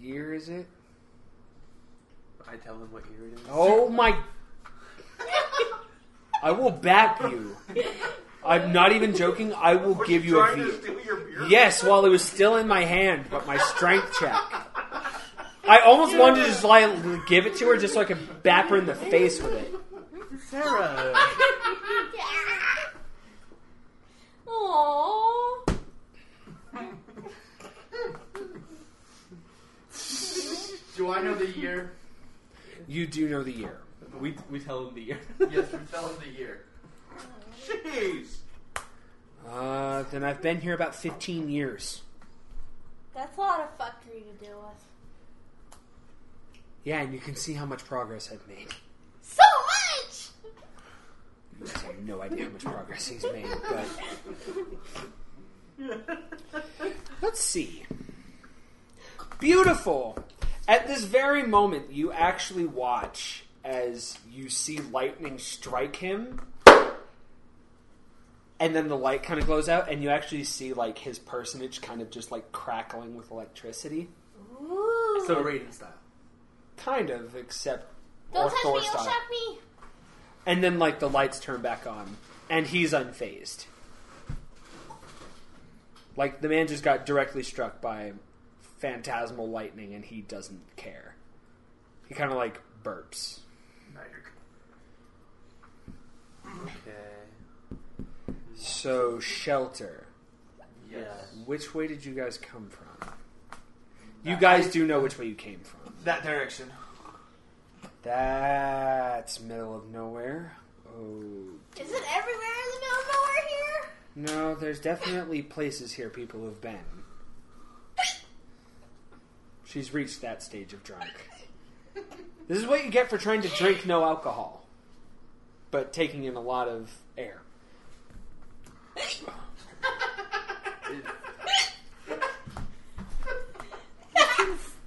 Speaker 3: year is it?
Speaker 8: I tell them what year it is.
Speaker 3: Oh my! I will back you. I'm not even joking. I will
Speaker 2: Was
Speaker 3: give
Speaker 2: she
Speaker 3: you a
Speaker 2: trying to steal your beer?
Speaker 3: Yes, while it was still in my hand, but my strength check. I almost wanted to just like give it to her just so I could bap her in the face with it.
Speaker 8: Sarah!
Speaker 10: Aww.
Speaker 5: Do I know the year?
Speaker 3: You do know the year.
Speaker 8: we, we tell them the year.
Speaker 5: yes, we tell him the year.
Speaker 2: Jeez.
Speaker 3: Uh, then I've been here about 15 years.
Speaker 10: That's a lot of fuckery to deal with.
Speaker 3: Yeah, and you can see how much progress I've made.
Speaker 10: So much!
Speaker 3: You guys have no idea how much progress he's made, but let's see. Beautiful. At this very moment, you actually watch as you see lightning strike him, and then the light kind of glows out, and you actually see like his personage kind of just like crackling with electricity,
Speaker 10: Ooh.
Speaker 8: so Raiden style.
Speaker 3: kind of, except
Speaker 10: Don't
Speaker 3: or
Speaker 10: touch
Speaker 3: Thor
Speaker 10: me, you'll
Speaker 3: style.
Speaker 10: shock me.
Speaker 3: And then like the lights turn back on, and he's unfazed. Like the man just got directly struck by phantasmal lightning, and he doesn't care. He kind of like burps.
Speaker 2: Magic.
Speaker 8: Okay.
Speaker 3: So shelter.
Speaker 8: Yes.
Speaker 3: Which way did you guys come from? You uh, guys do know which way you came from.
Speaker 8: That direction.
Speaker 3: That's middle of nowhere. Oh
Speaker 10: Is it everywhere in the middle of nowhere here?
Speaker 3: no, there's definitely places here people have been. She's reached that stage of drunk. This is what you get for trying to drink no alcohol, but taking in a lot of air.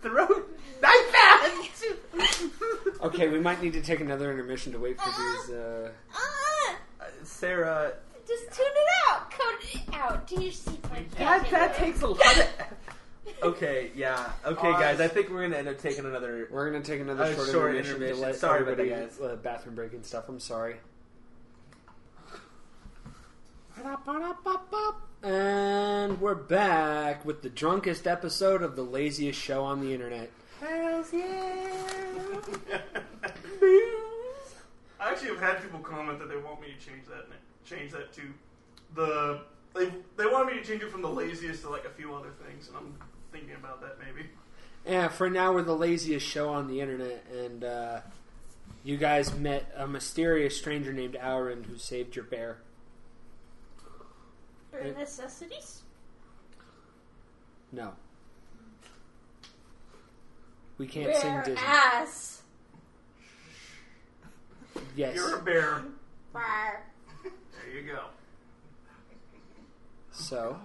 Speaker 8: Throat. Knife out!
Speaker 3: Okay, we might need to take another intermission to wait for these. Uh...
Speaker 10: Uh,
Speaker 8: Uh, Sarah,
Speaker 10: just tune it out. Code it out. Do your sequence.
Speaker 8: that, that takes a lot of. Okay, yeah. Okay,
Speaker 2: Uh,
Speaker 8: guys, I think we're gonna end up taking another.
Speaker 3: We're gonna take another
Speaker 8: A
Speaker 3: short,
Speaker 8: short
Speaker 3: intermission,
Speaker 8: intermission.
Speaker 3: to let
Speaker 8: Sorry about
Speaker 3: everybody
Speaker 8: that, guys.
Speaker 3: uh, bathroom break and stuff. I'm sorry. And we're back with the drunkest episode of the laziest show on the internet.
Speaker 2: I actually have had people comment that they want me to change that change that to the they they want me to change it from the laziest to like a few other things, and I'm thinking about that maybe.
Speaker 3: Yeah, for now we're the laziest show on the internet, and uh, you guys met a mysterious stranger named Aurin who saved your bear.
Speaker 10: For necessities?
Speaker 3: No. We can't sing
Speaker 10: Bare
Speaker 3: Disney.
Speaker 10: ass.
Speaker 3: Yes.
Speaker 2: You're a bear.
Speaker 10: Rawr.
Speaker 2: There you go.
Speaker 3: So,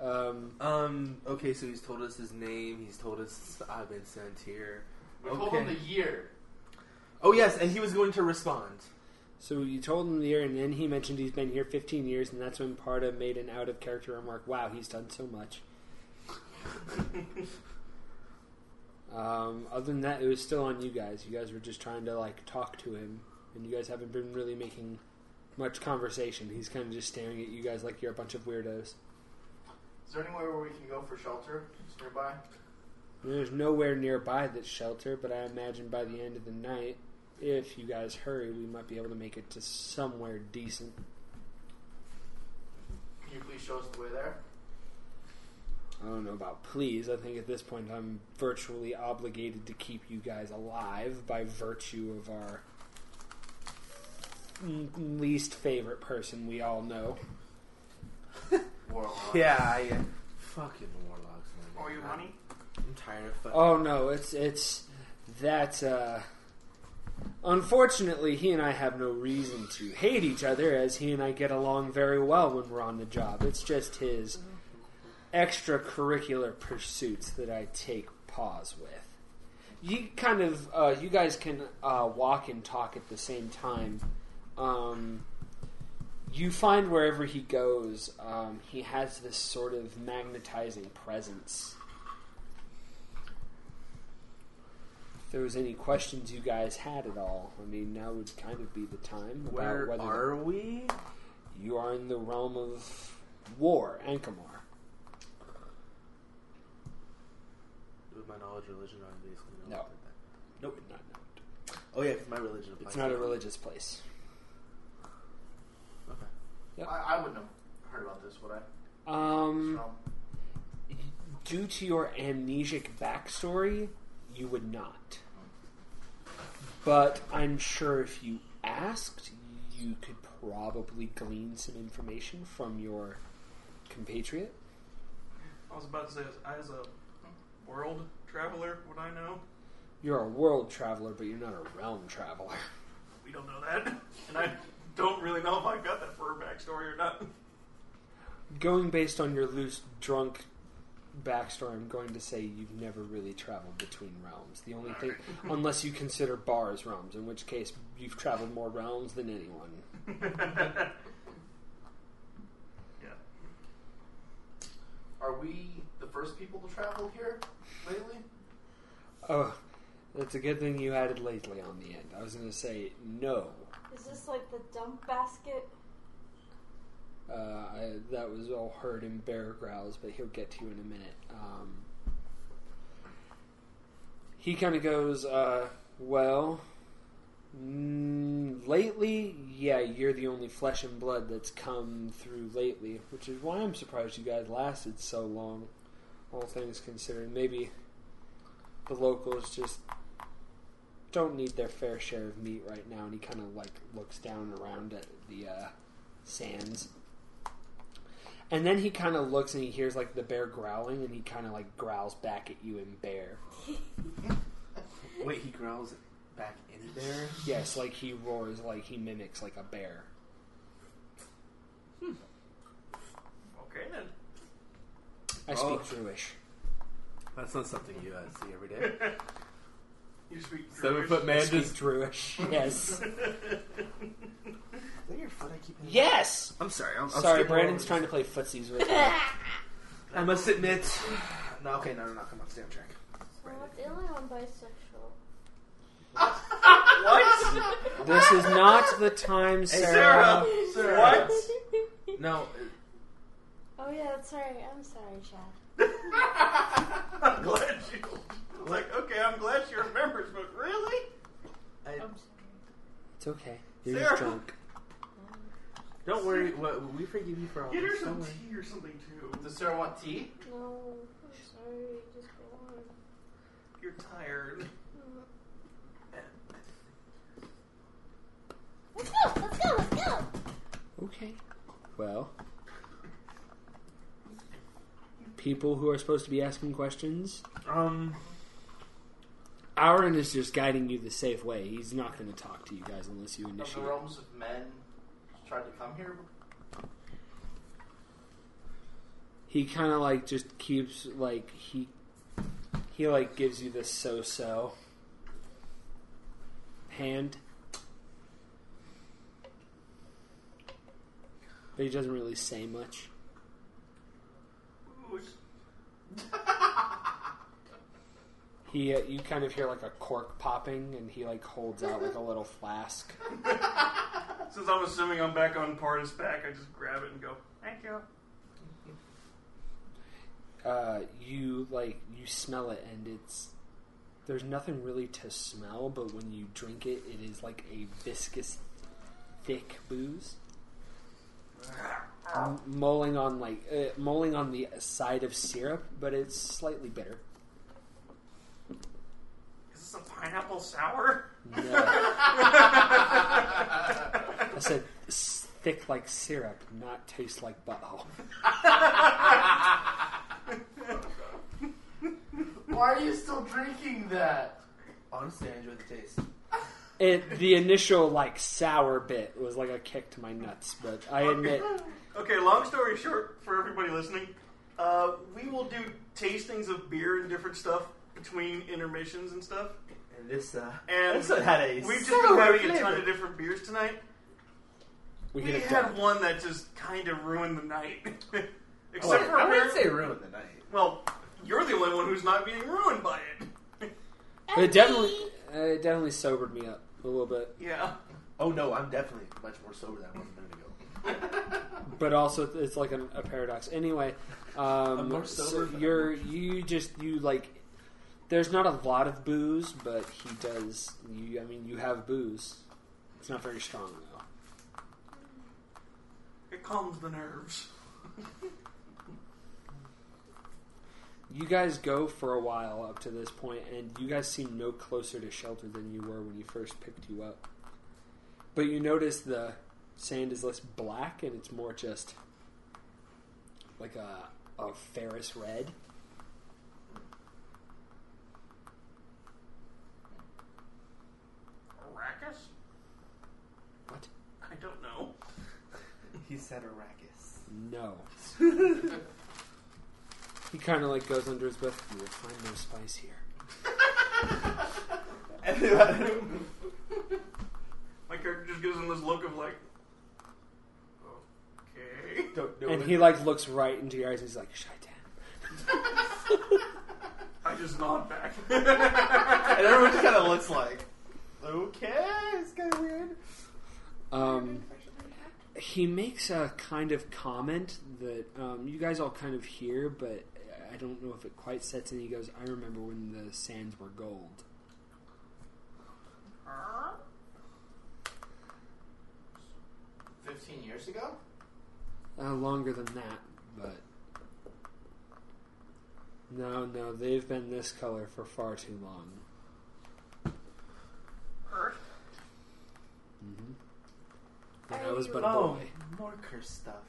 Speaker 3: um,
Speaker 8: Um. Okay, so he's told us his name. He's told us I've been sent here.
Speaker 7: We told him the year.
Speaker 8: Oh yes, and he was going to respond.
Speaker 3: So you told him the year, and then he mentioned he's been here 15 years, and that's when Parda made an out of character remark. Wow, he's done so much. um, other than that, it was still on you guys. You guys were just trying to like talk to him, and you guys haven't been really making much conversation. He's kind of just staring at you guys like you're a bunch of weirdos.
Speaker 7: Is there anywhere where we can go for shelter? Just nearby?
Speaker 3: There's nowhere nearby that's shelter, but I imagine by the end of the night, if you guys hurry, we might be able to make it to somewhere decent.
Speaker 7: Can you please show us the way there?
Speaker 3: I don't know about please. I think at this point I'm virtually obligated to keep you guys alive by virtue of our least favorite person we all know.
Speaker 7: Warlock.
Speaker 8: Yeah, I, uh, fucking warlocks. Man.
Speaker 2: Owe you money?
Speaker 8: I'm tired of fucking.
Speaker 3: Oh no, it's it's that uh unfortunately he and I have no reason to hate each other as he and I get along very well when we're on the job. It's just his extracurricular pursuits that I take pause with. You kind of uh, you guys can uh, walk and talk at the same time. Um, you find wherever he goes, um, he has this sort of magnetizing presence. There was any questions you guys had at all, I mean, now would kind of be the time.
Speaker 8: Where
Speaker 3: about whether
Speaker 8: are we?
Speaker 3: you are in the realm of war, Ankamar.
Speaker 8: With my knowledge, religion, I basically know.
Speaker 3: No.
Speaker 8: about that.
Speaker 3: Nope, not no.
Speaker 8: Oh yeah, 'cause my religion. applies
Speaker 3: It's not a religious place.
Speaker 8: Okay.
Speaker 3: Yep.
Speaker 7: I, I wouldn't have heard about this, would I?
Speaker 3: Um,
Speaker 7: So,
Speaker 3: due to your amnesic backstory, you would not. But I'm sure if you asked, you could probably glean some information from your compatriot.
Speaker 2: I was about to say, as, a world traveler, would I know?
Speaker 3: You're a world traveler, but you're not a realm traveler.
Speaker 2: We don't know that, and I don't really know if I've got that for a backstory or not.
Speaker 3: Going based on your loose drunk backstory, I'm going to say you've never really traveled between realms. The only thing, unless you consider bars realms, in which case you've traveled more realms than anyone.
Speaker 2: Yeah.
Speaker 7: are we the first people to travel here lately?
Speaker 3: Oh, that's a good thing you added lately on the end. I was going to say no.
Speaker 10: Is this like the dump basket?
Speaker 3: Uh, I, that was all heard in bear growls, but he'll get to you in a minute. Um, he kind of goes, uh, well, mm, lately, yeah, you're the only flesh and blood that's come through lately, which is why I'm surprised you guys lasted so long, all things considered. Maybe the locals just don't need their fair share of meat right now, and he kind of like looks down around at the uh, sands. And then he kind of looks and he hears like the bear growling, and he kind of like growls back at you in bear.
Speaker 8: Wait, he growls back in there.
Speaker 3: Yes, like he roars, like he mimics like a bear.
Speaker 2: Okay then.
Speaker 3: I speak
Speaker 8: Oh.
Speaker 3: Druish.
Speaker 8: That's not something you uh, see every day.
Speaker 2: You speak
Speaker 8: Seven
Speaker 2: Druish?
Speaker 8: foot
Speaker 3: I
Speaker 8: man
Speaker 3: speak
Speaker 8: just.
Speaker 3: Druish. Yes.
Speaker 8: Is that your foot I keep hitting?
Speaker 3: yes.
Speaker 8: I'm sorry. I'm, I'm
Speaker 3: Sorry,
Speaker 8: skipping
Speaker 3: Brandon's
Speaker 8: over
Speaker 3: trying to play footsies with me.
Speaker 8: I must admit, No, okay, no, no, no. Come on, stay on track.
Speaker 10: I'm not the only one bisexual.
Speaker 2: What?
Speaker 3: This is not the time, Sarah.
Speaker 2: Sarah. What?
Speaker 8: No, uh,
Speaker 10: Oh yeah, that's right. I'm sorry, Chad.
Speaker 2: I'm glad you. Like, okay, I'm glad she remembers, but really?
Speaker 8: I,
Speaker 10: I'm sorry.
Speaker 3: It's okay. You're
Speaker 2: Sarah.
Speaker 3: just drunk.
Speaker 8: Don't worry. What, we forgive you for all
Speaker 2: Get her
Speaker 8: this.
Speaker 2: some
Speaker 8: Don't worry.
Speaker 2: tea or something too.
Speaker 7: Does Sarah want tea?
Speaker 10: No, I'm sorry. Just go on.
Speaker 2: You're tired.
Speaker 10: Let's go. Let's go. Let's go.
Speaker 3: Okay. Well, people who are supposed to be asking questions,
Speaker 8: Um,
Speaker 3: Aaron is just guiding you the safe way. He's not going to talk to you guys unless you
Speaker 7: Have the
Speaker 3: initiate.
Speaker 7: realms of men tried to come here?
Speaker 3: He kind of like just keeps like he he like gives you this so-so hand, but he doesn't really say much. He, uh, you kind of hear like a cork popping, and he like holds out like a little flask.
Speaker 2: Since I'm assuming I'm back on Parda's back, I just grab it and go, thank you.
Speaker 3: Uh, you like you smell it, and it's there's nothing really to smell, but when you drink it, it is like a viscous, thick booze, M- mulling on like uh, mulling on the side of syrup, but it's slightly bitter.
Speaker 2: Is this a pineapple sour?
Speaker 3: No. I said s- thick like syrup, not taste like butthole.
Speaker 7: Why are you still drinking that?
Speaker 8: honestly, I enjoy the taste.
Speaker 3: It the initial like sour bit was like a kick to my nuts, but I admit
Speaker 2: Okay, long story short, for everybody listening, uh, we will do tastings of beer and different stuff between intermissions and stuff.
Speaker 8: And this, uh,
Speaker 2: And
Speaker 8: this one had a
Speaker 2: We've just
Speaker 8: sour
Speaker 2: been having a ton of different beers tonight.
Speaker 3: we
Speaker 2: We had one that just kind of ruined the night.
Speaker 8: Oh,
Speaker 2: Except for
Speaker 8: I wouldn't
Speaker 2: apparently-
Speaker 8: say ruin the night.
Speaker 2: well, you're the only one who's not being ruined by it.
Speaker 3: It definitely uh, it definitely sobered me up a little bit,
Speaker 2: yeah.
Speaker 8: Oh no, I'm definitely much more sober than I was a minute ago.
Speaker 3: but also it's like an, a paradox. Anyway, um,
Speaker 8: I'm more
Speaker 3: so
Speaker 8: sober, but I'm
Speaker 3: you're you just you like. There's not a lot of booze, but he does. You, I mean, you have booze. It's not very strong though.
Speaker 2: It calms the nerves.
Speaker 3: You guys go for a while up to this point, and you guys seem no closer to shelter than you were when you first picked you up. But you notice the sand is less black, and it's more just like a, a ferrous red.
Speaker 2: Arrakis?
Speaker 3: What?
Speaker 2: I don't know.
Speaker 8: He said Arrakis.
Speaker 3: No. he kind of like goes under his breath. You will find no spice here.
Speaker 2: My character just gives him this look of like, okay.
Speaker 8: Don't do
Speaker 3: and
Speaker 8: it.
Speaker 3: he like looks right into your eyes, and he's like, "Shaitan."
Speaker 2: I just nod back.
Speaker 8: and everyone just kind of looks like, okay, it's kind of weird.
Speaker 3: Um, he makes a kind of comment that um, you guys all kind of hear, but I don't know if it quite sets in. He goes, "I remember when the sands were gold."
Speaker 7: Fifteen years ago?
Speaker 3: Uh, longer than that, but no, no, they've been this color for far too long.
Speaker 2: Earth?
Speaker 3: hmm When I was but a
Speaker 8: Oh,
Speaker 3: boy.
Speaker 8: more curse stuff.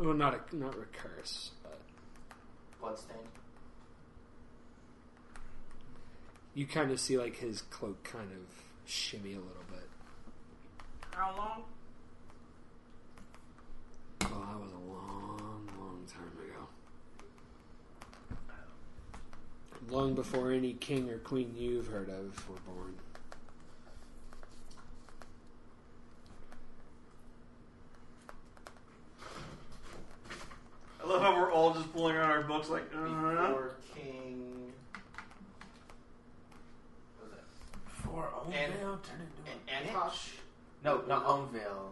Speaker 3: Well, not a not a curse, but
Speaker 7: Bloodstained.
Speaker 3: you kind of see like his cloak kind of shimmy a little bit.
Speaker 2: How long?
Speaker 3: Oh, that was a long, long time ago. Long before any king or queen you've heard of were born.
Speaker 2: all just pulling out our books like, uh-huh.
Speaker 7: Before King.
Speaker 8: What was that? For Ownvale and, turned into
Speaker 5: and,
Speaker 8: a bitch.
Speaker 4: No, not Ownvale.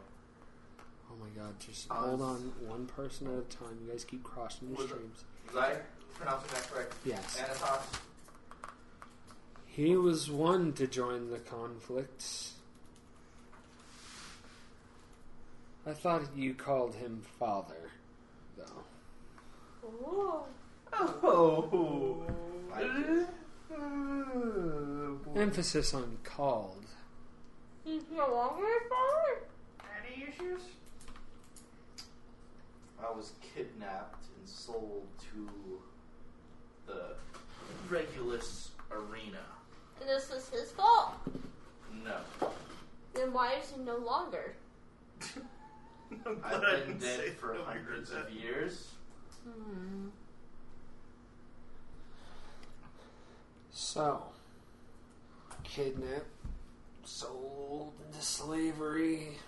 Speaker 3: Oh my god, just
Speaker 5: uh,
Speaker 3: hold on one person at a time. You guys keep crossing the
Speaker 5: streams. It, was I pronouncing that correct?
Speaker 3: Yes.
Speaker 5: Anatosh.
Speaker 3: He was one to join the conflict. I thought you called him father, though.
Speaker 10: Ooh.
Speaker 8: Oh.
Speaker 3: Emphasis on called.
Speaker 10: He's no longer a father?
Speaker 2: Any issues?
Speaker 7: I was kidnapped and sold to the Regulus arena.
Speaker 10: And this was his fault?
Speaker 7: No.
Speaker 10: Then why is he no longer?
Speaker 2: I'm
Speaker 7: I've
Speaker 2: glad I
Speaker 7: been
Speaker 2: didn't say
Speaker 7: dead for hundreds of
Speaker 2: that.
Speaker 7: years.
Speaker 10: Hmm.
Speaker 3: So, kidnapped, sold into slavery,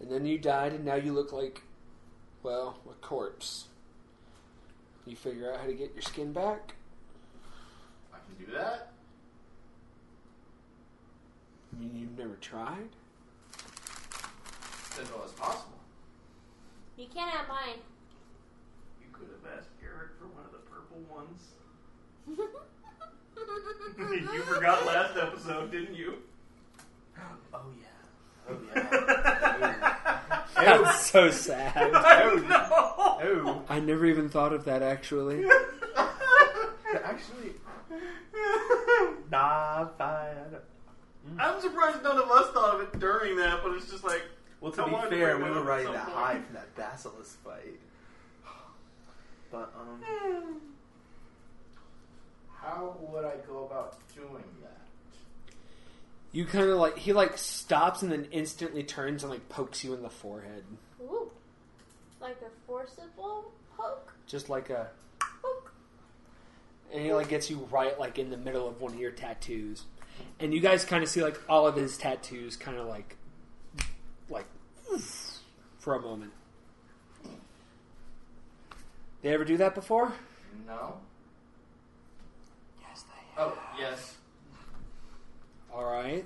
Speaker 3: and then you died, and now you look like, well, a corpse. You figure out how to get your skin back?
Speaker 7: I can do that.
Speaker 3: I mean, you've never tried?
Speaker 7: Didn't know it was possible.
Speaker 10: You can't have mine.
Speaker 2: You could have asked Eric for one of the purple ones. you forgot last episode, didn't you?
Speaker 4: Oh yeah. Oh yeah.
Speaker 3: Oh, That's so sad.
Speaker 2: Oh no!
Speaker 4: oh.
Speaker 3: I never even thought of that, actually.
Speaker 4: Actually, nah, fine. Mm.
Speaker 2: I'm surprised none of us thought of it during that, but it's just like
Speaker 8: Well, to
Speaker 2: I
Speaker 8: be fair, we were riding
Speaker 2: some
Speaker 8: that high from that basilisk fight. But um,
Speaker 7: How would I go about doing that?
Speaker 3: You kind of like, he like stops and then instantly turns and like pokes you in the forehead.
Speaker 10: Ooh. Like a forcible poke?
Speaker 3: Just like a.
Speaker 10: Poke.
Speaker 3: And he like gets you right like in the middle of one of your tattoos. And you guys kind of see like all of his tattoos kind of like. like. for a moment. They ever do that before?
Speaker 7: No.
Speaker 3: Yes, they have.
Speaker 7: Oh, yes.
Speaker 3: Alright.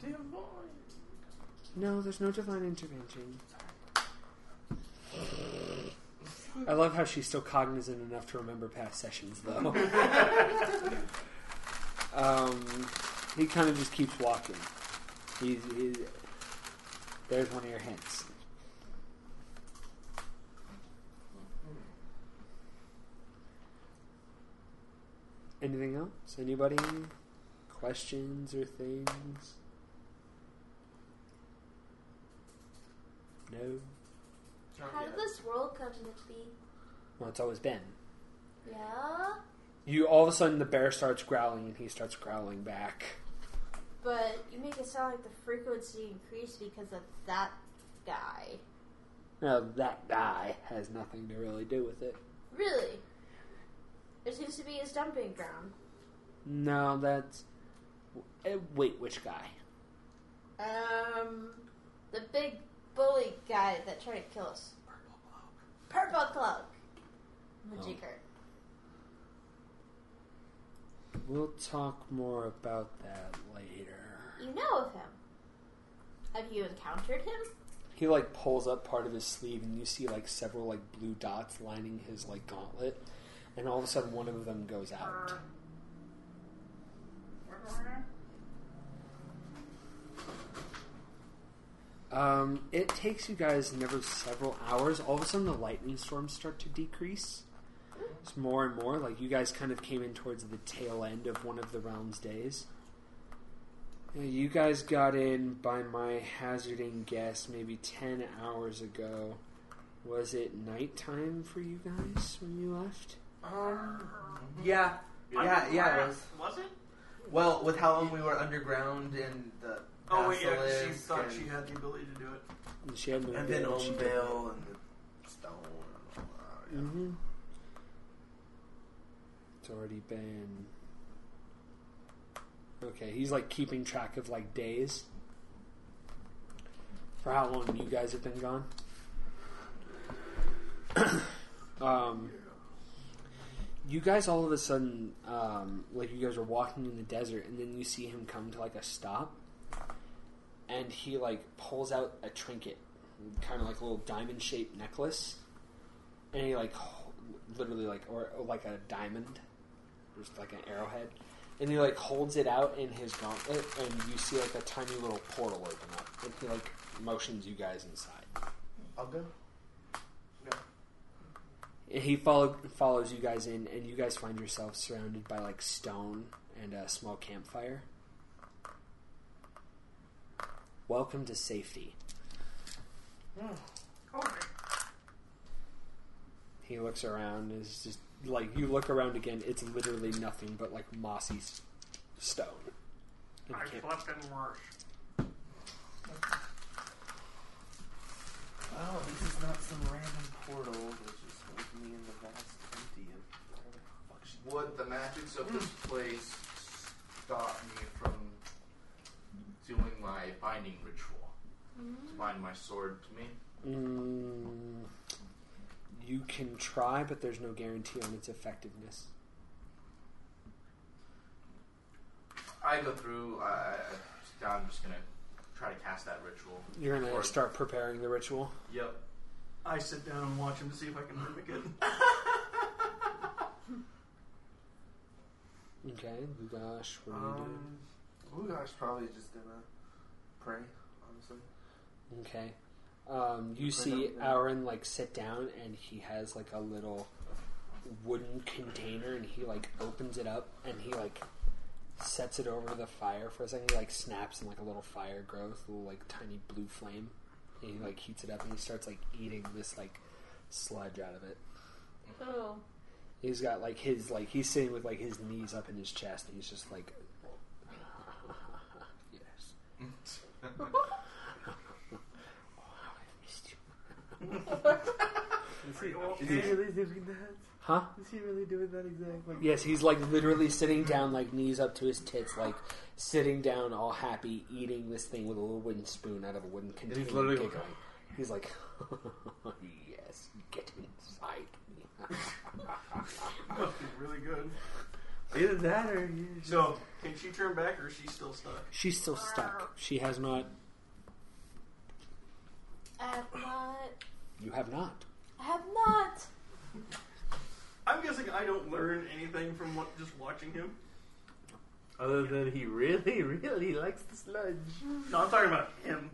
Speaker 2: divine.
Speaker 3: No, there's no divine intervention. I love how she's still cognizant enough to remember past sessions, though. um, he kind of just keeps walking. He's, he's, there's one of your hints. Anything else? Anybody? Questions or things? No.
Speaker 10: How did this world come to be?
Speaker 3: Well, it's always been.
Speaker 10: Yeah?
Speaker 3: You all of a sudden the bear starts growling and he starts growling back.
Speaker 10: But you make it sound like the frequency increased because of that guy.
Speaker 3: Now that guy has nothing to really do with it.
Speaker 10: Really? It seems to be his dumping ground.
Speaker 3: No, that's. eh, Wait, which guy?
Speaker 10: Um, the big bully guy that tried to kill us. Purple cloak. Majigger.
Speaker 3: We'll talk more about that later.
Speaker 10: You know of him. Have you encountered him?
Speaker 3: He like pulls up part of his sleeve and you see like several like blue dots lining his like gauntlet, and all of a sudden one of them goes out. Um, it takes you guys never several hours. All of a sudden, the lightning storms start to decrease. It's more and more like you guys kind of came in towards the tail end of one of the realm's days. You guys got in by my hazarding guess maybe ten hours ago. Was it nighttime for you guys when you left?
Speaker 8: Um, yeah, yeah, yeah. It was.
Speaker 2: Was it?
Speaker 8: Well, with how long we were underground and the
Speaker 2: Oh wait, yeah, 'cause she
Speaker 8: basilisk
Speaker 2: thought
Speaker 8: and,
Speaker 2: she had the ability to do it.
Speaker 3: And she had no
Speaker 8: and then
Speaker 3: idea she did.
Speaker 8: Omvale and the stone. And all that, yeah.
Speaker 3: Mm-hmm. It's already been. Okay, he's like keeping track of like days. For how long you guys have been gone? um, you guys all of a sudden, um, like you guys are walking in the desert, and then you see him come to like a stop, and he like pulls out a trinket, kind of like a little diamond shaped necklace, and he like literally like or, or like a diamond, just like an arrowhead, and he like holds it out in his gauntlet, and you see like a tiny little portal open up, and he like motions you guys inside.
Speaker 5: I'll go.
Speaker 3: And he follow, follows you guys in, and you guys find yourselves surrounded by like stone and a small campfire. Welcome to safety. Hmm.
Speaker 2: Okay.
Speaker 3: He looks around. and It's just like you look around again. It's literally nothing but like mossy s- stone. And
Speaker 2: I
Speaker 3: you can't-
Speaker 2: slept in worse.
Speaker 8: Oh, this is not some random portal that's just holds me in the vast empty of whatever the fuck she
Speaker 7: Would the magics of this place stop me from doing my binding ritual? To bind my sword to me?
Speaker 3: Mm, you can try, but there's no guarantee on its effectiveness.
Speaker 7: I go through. I, I, I'm just gonna try to cast that ritual.
Speaker 3: You're gonna
Speaker 7: Or-
Speaker 3: start preparing the ritual.
Speaker 7: Yep.
Speaker 2: I sit down and watch him to see if I can mimic it.
Speaker 3: Okay, Lugosh, what are you doing?
Speaker 8: Um, Lugosh probably just gonna pray, honestly.
Speaker 3: Okay. Um, you see
Speaker 8: up.
Speaker 3: Aaron like sit down and he has like a little wooden container and he like opens it up and he like sets it over the fire for a second. He like snaps and like a little fire grows, a little like tiny blue flame. And he like heats it up and he starts like eating this like sludge out of it.
Speaker 10: Oh.
Speaker 3: He's got like his like he's sitting with like his knees up in his chest and he's just like yes. oh, how I've missed you.
Speaker 8: Is he,
Speaker 2: okay?
Speaker 8: Is he really doing that?
Speaker 3: Huh?
Speaker 8: Is he really doing that exactly?
Speaker 3: Yes, he's like literally sitting down, like knees up to his tits, like sitting down, all happy, eating this thing with a little wooden spoon out of a wooden container.
Speaker 8: he's literally-
Speaker 3: giggling. He's like, "Yes, get inside me."
Speaker 2: Must be really good.
Speaker 8: Either that or you just...
Speaker 2: So, can she turn back or is she still stuck?
Speaker 3: She's still stuck. She has not.
Speaker 10: I have not.
Speaker 3: You have not.
Speaker 10: I have not.
Speaker 2: I'm guessing I don't learn anything from what, just watching him.
Speaker 8: Other than he really, really likes the sludge.
Speaker 2: No, I'm talking about him.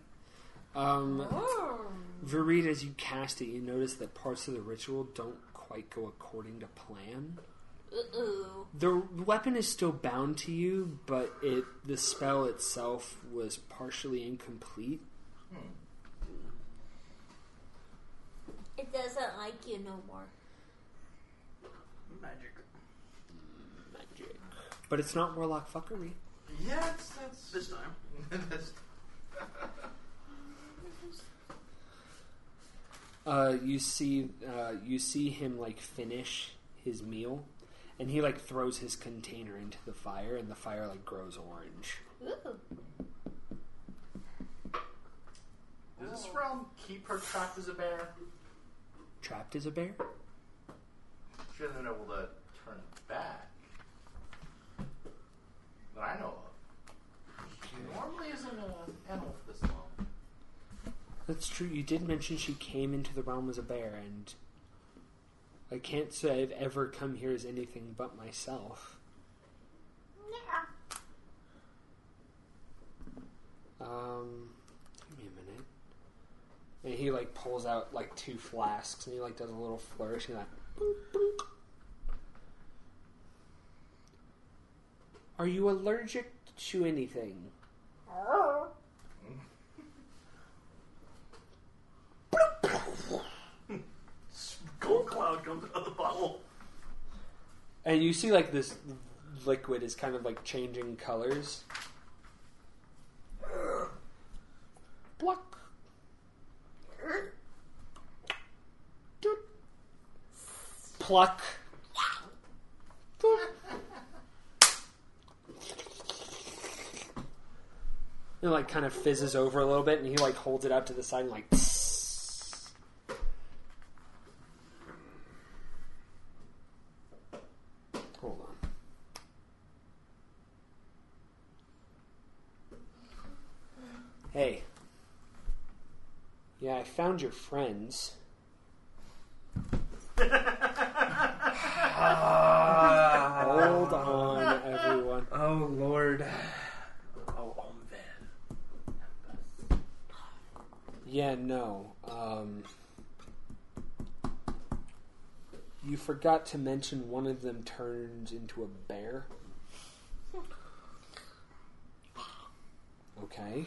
Speaker 3: Um,
Speaker 10: Oh.
Speaker 3: Vareed, as you cast it, you notice that parts of the ritual don't quite go according to plan.
Speaker 10: Uh-oh.
Speaker 3: The weapon is still bound to you, but it the spell itself was partially incomplete.
Speaker 10: It doesn't like you no more.
Speaker 2: Magic.
Speaker 3: Magic. But it's not warlock fuckery.
Speaker 7: Yeah, that's that's
Speaker 2: This time.
Speaker 7: that's
Speaker 3: Uh, you see, uh, you see him like finish his meal, and he like throws his container into the fire, and the fire like grows orange.
Speaker 10: Ooh.
Speaker 7: Does this realm keep her trapped as a bear?
Speaker 3: Trapped as a bear.
Speaker 7: She hasn't been able to turn back. That I know of. She normally isn't an animal for this long.
Speaker 3: That's true. You did mention she came into the realm as a bear, and I can't say I've ever come here as anything but myself. Yeah. Um, give me a minute. And he like pulls out like two flasks, and he like does a little flourish, and like. Boop, boop. Are you allergic to anything?
Speaker 2: Gold cloud comes out of the bottle.
Speaker 3: And you see like this liquid is kind of like changing colors. Pluck. Doot. It like kind of fizzes over a little bit, and he like holds it out to the side and like. Hold on. Hey, Yeah, I found your friends. Hold on, everyone.
Speaker 8: Oh Lord. Oh, oh man.
Speaker 3: Yeah, no. Um, you forgot to mention one of them turns into a bear. Okay.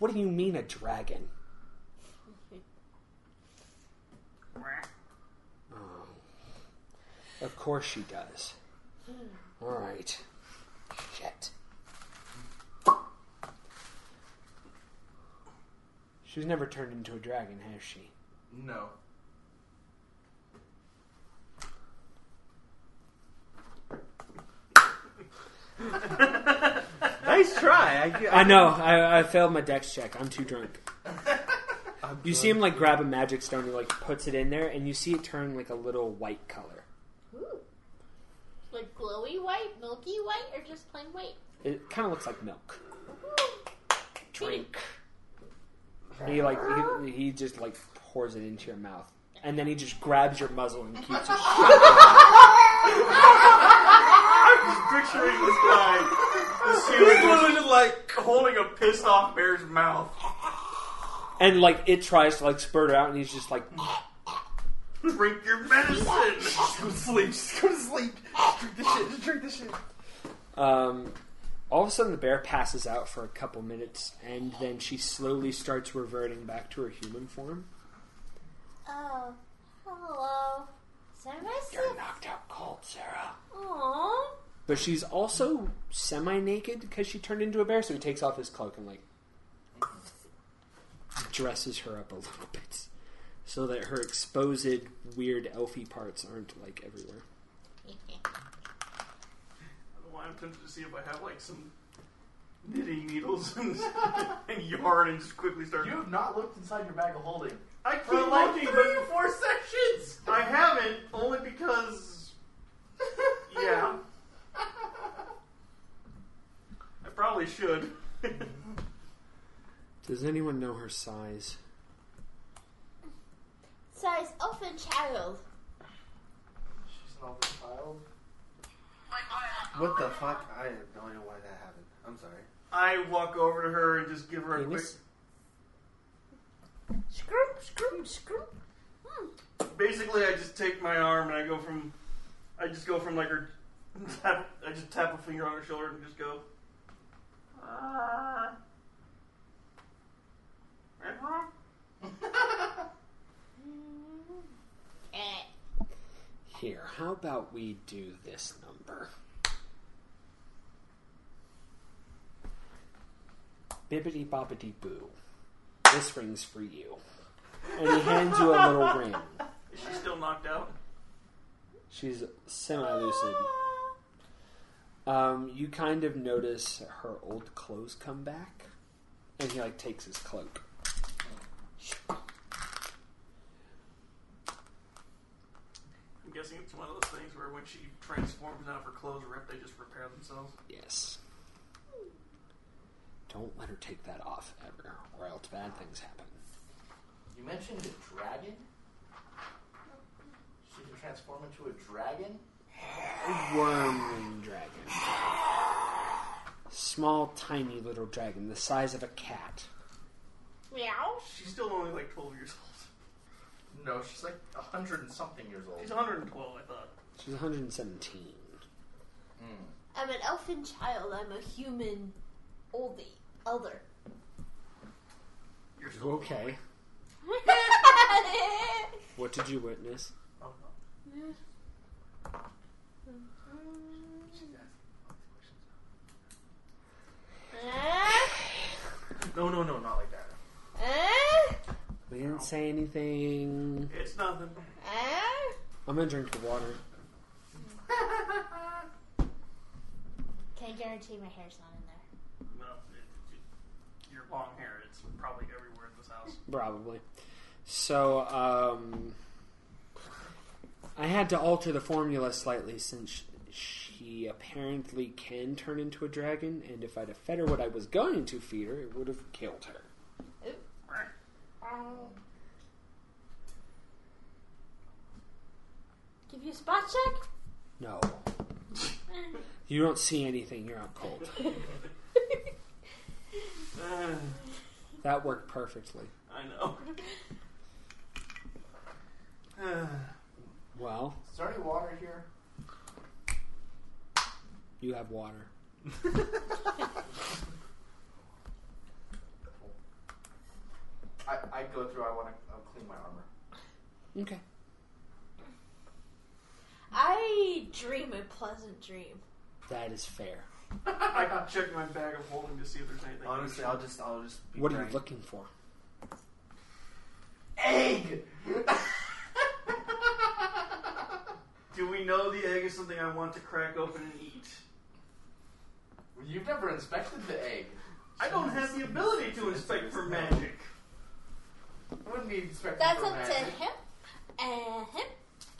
Speaker 3: What do you mean a dragon? Oh. Of course she does. Alright. Shit. She's never turned into a dragon, has she?
Speaker 7: No.
Speaker 8: Nice try. I,
Speaker 3: I know. I, I failed my dex check. I'm too drunk. You see him like grab a magic stone. He like puts it in there, and you see it turn like a little white color.
Speaker 10: Ooh. Like glowy white, milky white, or just plain white?
Speaker 3: It kind of looks like milk.
Speaker 10: Ooh.
Speaker 3: Drink. He like he, he just like pours it into your mouth, and then he just grabs your muzzle and keeps it. shut.
Speaker 2: I'm just picturing this guy. This literally just like holding a pissed off bear's mouth.
Speaker 3: and like it tries to like spurt out, and he's just like,
Speaker 2: Drink your medicine.
Speaker 8: Just go to sleep. Just go to sleep. Just drink the shit. Just drink the shit.
Speaker 3: um. All of a sudden, the bear passes out for a couple minutes, and then she slowly starts reverting back to her human form.
Speaker 10: Oh, hello.
Speaker 3: You're knocked out cold, Sarah.
Speaker 10: Aww.
Speaker 3: But she's also semi-naked because she turned into a bear. So he takes off his cloak and like dresses her up a little bit, so that her exposed weird elfy parts aren't like everywhere.
Speaker 2: Well, I'm tempted to see if I have like some knitting needles and, and yarn and just quickly start.
Speaker 7: You have not looked inside your bag of holding
Speaker 2: I keep
Speaker 7: for like
Speaker 2: looking,
Speaker 7: three or
Speaker 2: but
Speaker 7: four sections.
Speaker 2: I haven't only because yeah. I probably should.
Speaker 3: Does anyone know her size?
Speaker 10: Size of a child.
Speaker 7: She's an elven child.
Speaker 8: What the fuck? I have no idea why that happened. I'm sorry.
Speaker 2: I walk over to her and just give her a quick.
Speaker 3: Penis?
Speaker 10: Scroop, scroop, scroop. Hmm.
Speaker 2: Basically, I just take my arm and I go from. I just go from like her. Tap, I just tap a finger on her shoulder and just go. Uh,
Speaker 10: Eh.
Speaker 3: Here, how about we do this number? Bibbity bobbity boo. This ring's for you. And he hands you a little ring.
Speaker 2: Is she still knocked out?
Speaker 3: She's semi lucid. Um, you kind of notice her old clothes come back, and he like takes his cloak.
Speaker 2: I'm guessing it's one of those things where when she transforms out of her clothes ripped, they just repair themselves.
Speaker 3: Yes. Don't let her take that off ever, or else bad things happen.
Speaker 7: You mentioned a dragon. She can transform into a dragon.
Speaker 3: Wormling dragon. Small, tiny little dragon, the size of a cat.
Speaker 10: Meow.
Speaker 2: She's still only like 12 years old.
Speaker 7: No, she's like a hundred and something years old.
Speaker 2: She's 112, I thought.
Speaker 3: She's 117.
Speaker 7: Mm.
Speaker 10: I'm an elfin child. I'm a human oldie. Elder.
Speaker 2: You're still
Speaker 3: Okay. What did you witness?
Speaker 2: Oh, no.
Speaker 7: No, no, no, not like that.
Speaker 3: We didn't say anything.
Speaker 2: It's nothing.
Speaker 3: I'm gonna drink the water.
Speaker 10: Can I guarantee my hair's not in there?
Speaker 2: No, it, it, your long hair, it's probably everywhere in this house.
Speaker 3: Probably. So, um, I had to alter the formula slightly since she apparently can turn into a dragon, and if I'd have fed her what I was going to feed her, it would have killed her.
Speaker 10: Give you a spot check?
Speaker 3: No. You don't see anything, you're out cold.
Speaker 2: Uh,
Speaker 3: That worked perfectly.
Speaker 2: I know. Uh,
Speaker 3: Well,
Speaker 7: Is there any water here?
Speaker 3: you have water.
Speaker 7: I, I go through. I want to uh, clean my armor.
Speaker 3: Okay.
Speaker 10: I dream a pleasant dream.
Speaker 3: That is fair.
Speaker 2: I can check my bag of holding to see if there's anything.
Speaker 4: Honestly, I'll just, I'll just. Be
Speaker 3: What are you
Speaker 4: praying.
Speaker 3: looking for?
Speaker 7: Egg.
Speaker 2: Do we know the egg is something I want to crack open and eat?
Speaker 7: You've never inspected the egg.
Speaker 2: I don't have the ability to inspect for magic.
Speaker 7: I wouldn't be inspecting
Speaker 10: That's
Speaker 7: for
Speaker 10: up to
Speaker 7: magic.
Speaker 10: him and him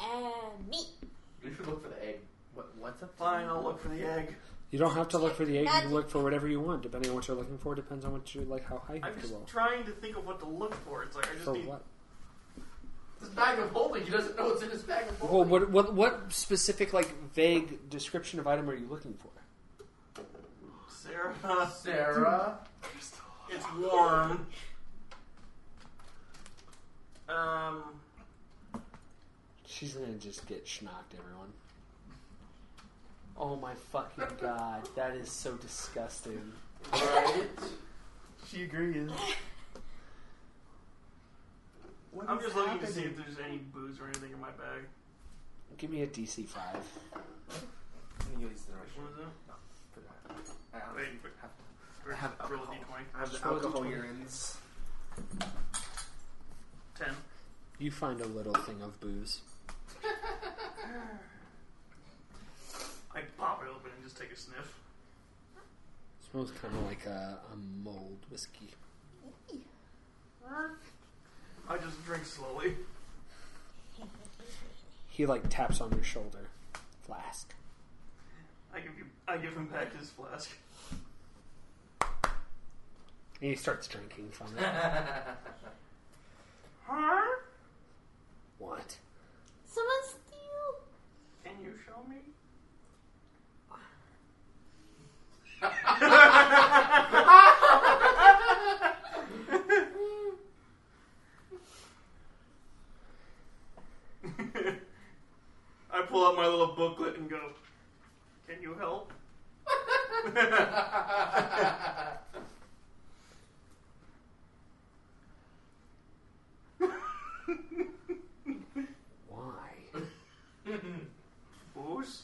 Speaker 10: and me.
Speaker 7: You should look for the egg.
Speaker 4: What, what's up? to
Speaker 2: Fine. I'll look for the egg.
Speaker 3: You don't have to look for the egg. You can look for whatever you want, depending on what you're looking for. Depends on what you like, how high you
Speaker 2: I'm
Speaker 3: have to
Speaker 2: just
Speaker 3: roll.
Speaker 2: trying to think of what to look for. It's like I just
Speaker 3: For
Speaker 2: need.
Speaker 3: what?
Speaker 7: This bag of holding. He doesn't know what's in his bag of
Speaker 3: Well,
Speaker 7: holding.
Speaker 3: what, what, what specific, like, vague description of item are you looking for?
Speaker 2: Sarah,
Speaker 7: Sarah.
Speaker 2: it's warm. Um,
Speaker 3: She's gonna just get schnocked, everyone. Oh my fucking god, that is so disgusting.
Speaker 7: Right.
Speaker 3: She agrees.
Speaker 2: I'm just looking to see if there's any booze or anything in my bag.
Speaker 3: Give me a DC 5.
Speaker 4: Can you use the right
Speaker 2: What is it?
Speaker 4: for that? I have,
Speaker 2: Wait, wait.
Speaker 4: I have
Speaker 2: roll a
Speaker 4: alcohol.
Speaker 2: d20.
Speaker 4: I have
Speaker 3: Just
Speaker 4: the
Speaker 3: roll a
Speaker 4: alcohol
Speaker 3: D20.
Speaker 4: urines.
Speaker 2: Ten.
Speaker 3: You find a little thing of booze.
Speaker 2: I pop it open and just take a sniff.
Speaker 3: smells kind of like a, a mold whiskey.
Speaker 2: I just drink slowly.
Speaker 3: He like taps on your shoulder. Flask.
Speaker 2: I give you, I give him back his flask.
Speaker 3: And he starts drinking from it.
Speaker 2: Huh?
Speaker 3: what?
Speaker 10: Someone steal.
Speaker 2: Can you show me? I pull out my little booklet and go, Can you help?
Speaker 3: Why?
Speaker 2: Booze?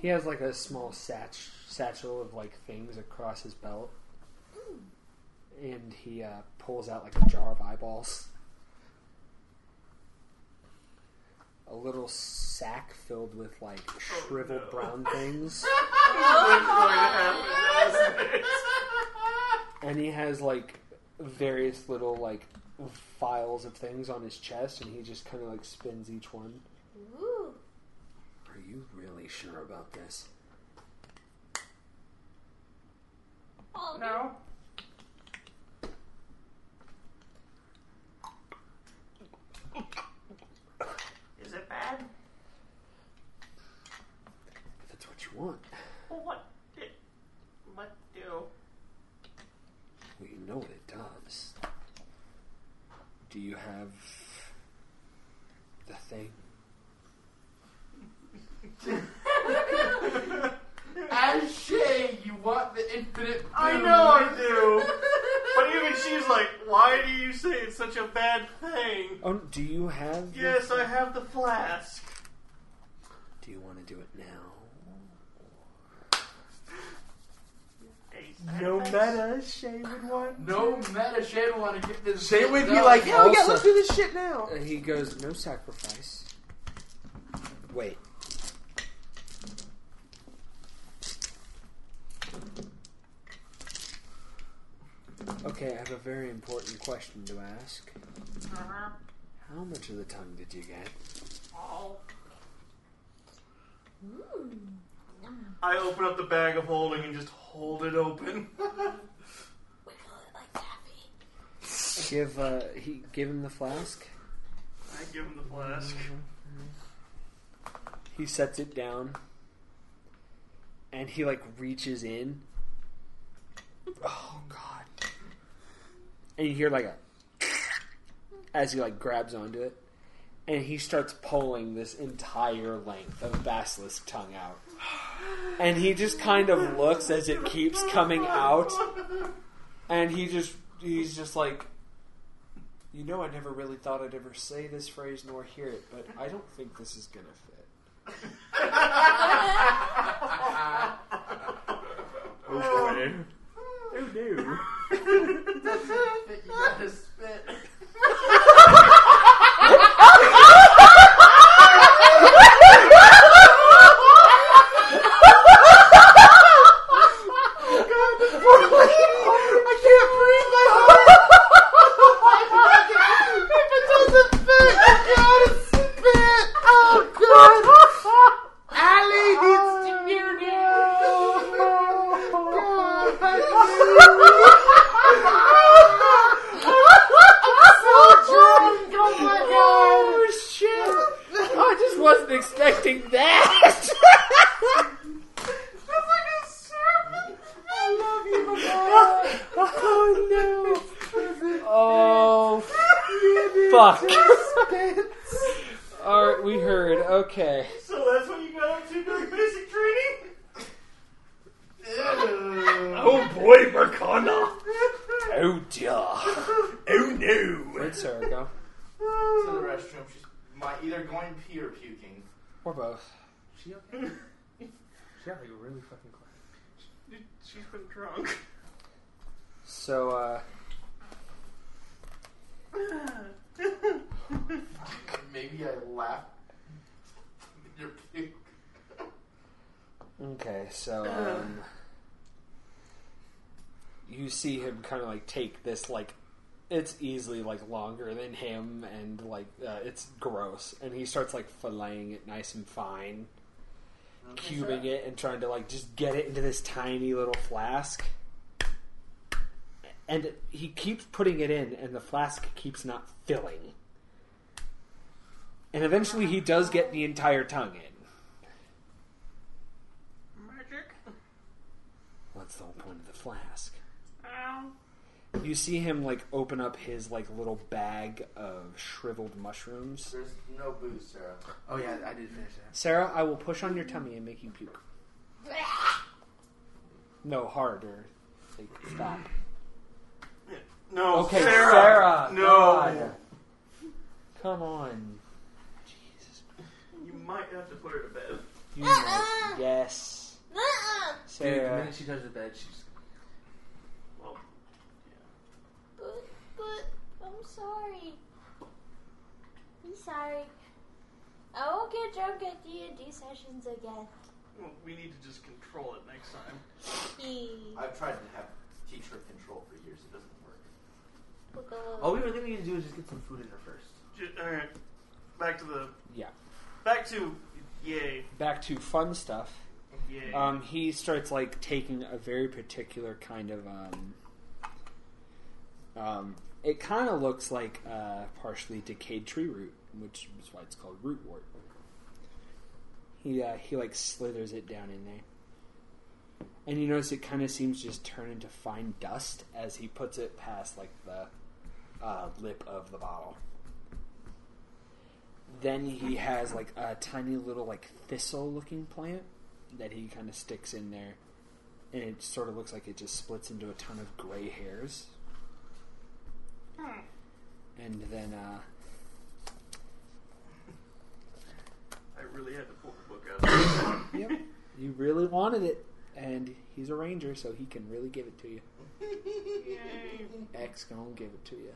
Speaker 3: He has like a small satch, satchel of like things across his belt. And he uh, pulls out like a jar of eyeballs. A little sack filled with like shriveled
Speaker 2: no.
Speaker 3: brown things.
Speaker 2: What's going to happen, doesn't it?
Speaker 3: and he has like various little like files of things on his chest and he just kind of like spins each one.
Speaker 10: Ooh.
Speaker 3: Are you really sure about this?
Speaker 10: Oh,
Speaker 2: No. Is it bad?
Speaker 3: If that's what you want.
Speaker 2: Well, what did what do?
Speaker 3: Well, you know what it does. Do you have the thing?
Speaker 7: As Shay, you want the infinite.
Speaker 2: I know I do. But even she's like, why do you say it's such a bad thing?
Speaker 3: Oh, do you have? the
Speaker 2: Yes, I have the flask.
Speaker 3: Do you want to do it now?
Speaker 8: No meta, Shay would want.
Speaker 7: No meta Shay would want to get this.
Speaker 8: Shay
Speaker 7: shit
Speaker 8: would be
Speaker 7: done.
Speaker 8: like, hell yeah,
Speaker 3: Also-
Speaker 8: let's do this shit now.
Speaker 3: Uh, he goes, no sacrifice. Wait. Okay, I have a very important question to ask. Uh-huh. How much of the tongue did you get? All. Hmm.
Speaker 2: I open up the bag of holding and just hold it open.
Speaker 10: Wiggle it like taffy.
Speaker 3: Give uh, he give him the flask.
Speaker 2: I give him the flask. Mm-hmm.
Speaker 3: He sets it down, and he like reaches in. Oh God! And you hear like a as he like grabs onto it, and he starts pulling this entire length of basilisk tongue out. And he just kind of looks as it keeps coming out, and he just he's just like, you know, I never really thought I'd ever say this phrase nor hear it, but I don't think this is gonna fit.
Speaker 8: Oh no.
Speaker 7: You gotta spit. I can't breathe. My heart. if it doesn't fit, I gotta spit. Oh god. Allie needs to hear
Speaker 3: Oh shit! I just wasn't expecting that. oh no! Oh fuck! All right, we heard. Okay.
Speaker 2: So that's what you got up to during basic training?
Speaker 8: Oh boy, Marcana.
Speaker 3: Oh dear.
Speaker 8: Oh no.
Speaker 3: Where'd Sarah go?
Speaker 7: To the restroom. She's my, either going pee or puking.
Speaker 3: Or both.
Speaker 8: She okay? She got like really fucking quiet.
Speaker 2: She's been drunk.
Speaker 3: So, uh,
Speaker 7: Maybe I laugh. Your puke.
Speaker 3: okay, so, um, you see him kind of like take this, like, it's easily like longer than him, and like, uh, it's gross. And he starts like filleting it nice and fine, cubing it, and trying to like just get it into this tiny little flask. And he keeps putting it in, and the flask keeps not filling. And eventually, he does get the entire tongue in.
Speaker 2: Magic.
Speaker 3: What's the whole point of the flask?
Speaker 2: Ow.
Speaker 3: You see him like open up his like little bag of shriveled mushrooms.
Speaker 7: There's no booze, Sarah. Oh yeah, I did finish that.
Speaker 3: Sarah, I will push on your tummy and make you puke. No, harder. Like, stop.
Speaker 2: No,
Speaker 3: Okay,
Speaker 2: Sarah.
Speaker 3: Sarah.
Speaker 2: No.
Speaker 3: God. Come on. Jesus.
Speaker 2: You might have to put her to bed.
Speaker 3: You might. Yes.
Speaker 10: Nuh-uh.
Speaker 7: Dude, the
Speaker 3: Sarah.
Speaker 7: minute she touches the bed, she's
Speaker 2: Well,
Speaker 10: But, but, I'm sorry. I'm sorry. I won't get drunk at D&D sessions again.
Speaker 2: well, we need to just control it next time.
Speaker 7: I've tried to have teach her control for years. It doesn't work.
Speaker 10: All
Speaker 7: All we really need to do is just get some food in her first.
Speaker 2: Ju- all right. Back to the.
Speaker 3: Yeah.
Speaker 2: Back to. Yay.
Speaker 3: Back to fun stuff.
Speaker 2: Yay.
Speaker 3: Um, he starts like taking a very particular kind of um, um, it kind of looks like uh, partially decayed tree root, which is why it's called root wort. He uh, he like slithers it down in there, and you notice it kind of seems to just turn into fine dust as he puts it past like the uh, lip of the bottle. Then he has like a tiny little like thistle looking plant that he kind of sticks in there, and it sort of looks like it just splits into a ton of gray hairs. And then, uh,
Speaker 2: I really had to pull the book out.
Speaker 3: yep, you really wanted it, and he's a ranger, so he can really give it to you. X gonna give it to you.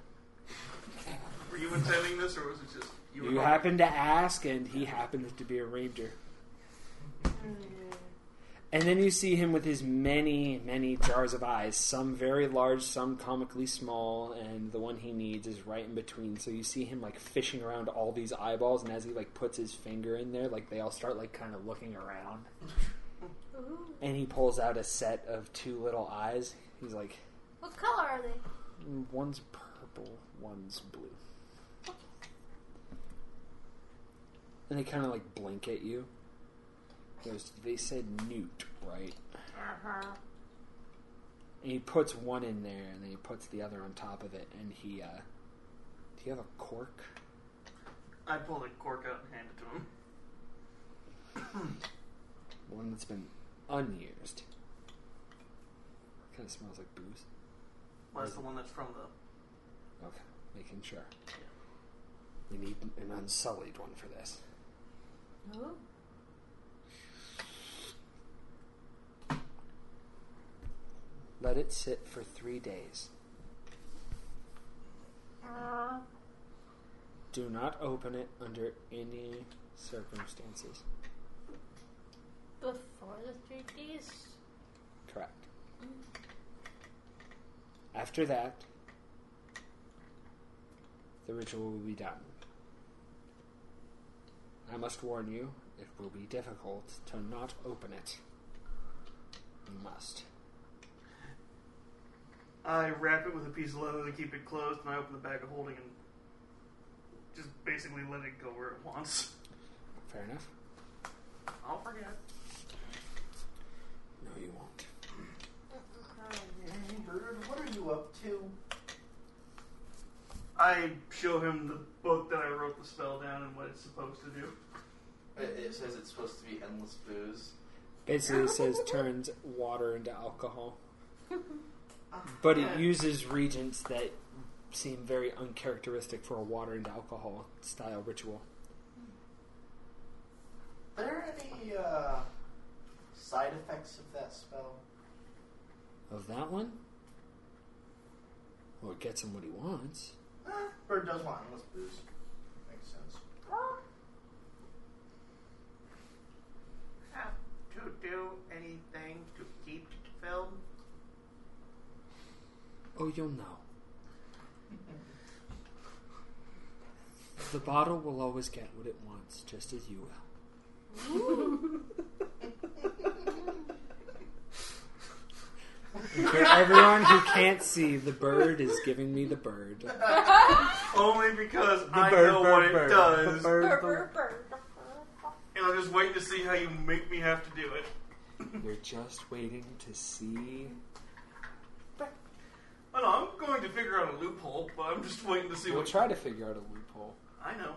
Speaker 2: Were you intending this, or was it just you?
Speaker 3: You happened to ask, and he happens to be a ranger. And then you see him with his many, many jars of eyes, some very large, some comically small, and the one he needs is right in between. So you see him like fishing around all these eyeballs, and as he like puts his finger in there, like they all start like kind of looking around. And he pulls out a set of two little eyes. He's like,
Speaker 10: What color are they?
Speaker 3: "Mm, one's purple, one's blue. And they kind of like blink at you. He goes, they said newt, right?
Speaker 10: Uh-huh.
Speaker 3: And he puts one in there, and then he puts the other on top of it, and he, uh, do you have a cork?
Speaker 2: I pull the cork out and hand it to him.
Speaker 3: One that's been unused. Kind of smells like booze.
Speaker 2: Well, that's the one that's from the.
Speaker 3: Okay, making sure. We need an unsullied one for this.
Speaker 10: Ooh.
Speaker 3: Let it sit for three days.
Speaker 10: Uh,
Speaker 3: Do not open it under any circumstances.
Speaker 10: before the three days.
Speaker 3: Correct. After that, the ritual will be done. I must warn you, it will be difficult to not open it. You must.
Speaker 2: I wrap it with a piece of leather to keep it closed, and I open the bag of holding and just basically let it go where it wants.
Speaker 3: Fair enough?
Speaker 2: I'll forget.
Speaker 3: No, you won't.
Speaker 7: Hey, Bird, what are you up to?
Speaker 2: I show him the book that I wrote the spell down and what it's supposed to do.
Speaker 7: It, it says it's supposed to be endless booze.
Speaker 3: Basically, it says turns water into alcohol. But it uses reagents that seem very uncharacteristic for a water and alcohol style ritual.
Speaker 7: Are there any uh, side effects of that spell?
Speaker 3: Of that one? Well, it gets him what he wants.
Speaker 7: Eh, Bird does want endless booze. Makes sense.
Speaker 5: Have to do anything to keep filled?
Speaker 3: Oh, you'll know. The bottle will always get what it wants, just as you will. For everyone who can't see, the bird is giving me the bird.
Speaker 2: Only because I
Speaker 8: bird,
Speaker 2: know
Speaker 8: bird,
Speaker 2: what it does.
Speaker 8: The bird,
Speaker 10: Burr,
Speaker 8: the-
Speaker 10: burr, burr.
Speaker 2: And I'm just waiting to see how you make me have to do it.
Speaker 3: You're just waiting to see.
Speaker 2: I know, I'm going to figure out a loophole, but I'm just waiting to see
Speaker 3: We'll
Speaker 2: what.
Speaker 3: try to figure out a loophole.
Speaker 2: I know.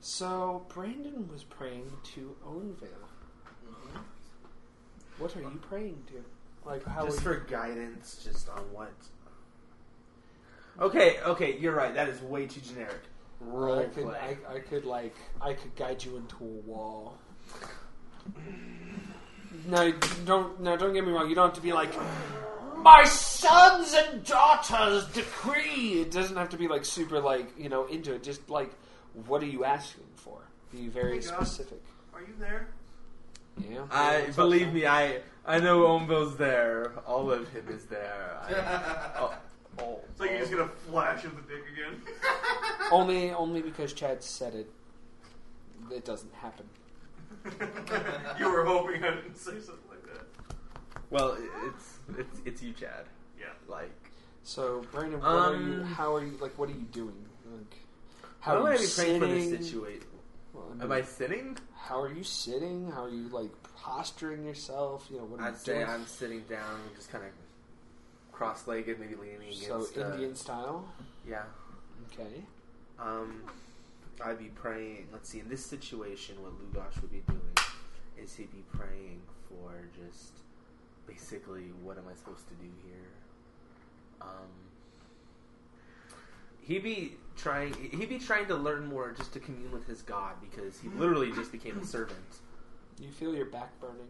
Speaker 3: So, Brandon was praying to Ownvale. Mm-hmm. What are you praying to? Like, how
Speaker 8: just
Speaker 3: are
Speaker 8: for guidance, just on what. Okay, okay, you're right. That is way too generic. Role
Speaker 3: I could,
Speaker 8: play.
Speaker 3: I, I could like, I could guide you into a wall. No, don't. No, don't get me wrong. You don't have to be like, my sons and daughters decree. It doesn't have to be like super like you know into it. Just like, what are you asking for? Be very
Speaker 2: Hey, God.
Speaker 3: specific.
Speaker 2: Are you there?
Speaker 3: Yeah.
Speaker 8: I believe me. I I know Omville's there. All of him is there. I, oh, oh,
Speaker 2: It's like you're just oh. gonna flash of the dick again.
Speaker 3: Only, only because Chad said it. It doesn't happen.
Speaker 2: you were hoping I didn't say something like that.
Speaker 8: Well, it's it's it's you, Chad.
Speaker 2: Yeah.
Speaker 8: Like,
Speaker 3: So, Brandon, what are you?
Speaker 8: Um,
Speaker 3: How are you? Like, what are you doing? Like,
Speaker 8: how
Speaker 3: how
Speaker 8: am
Speaker 3: are
Speaker 8: I
Speaker 3: you
Speaker 8: be praying for
Speaker 3: sitting?
Speaker 8: this situation?
Speaker 3: Well, I
Speaker 8: Am
Speaker 3: mean,
Speaker 8: I sitting?
Speaker 3: How are you sitting? How are you like posturing yourself? You know, what are
Speaker 8: I'd
Speaker 3: you
Speaker 8: say
Speaker 3: doing?
Speaker 8: I'm sitting down, just kind of cross-legged, maybe leaning against.
Speaker 3: so
Speaker 8: uh,
Speaker 3: Indian style.
Speaker 8: Yeah.
Speaker 3: Okay.
Speaker 8: Um, I'd be praying. Let's see. In this situation, what Lugosh would be doing is he'd be praying for just basically what am I supposed to do here. Um, he'd be trying. He'd be trying to learn more just to commune with his God because he literally just became a servant.
Speaker 3: You feel your back burning.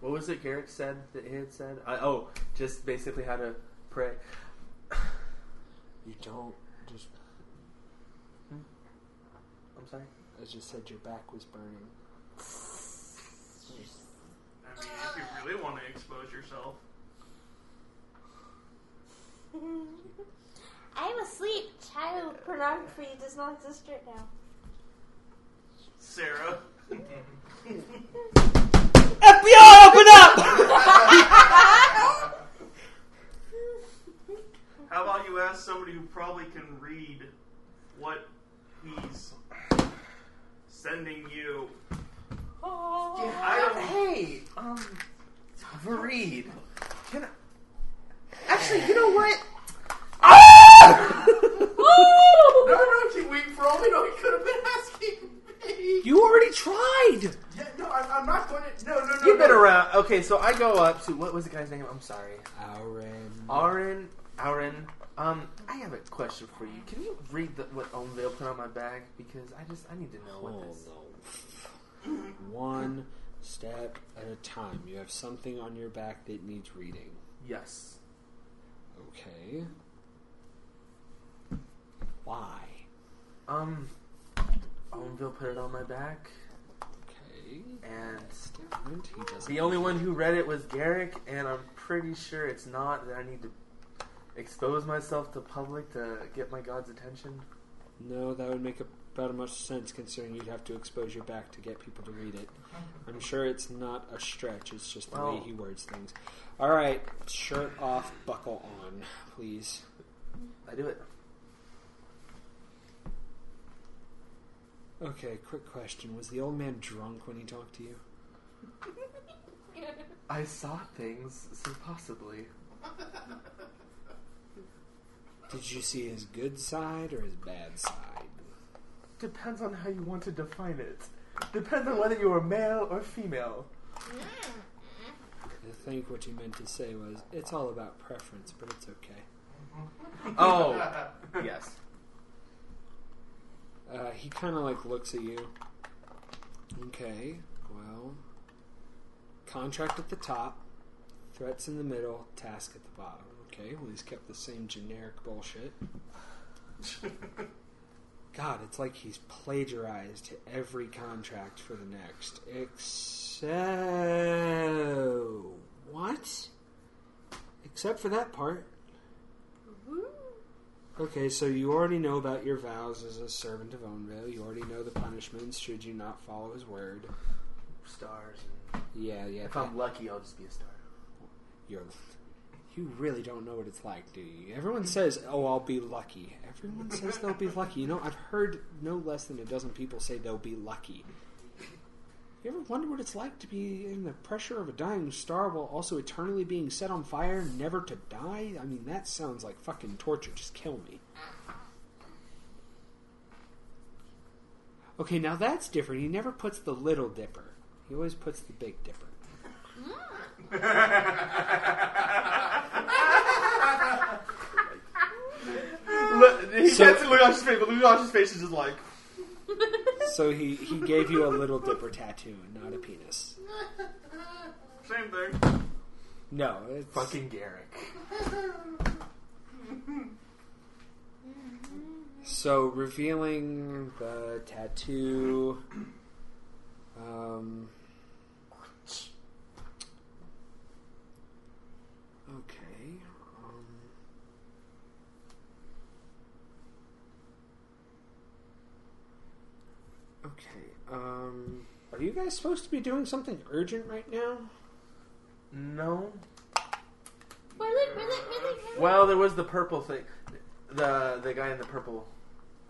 Speaker 8: What was it Garrick said that he had said? I, oh, just basically how to pray.
Speaker 3: You don't just.
Speaker 8: I'm sorry.
Speaker 3: I just said your back was burning.
Speaker 2: I mean, if you really want to expose yourself,
Speaker 10: I'm asleep. Child pornography does not exist right now.
Speaker 2: Sarah.
Speaker 3: FBI, open up!
Speaker 2: How about you ask somebody who probably can read what he's sending you? I don't.
Speaker 8: Hey, um, Vareed, can I? Actually, you know what?
Speaker 7: No, no, no, keep waiting for all we know. He could have been asking me.
Speaker 3: you already tried.
Speaker 7: Yeah, no, I'm, I'm not going to. No, no, no.
Speaker 8: You've been
Speaker 7: no.
Speaker 8: around. Okay, so I go up to what was the guy's name? I'm sorry,
Speaker 3: Aaron.
Speaker 8: Aaron. Aaron. Um, I have a question for you. Can you read the, what Omvale put on my bag? Because I just I need to know what
Speaker 3: Hold
Speaker 8: this.
Speaker 3: on. One step at a time. You have something on your back that needs reading.
Speaker 8: Yes.
Speaker 3: Okay. Why?
Speaker 8: Um, Omvale put it on my back,
Speaker 3: Okay.
Speaker 8: and
Speaker 3: different. He doesn't.
Speaker 8: the only one who read it was Garrick, and I'm pretty sure it's not that I need to expose myself to public to get my god's attention.
Speaker 3: No, that would make about as much sense considering you'd have to expose your back to get people to read it. I'm sure it's not a stretch. It's just the way he words things. All right, shirt off, buckle on, please.
Speaker 8: I do it.
Speaker 3: Okay, quick question: Was the old man drunk when he talked to you?
Speaker 8: I saw things, so possibly.
Speaker 3: Did you see his good side or his bad side?
Speaker 8: Depends on how you want to define it. Depends on whether you're male or female.
Speaker 3: I think what you meant to say was it's all about preference, but it's okay.
Speaker 8: Oh, yes.
Speaker 3: Uh, he kind of like looks at you. Okay, well, contract at the top, threats in the middle, task at the bottom. Okay, well he's kept the same generic bullshit. God, it's like he's plagiarized every contract for the next. Except what? Except for that part. Okay, so you already know about your vows as a servant of Onvale. You already know the punishments should you not follow his word.
Speaker 8: Stars.
Speaker 3: Yeah, yeah.
Speaker 8: If I'm lucky, I'll just be a star.
Speaker 3: you're, you really don't know what it's like, do you? Everyone says, "Oh, I'll be lucky." Everyone says they'll be lucky. You know, I've heard no less than a dozen people say they'll be lucky. You ever wonder what it's like to be in the pressure of a dying star while also eternally being set on fire, never to die? I mean, that sounds like fucking torture. Just kill me. Okay, now that's different. He never puts the little dipper. He always puts the big dipper. Hmm.
Speaker 8: Look, he
Speaker 3: So-
Speaker 8: gets Lugosh's face, but Lugosh's face is just like.
Speaker 3: So he, he gave you a little dipper tattoo and not a penis.
Speaker 2: Same thing.
Speaker 3: No, it's
Speaker 8: Fucking Garrick.
Speaker 3: So revealing the tattoo. Um, okay. Um, okay. Um, are you guys supposed to be doing something urgent right now?
Speaker 8: No.
Speaker 10: Really, really, really, really?
Speaker 8: Well, there was the purple thing. The the guy in the purple.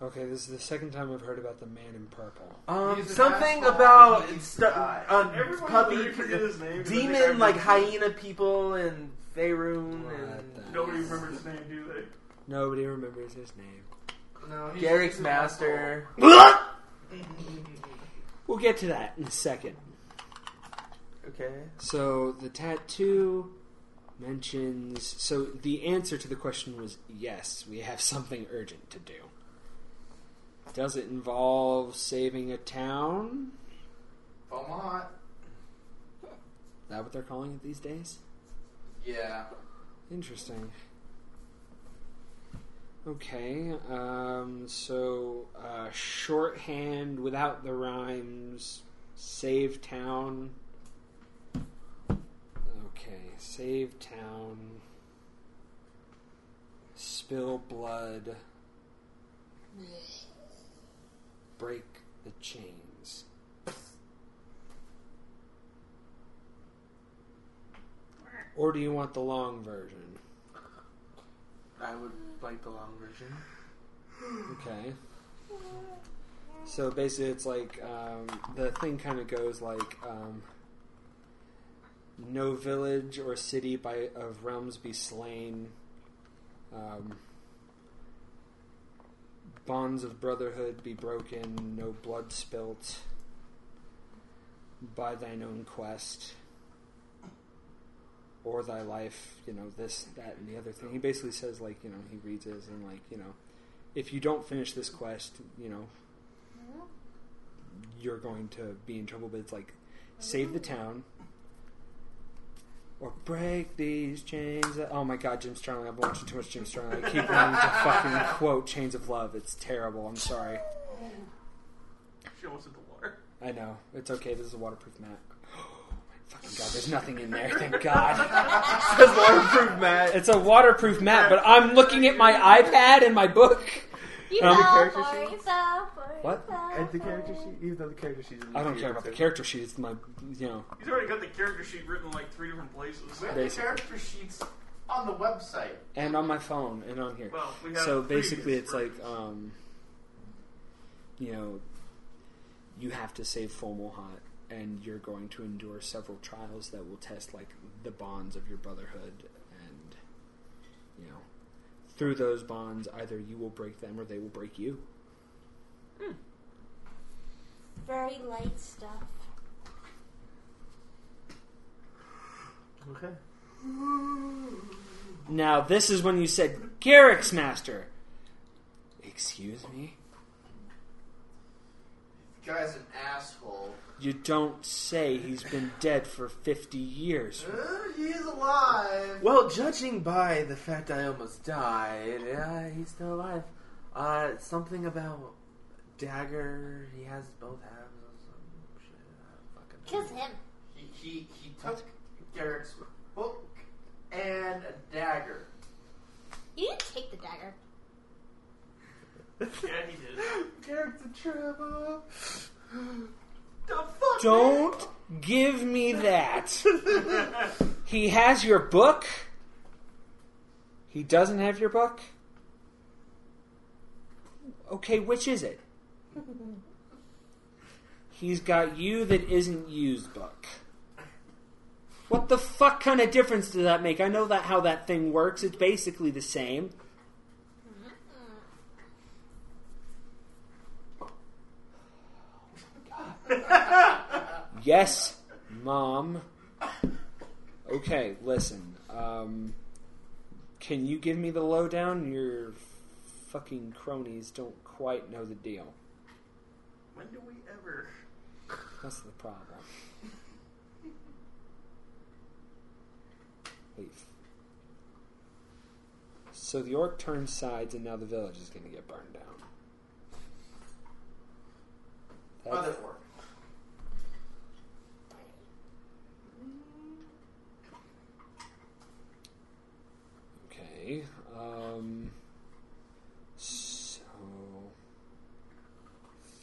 Speaker 3: Okay, this is the second time I've heard about the man in purple.
Speaker 8: Um,
Speaker 7: He's an
Speaker 8: something
Speaker 7: asshole.
Speaker 8: about
Speaker 7: He's
Speaker 8: stu-
Speaker 7: died.
Speaker 8: uh,
Speaker 2: Everyone
Speaker 8: puppy,
Speaker 2: literally forget his name, but they
Speaker 8: demon,
Speaker 2: got
Speaker 8: like
Speaker 2: his-
Speaker 8: hyena people and Faerun
Speaker 3: What
Speaker 8: and
Speaker 3: the-
Speaker 2: Nobody remembers his name, do they?
Speaker 3: Nobody remembers his name.
Speaker 7: No, he's-
Speaker 8: Garrick's
Speaker 7: he's an
Speaker 8: master.
Speaker 3: We'll get to that in a second.
Speaker 8: Okay.
Speaker 3: So the tattoo mentions. So the answer to the question was yes, we have something urgent to do. Does it involve saving a town?
Speaker 7: Beaumont.
Speaker 3: Is that what they're calling it these days?
Speaker 7: Yeah.
Speaker 3: Interesting. Okay, um, so uh, shorthand without the rhymes, save town. Okay, save town, spill blood, break the chains. Or do you want the long version?
Speaker 8: I would like the long version.
Speaker 3: Okay. So basically, it's like um, the thing kind of goes like um, no village or city by of realms be slain. Um, bonds of brotherhood be broken. No blood spilt. By thine own quest. Or thy life, you know, this, that, and the other thing. He basically says, like, you know, he reads it and, like, you know, if you don't finish this quest, you know, you're going to be in trouble. But it's like, save the town, or break these chains. Oh my God, Jim Sterling! I've been watching too much Jim Sterling. I keep wanting to fucking quote "Chains of Love." It's terrible. I'm sorry.
Speaker 2: She almost hit the water.
Speaker 3: I know it's okay. This is a waterproof mat. My fucking God! There's nothing in there. Thank God.
Speaker 8: Says waterproof mat.
Speaker 3: It's a waterproof mat, but I'm looking at my iPad and my book.
Speaker 10: You
Speaker 3: Um,
Speaker 10: fell
Speaker 8: character
Speaker 10: for
Speaker 8: sheet?
Speaker 10: it, fell for it,
Speaker 3: What?
Speaker 10: fell
Speaker 8: And the character sheet, even though the character sheet.
Speaker 3: I don't care about the character sheet. It's my, you know.
Speaker 2: He's already got the character sheet written in like three different places.
Speaker 7: We have the character sheets on the website.
Speaker 3: and on my phone and on here.
Speaker 2: Well, we have
Speaker 3: so basically, it's like, um, you know, you have to save Fomalhaut, and you're going to endure several trials that will test like the bonds of your brotherhood, and you know, through those bonds, either you will break them or they will break you. Hmm.
Speaker 10: Very light stuff.
Speaker 8: Okay.
Speaker 3: Now, this is when you said Garrick's master. Excuse me.
Speaker 7: Guy's an asshole.
Speaker 3: You don't say he's been dead for fifty years.
Speaker 7: Uh, he's alive.
Speaker 8: Well, judging by the fact I almost died, yeah, he's still alive. Uh, something about dagger. He has both halves or some shit. I fucking
Speaker 10: Kiss him.
Speaker 7: He, he, he took Garrett's book and a dagger.
Speaker 10: You didn't take the dagger.
Speaker 2: Yeah, he did.
Speaker 8: Garrett's in trouble.
Speaker 2: The fuck?
Speaker 3: Don't give me that. he has your book. He doesn't have your book. Okay, which is it? He's got you that isn't used book. What the fuck kind of difference does that make? I know that how that thing works. It's basically the same. Yes, mom. Okay, listen. Um, can you give me the lowdown? Your fucking cronies don't quite know the deal.
Speaker 2: When do we ever?
Speaker 3: That's the problem. Leave. So the orc turns sides, and now the village is going to get burned down. That's-
Speaker 7: Other orc.
Speaker 3: Okay. Um, so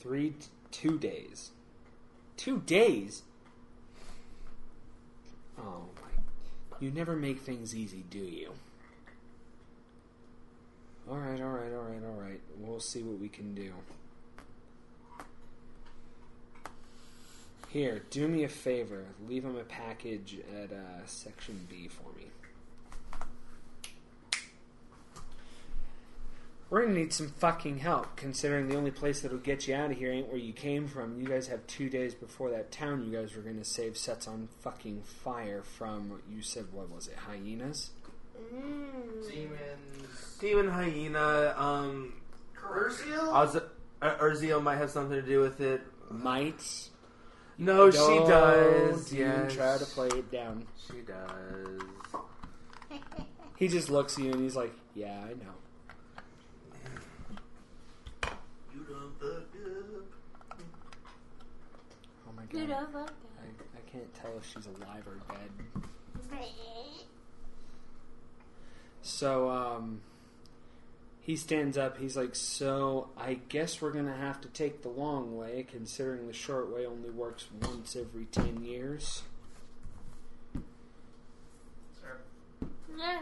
Speaker 3: three, two days. Two days. Oh my! You never make things easy, do you? All right, all right, all right, all right. We'll see what we can do. Here, do me a favor. Leave him a package at uh, section B for me. We're gonna need some fucking help, considering the only place that'll get you out of here ain't where you came from. You guys have two days before that town you guys were gonna save sets on fucking fire from, you said, what was it, hyenas?
Speaker 10: Mm.
Speaker 7: Demons.
Speaker 8: Demon hyena. Um,
Speaker 7: Urzil?
Speaker 8: Oz- uh, Urzio might have something to do with it.
Speaker 3: Might.
Speaker 8: No, she
Speaker 3: Don't
Speaker 8: does.
Speaker 3: you
Speaker 8: Yes,
Speaker 3: try to play it down.
Speaker 8: She does.
Speaker 3: He just looks at you and he's like, yeah, I know. If she's alive or dead. So, um, he stands up. He's like, "So I guess we're gonna have to take the long way, considering the short way only works once every ten years."
Speaker 2: Sir.
Speaker 10: Yeah.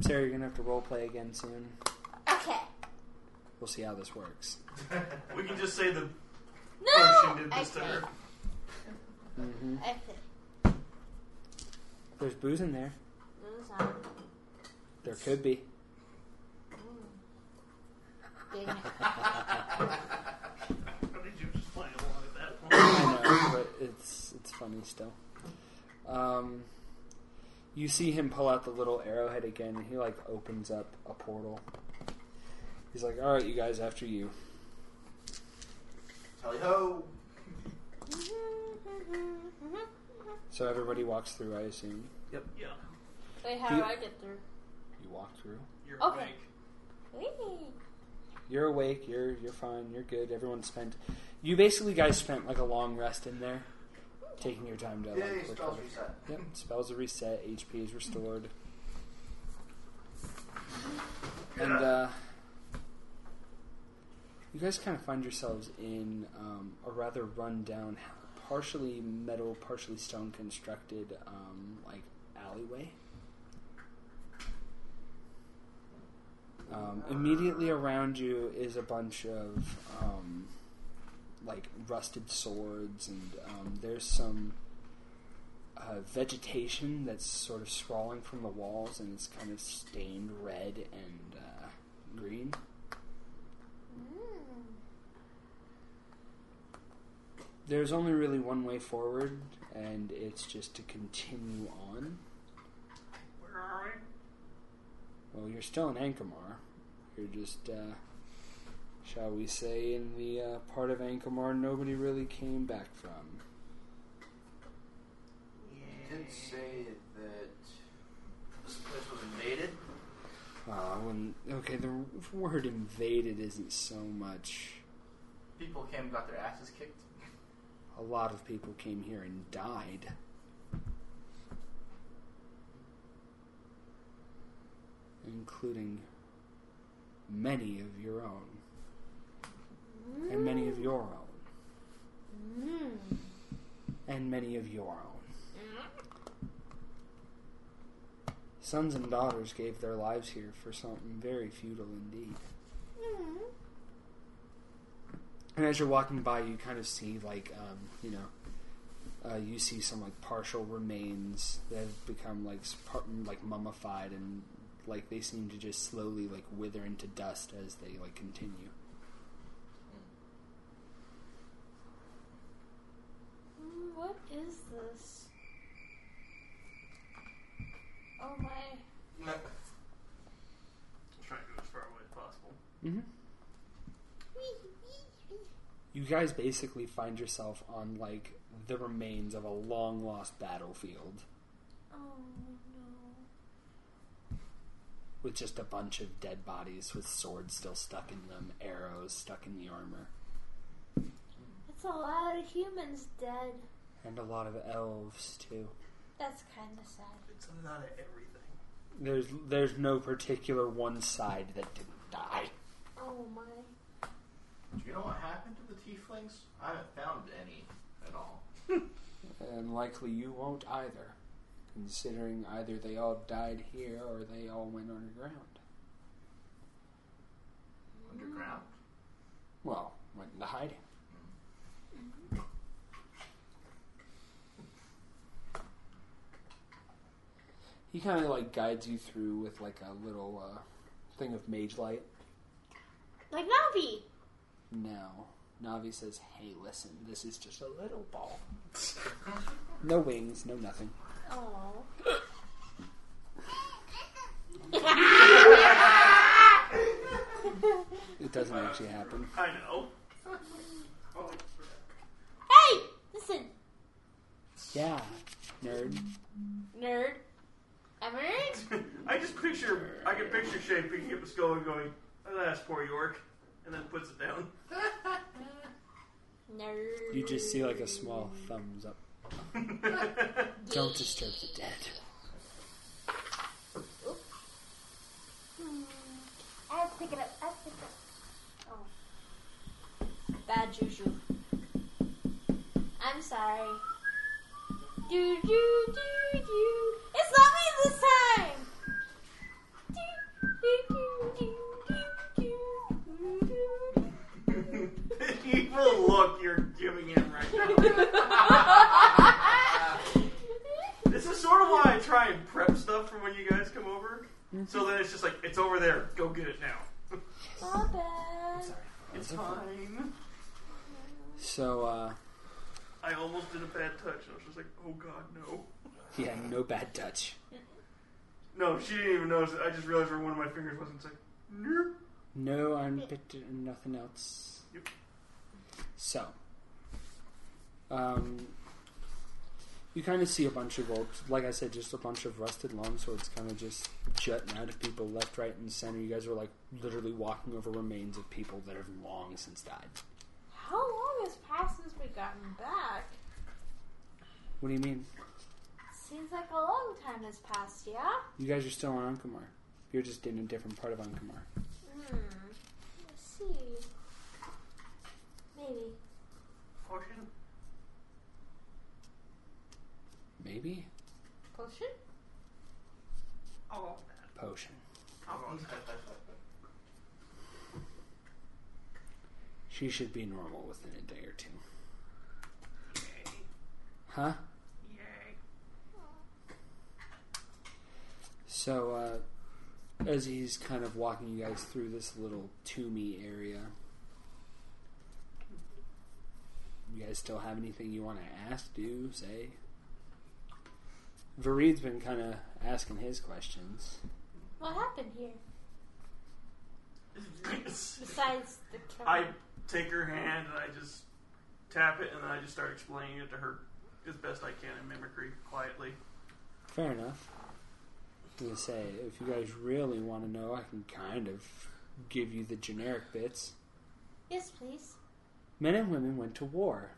Speaker 3: Sarah, you're gonna have to role play again soon.
Speaker 10: Okay.
Speaker 3: We'll see how this works.
Speaker 2: We can just say the
Speaker 10: No.
Speaker 2: potion did this to
Speaker 10: Okay.
Speaker 2: her.
Speaker 3: hmm
Speaker 10: Okay.
Speaker 3: There's booze in there. There could be.
Speaker 10: Dang.
Speaker 2: How did you just play along at that point?
Speaker 3: I know, but it's it's funny still. Um, you see him pull out the little arrowhead again, and he like opens up a portal. He's like, "All right, you guys, after you."
Speaker 7: Tally ho!
Speaker 3: So everybody walks through, I assume. Yep.
Speaker 2: Yeah.
Speaker 10: Wait, how
Speaker 3: Do
Speaker 10: do I get through?
Speaker 3: You walk through.
Speaker 2: You're
Speaker 10: Okay.
Speaker 2: awake.
Speaker 10: Whee!
Speaker 3: You're awake. You're you're fine. You're good. Everyone spent. You basically guys spent like a long rest in there, taking your time to like
Speaker 7: Yay, spells reset.
Speaker 3: Yep, spells are reset. HP is restored. And uh, you guys kind of find yourselves in um, a rather run-down, partially metal, partially stone constructed um, like alleyway. Um, immediately around you is a bunch of um, like rusted swords, and um, there's some uh, vegetation that's sort of sprawling from the walls, and it's kind of stained red and uh, green. There's only really one way forward, and it's just to continue on.
Speaker 2: Where are we?
Speaker 3: Well, you're still in Ankamar. You're just, uh, shall we say, in the uh, part of Ankamar nobody really came back from.
Speaker 7: You didn't say that this place was invaded.
Speaker 3: Uh, when okay, the word invaded isn't so much.
Speaker 7: People came and got their asses kicked.
Speaker 3: A lot of people came here and died. Including many of your own. And many of your own.
Speaker 10: Mm.
Speaker 3: And many of your own. Sons and daughters gave their lives here for something very futile indeed. And as you're walking by, you kind of see, like, um, you know, uh, you see some like partial remains that have become like s- par- like mummified, and like they seem to just slowly like wither into dust as they like continue.
Speaker 10: What is this? Oh my.
Speaker 2: Let's try to go as far away as possible.
Speaker 3: Mm-hmm. You guys basically find yourself on like the remains of a long lost battlefield
Speaker 10: Oh no.
Speaker 3: with just a bunch of dead bodies with swords still stuck in them, arrows stuck in the armor,
Speaker 10: That's a lot of humans dead.
Speaker 3: and a lot of elves too.
Speaker 10: That's kind of sad.
Speaker 2: It's not of everything.
Speaker 3: There's there's no particular one side that didn't die.
Speaker 10: Oh my.
Speaker 7: Do you know what happened to the tieflings? I haven't found any at all.
Speaker 3: And likely you won't either, considering either they all died here or they all went underground.
Speaker 7: Underground?
Speaker 3: Well, went into hiding. He kind of like guides you through with like a little uh, thing of mage light.
Speaker 10: Like Navi.
Speaker 3: No. Navi says, hey, listen, this is just a little ball. no wings, no nothing.
Speaker 10: Oh.
Speaker 3: It doesn't actually happen.
Speaker 2: I know.
Speaker 10: Hey, listen,
Speaker 3: Yeah, nerd.
Speaker 10: nerd. I'm a nerd.
Speaker 2: I just picture, I can picture Shay picking up a skull and going, oh, that's poor York, and then puts it down.
Speaker 10: No.
Speaker 3: You just see like a small thumbs up. Don't disturb the dead.
Speaker 10: Hmm. I have to pick it up. I have to pick it up. Oh. Bad juju. I'm sorry. Do do do do. It's not me this time.
Speaker 2: The look you're giving him right now. this is sort of why I try and prep stuff for when you guys come over. So then it's just like, it's over there. Go get it now.
Speaker 10: Not bad.
Speaker 2: It's fine.
Speaker 3: So, uh,
Speaker 2: I almost did a bad touch. I was just like, oh god, no.
Speaker 3: yeah, no bad touch.
Speaker 2: No, she didn't even notice it. I just realized where one of my fingers was. and It's like, nope.
Speaker 3: No armpit and nothing else.
Speaker 2: Yep.
Speaker 3: So, um, you kind of see a bunch of old, like I said, just a bunch of rusted longswords kind of just jutting out of people left, right, and center. You guys are like literally walking over remains of people that have long since died.
Speaker 10: How long has passed since we've gotten back?
Speaker 3: What do you mean?
Speaker 10: Seems like a long time has passed, yeah?
Speaker 3: You guys are still on Ankamar. You're just in a different part of Ankamar.
Speaker 10: Hmm. Let's see. Maybe.
Speaker 2: Potion?
Speaker 3: Maybe
Speaker 10: Potion?
Speaker 2: Oh,
Speaker 3: potion.
Speaker 2: oh,
Speaker 3: She should be normal within a day or two.
Speaker 2: Yay.
Speaker 3: Huh?
Speaker 2: Yay.
Speaker 3: So, uh, as he's kind of walking you guys through this little tombey area, you guys still have anything you want to ask, do, say? Vareed's been kind of asking his questions.
Speaker 10: What happened here? Besides the killing?
Speaker 2: I take her hand and I just tap it and then I just start explaining it to her as best I can in mimicry, quietly.
Speaker 3: Fair enough. I was gonna say, if you guys really want to know, I can kind of give you the generic bits.
Speaker 10: Yes, please.
Speaker 3: Men and women went to war.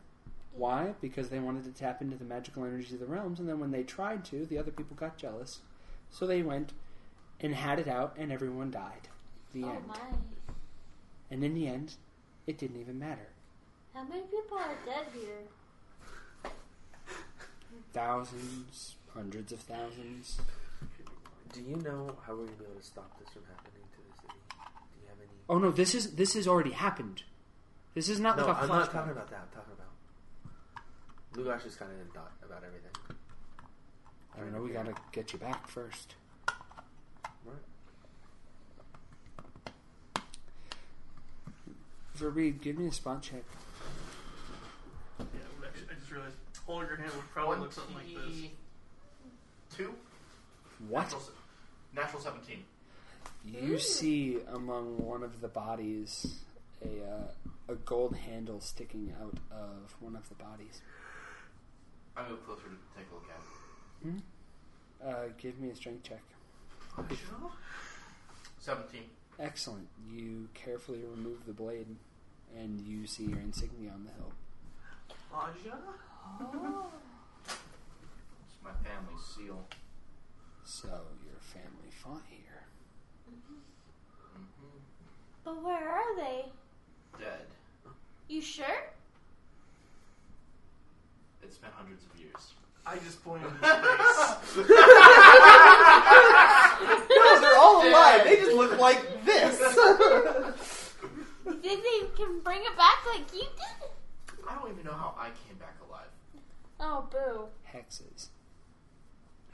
Speaker 3: Why? Because they wanted to tap into the magical energies of the realms, and then when they tried to, the other people got jealous. So they went and had it out, and everyone died. The
Speaker 10: oh
Speaker 3: end.
Speaker 10: my.
Speaker 3: And in the end, it didn't even matter.
Speaker 10: How many people are dead here?
Speaker 3: Thousands, hundreds of thousands.
Speaker 8: Do you know how we're gonna be able to stop this from happening to the city? Do you have any?
Speaker 3: Oh no, this is this has already happened. This is not
Speaker 8: no,
Speaker 3: like a
Speaker 8: I'm
Speaker 3: flashback.
Speaker 8: not talking about that. I'm talking about. Lugosh is kind of in thought about everything.
Speaker 3: I don't know. We gotta get you back first.
Speaker 8: Right.
Speaker 3: Vareed, give me a spot check.
Speaker 2: Yeah, it would actually, I just realized holding her hand would probably look something like this.
Speaker 7: Two.
Speaker 3: What?
Speaker 7: Natural, se- natural 17.
Speaker 3: You see among one of the bodies a uh, a gold handle sticking out of one of the bodies.
Speaker 7: I move closer to take a look at it.
Speaker 3: Uh, give me a strength check.
Speaker 7: 17.
Speaker 3: Excellent. You carefully remove the blade, and you see your insignia on the hill.
Speaker 2: Aja?
Speaker 10: Oh.
Speaker 7: It's my family seal.
Speaker 3: So your family fought here.
Speaker 7: hmm
Speaker 10: But where are they?
Speaker 7: Dead.
Speaker 10: You sure?
Speaker 7: It's been hundreds of years.
Speaker 2: I just pointed in space.
Speaker 8: No, they're all alive. They just look like this.
Speaker 10: You think they can bring it back like you did?
Speaker 7: I don't even know how I came back alive.
Speaker 10: Oh, boo.
Speaker 3: Hexes.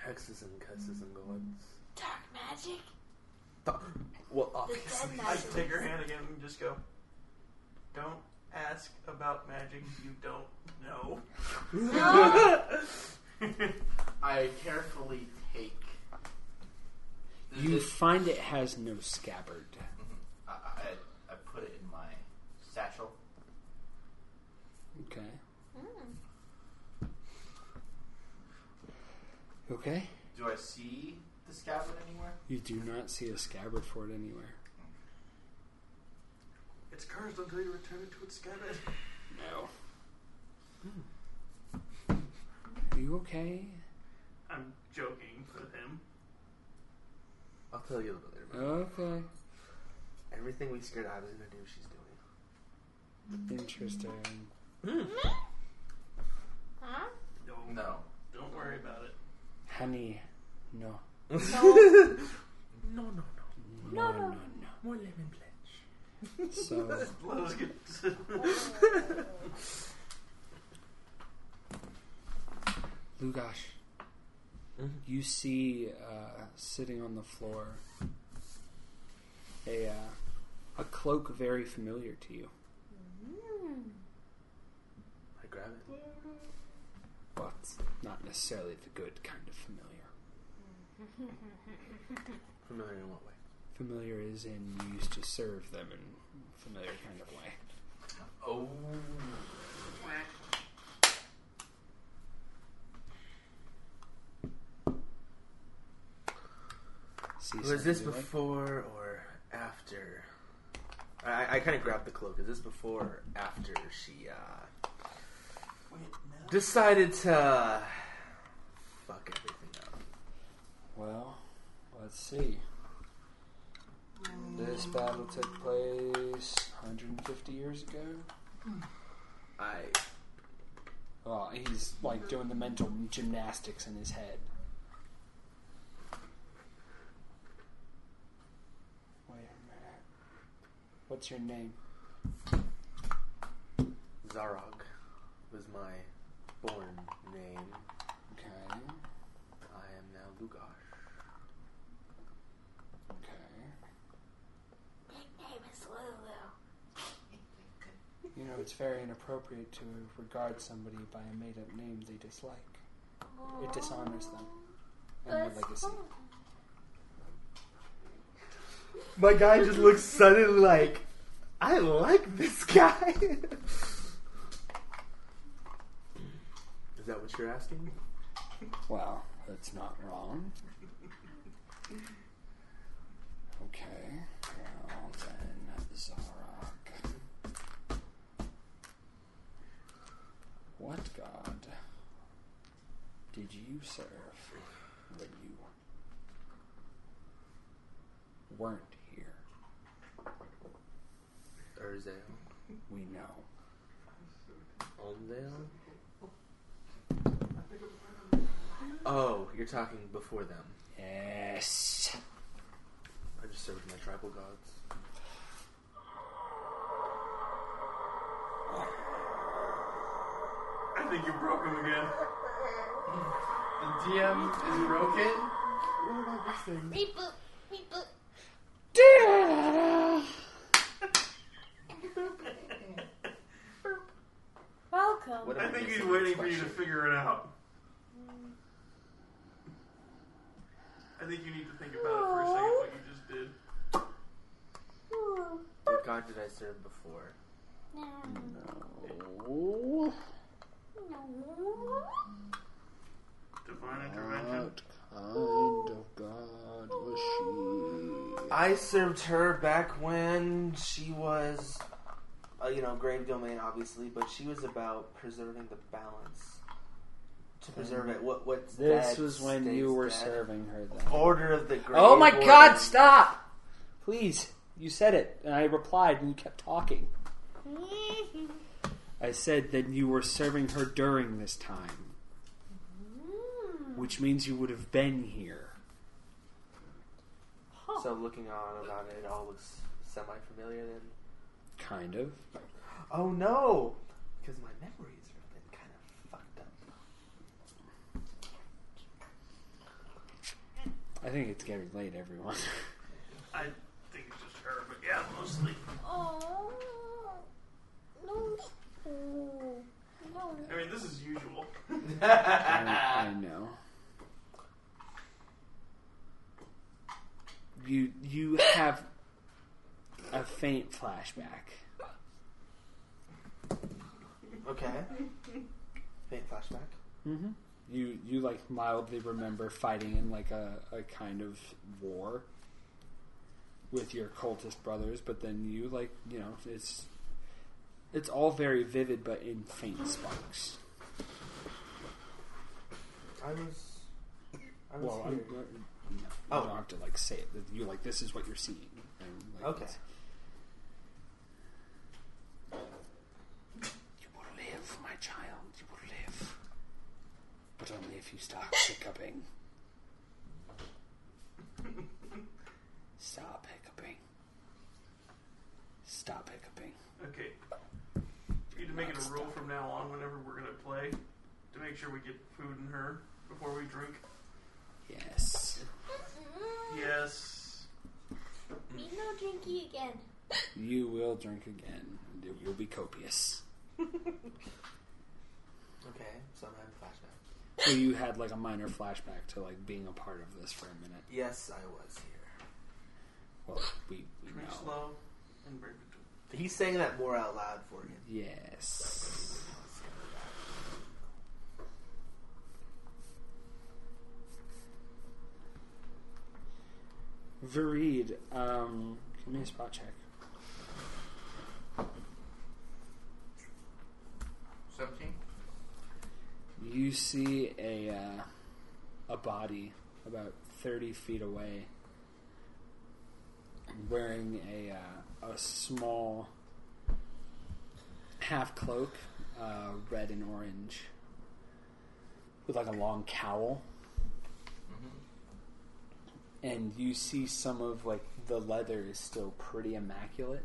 Speaker 8: Hexes and cusses and gods.
Speaker 10: Dark magic?
Speaker 8: Well,
Speaker 10: The
Speaker 8: obviously.
Speaker 2: I
Speaker 10: magic.
Speaker 2: take her hand again and just go, don't ask about magic you don't know.
Speaker 10: No.
Speaker 7: I carefully take.
Speaker 3: You
Speaker 7: It-
Speaker 3: find it has no scabbard.
Speaker 7: I, I, I put it in my satchel.
Speaker 3: Okay.
Speaker 10: Mm.
Speaker 3: Okay.
Speaker 7: Do I see the scabbard anywhere?
Speaker 3: You do not see a scabbard for it anywhere.
Speaker 2: It's cursed until you return it to its scabbard.
Speaker 3: No. Hmm. Are you okay?
Speaker 2: I'm joking with him.
Speaker 8: I'll tell you a little bit later.
Speaker 3: Okay.
Speaker 8: Everything we scared I was gonna do, she's doing.
Speaker 3: Interesting.
Speaker 10: Huh?
Speaker 2: No,
Speaker 7: No.
Speaker 2: don't worry about it.
Speaker 3: Honey, no.
Speaker 10: No.
Speaker 8: No, no, no.
Speaker 3: No, no, no.
Speaker 8: More lemon pledge.
Speaker 3: So,
Speaker 2: Let us get.
Speaker 3: Lugosh,
Speaker 8: Mhm.
Speaker 3: you see uh, sitting on the floor a uh, a cloak very familiar to you,
Speaker 8: I grab it.
Speaker 3: but not necessarily the good kind of familiar.
Speaker 8: Familiar in what way?
Speaker 3: Familiar is in you used to serve them in familiar kind of way.
Speaker 7: Oh.
Speaker 3: See
Speaker 8: Was this
Speaker 3: something you like?
Speaker 8: before or after? I, I kind of grabbed the cloak. Is this before or after she uh, decided to fuck everything up?
Speaker 3: Well, let's see. This battle took place 150 years ago. Hmm.
Speaker 8: I
Speaker 3: Oh, he's like doing the mental gymnastics in his head. Wait a minute. What's your name?
Speaker 8: Zarog was my born name.
Speaker 3: Okay.
Speaker 8: I am now Lugosh.
Speaker 3: Okay.
Speaker 10: Name is Lulu.
Speaker 3: You know, it's very inappropriate to regard somebody by a made up name they dislike. It dishonors them and their legacy.
Speaker 10: fun.
Speaker 8: My guy just looks suddenly like, I like this guy. Is that what you're asking?
Speaker 3: Well, that's not wrong. Serve when you weren't here?
Speaker 8: Urzel.
Speaker 3: We know.
Speaker 8: Ondale? Oh, you're talking before them.
Speaker 3: Yes.
Speaker 8: I just served my tribal gods.
Speaker 2: I think you broke him again.
Speaker 7: The DM is broken.
Speaker 10: Reboot. Reboot. Welcome.
Speaker 8: What
Speaker 2: I think he's waiting for you to figure it out. I think you need to think about it for a second what you just did.
Speaker 8: What god did I serve before?
Speaker 3: No.
Speaker 10: No.
Speaker 2: Divine intervention.
Speaker 3: What kind of god was she?
Speaker 8: I served her back when she was, uh, you know, grave domain, obviously, but she was about preserving the balance. To preserve it. What? What's
Speaker 3: This
Speaker 8: dead
Speaker 3: was when you were
Speaker 8: dead.
Speaker 3: serving her then.
Speaker 8: Order of the Grave.
Speaker 3: Oh my
Speaker 8: Order.
Speaker 3: god, stop! Please. You said it, and I replied, and you kept talking. I said that you were serving her during this time, which means you would have been here.
Speaker 8: So looking on about it, it all looks semi-familiar then.
Speaker 3: Kind of.
Speaker 8: Oh no! Because my memories have been kind of fucked up.
Speaker 3: I think it's getting late, everyone.
Speaker 2: I think it's just her, but yeah, mostly.
Speaker 10: Oh. No. No.
Speaker 2: I mean, this is usual.
Speaker 3: I, I know. You you have a faint flashback.
Speaker 8: Okay. Faint flashback.
Speaker 3: Mm-hmm. You you like mildly remember fighting in like a, a kind of war with your cultist brothers, but then you like you know it's It's all very vivid, but in faint sparks.
Speaker 8: I was. I was
Speaker 3: Well, I'm,
Speaker 8: here.
Speaker 3: No, you
Speaker 8: Oh.
Speaker 3: don't have to like say it. You're like, this is what you're seeing. And, like,
Speaker 8: Okay.
Speaker 3: it's- You will live, my child. You will live, but only if you start hiccuping. Stop hiccuping. Stop hiccuping.
Speaker 2: Okay. We need to make it a rule from now on whenever we're gonna play to make sure we get food in her before we drink.
Speaker 3: Yes.
Speaker 2: Yes.
Speaker 10: Me no drinky again.
Speaker 3: You will drink again. and It will be copious.
Speaker 8: Okay, so I'm having flashback.
Speaker 3: So you had like a minor flashback to like being a part of this for a minute.
Speaker 8: Yes, I was here.
Speaker 3: Well, we, we
Speaker 2: Drink
Speaker 3: know.
Speaker 2: slow and bring it to
Speaker 8: He's saying that more out loud for you.
Speaker 3: Yes. Vareed, um, give me a spot check.
Speaker 7: Seventeen.
Speaker 3: You see a uh, a body about thirty feet away, wearing a uh, a small half cloak, uh, red and orange, with like a long cowl. And you see some of like the leather is still pretty immaculate,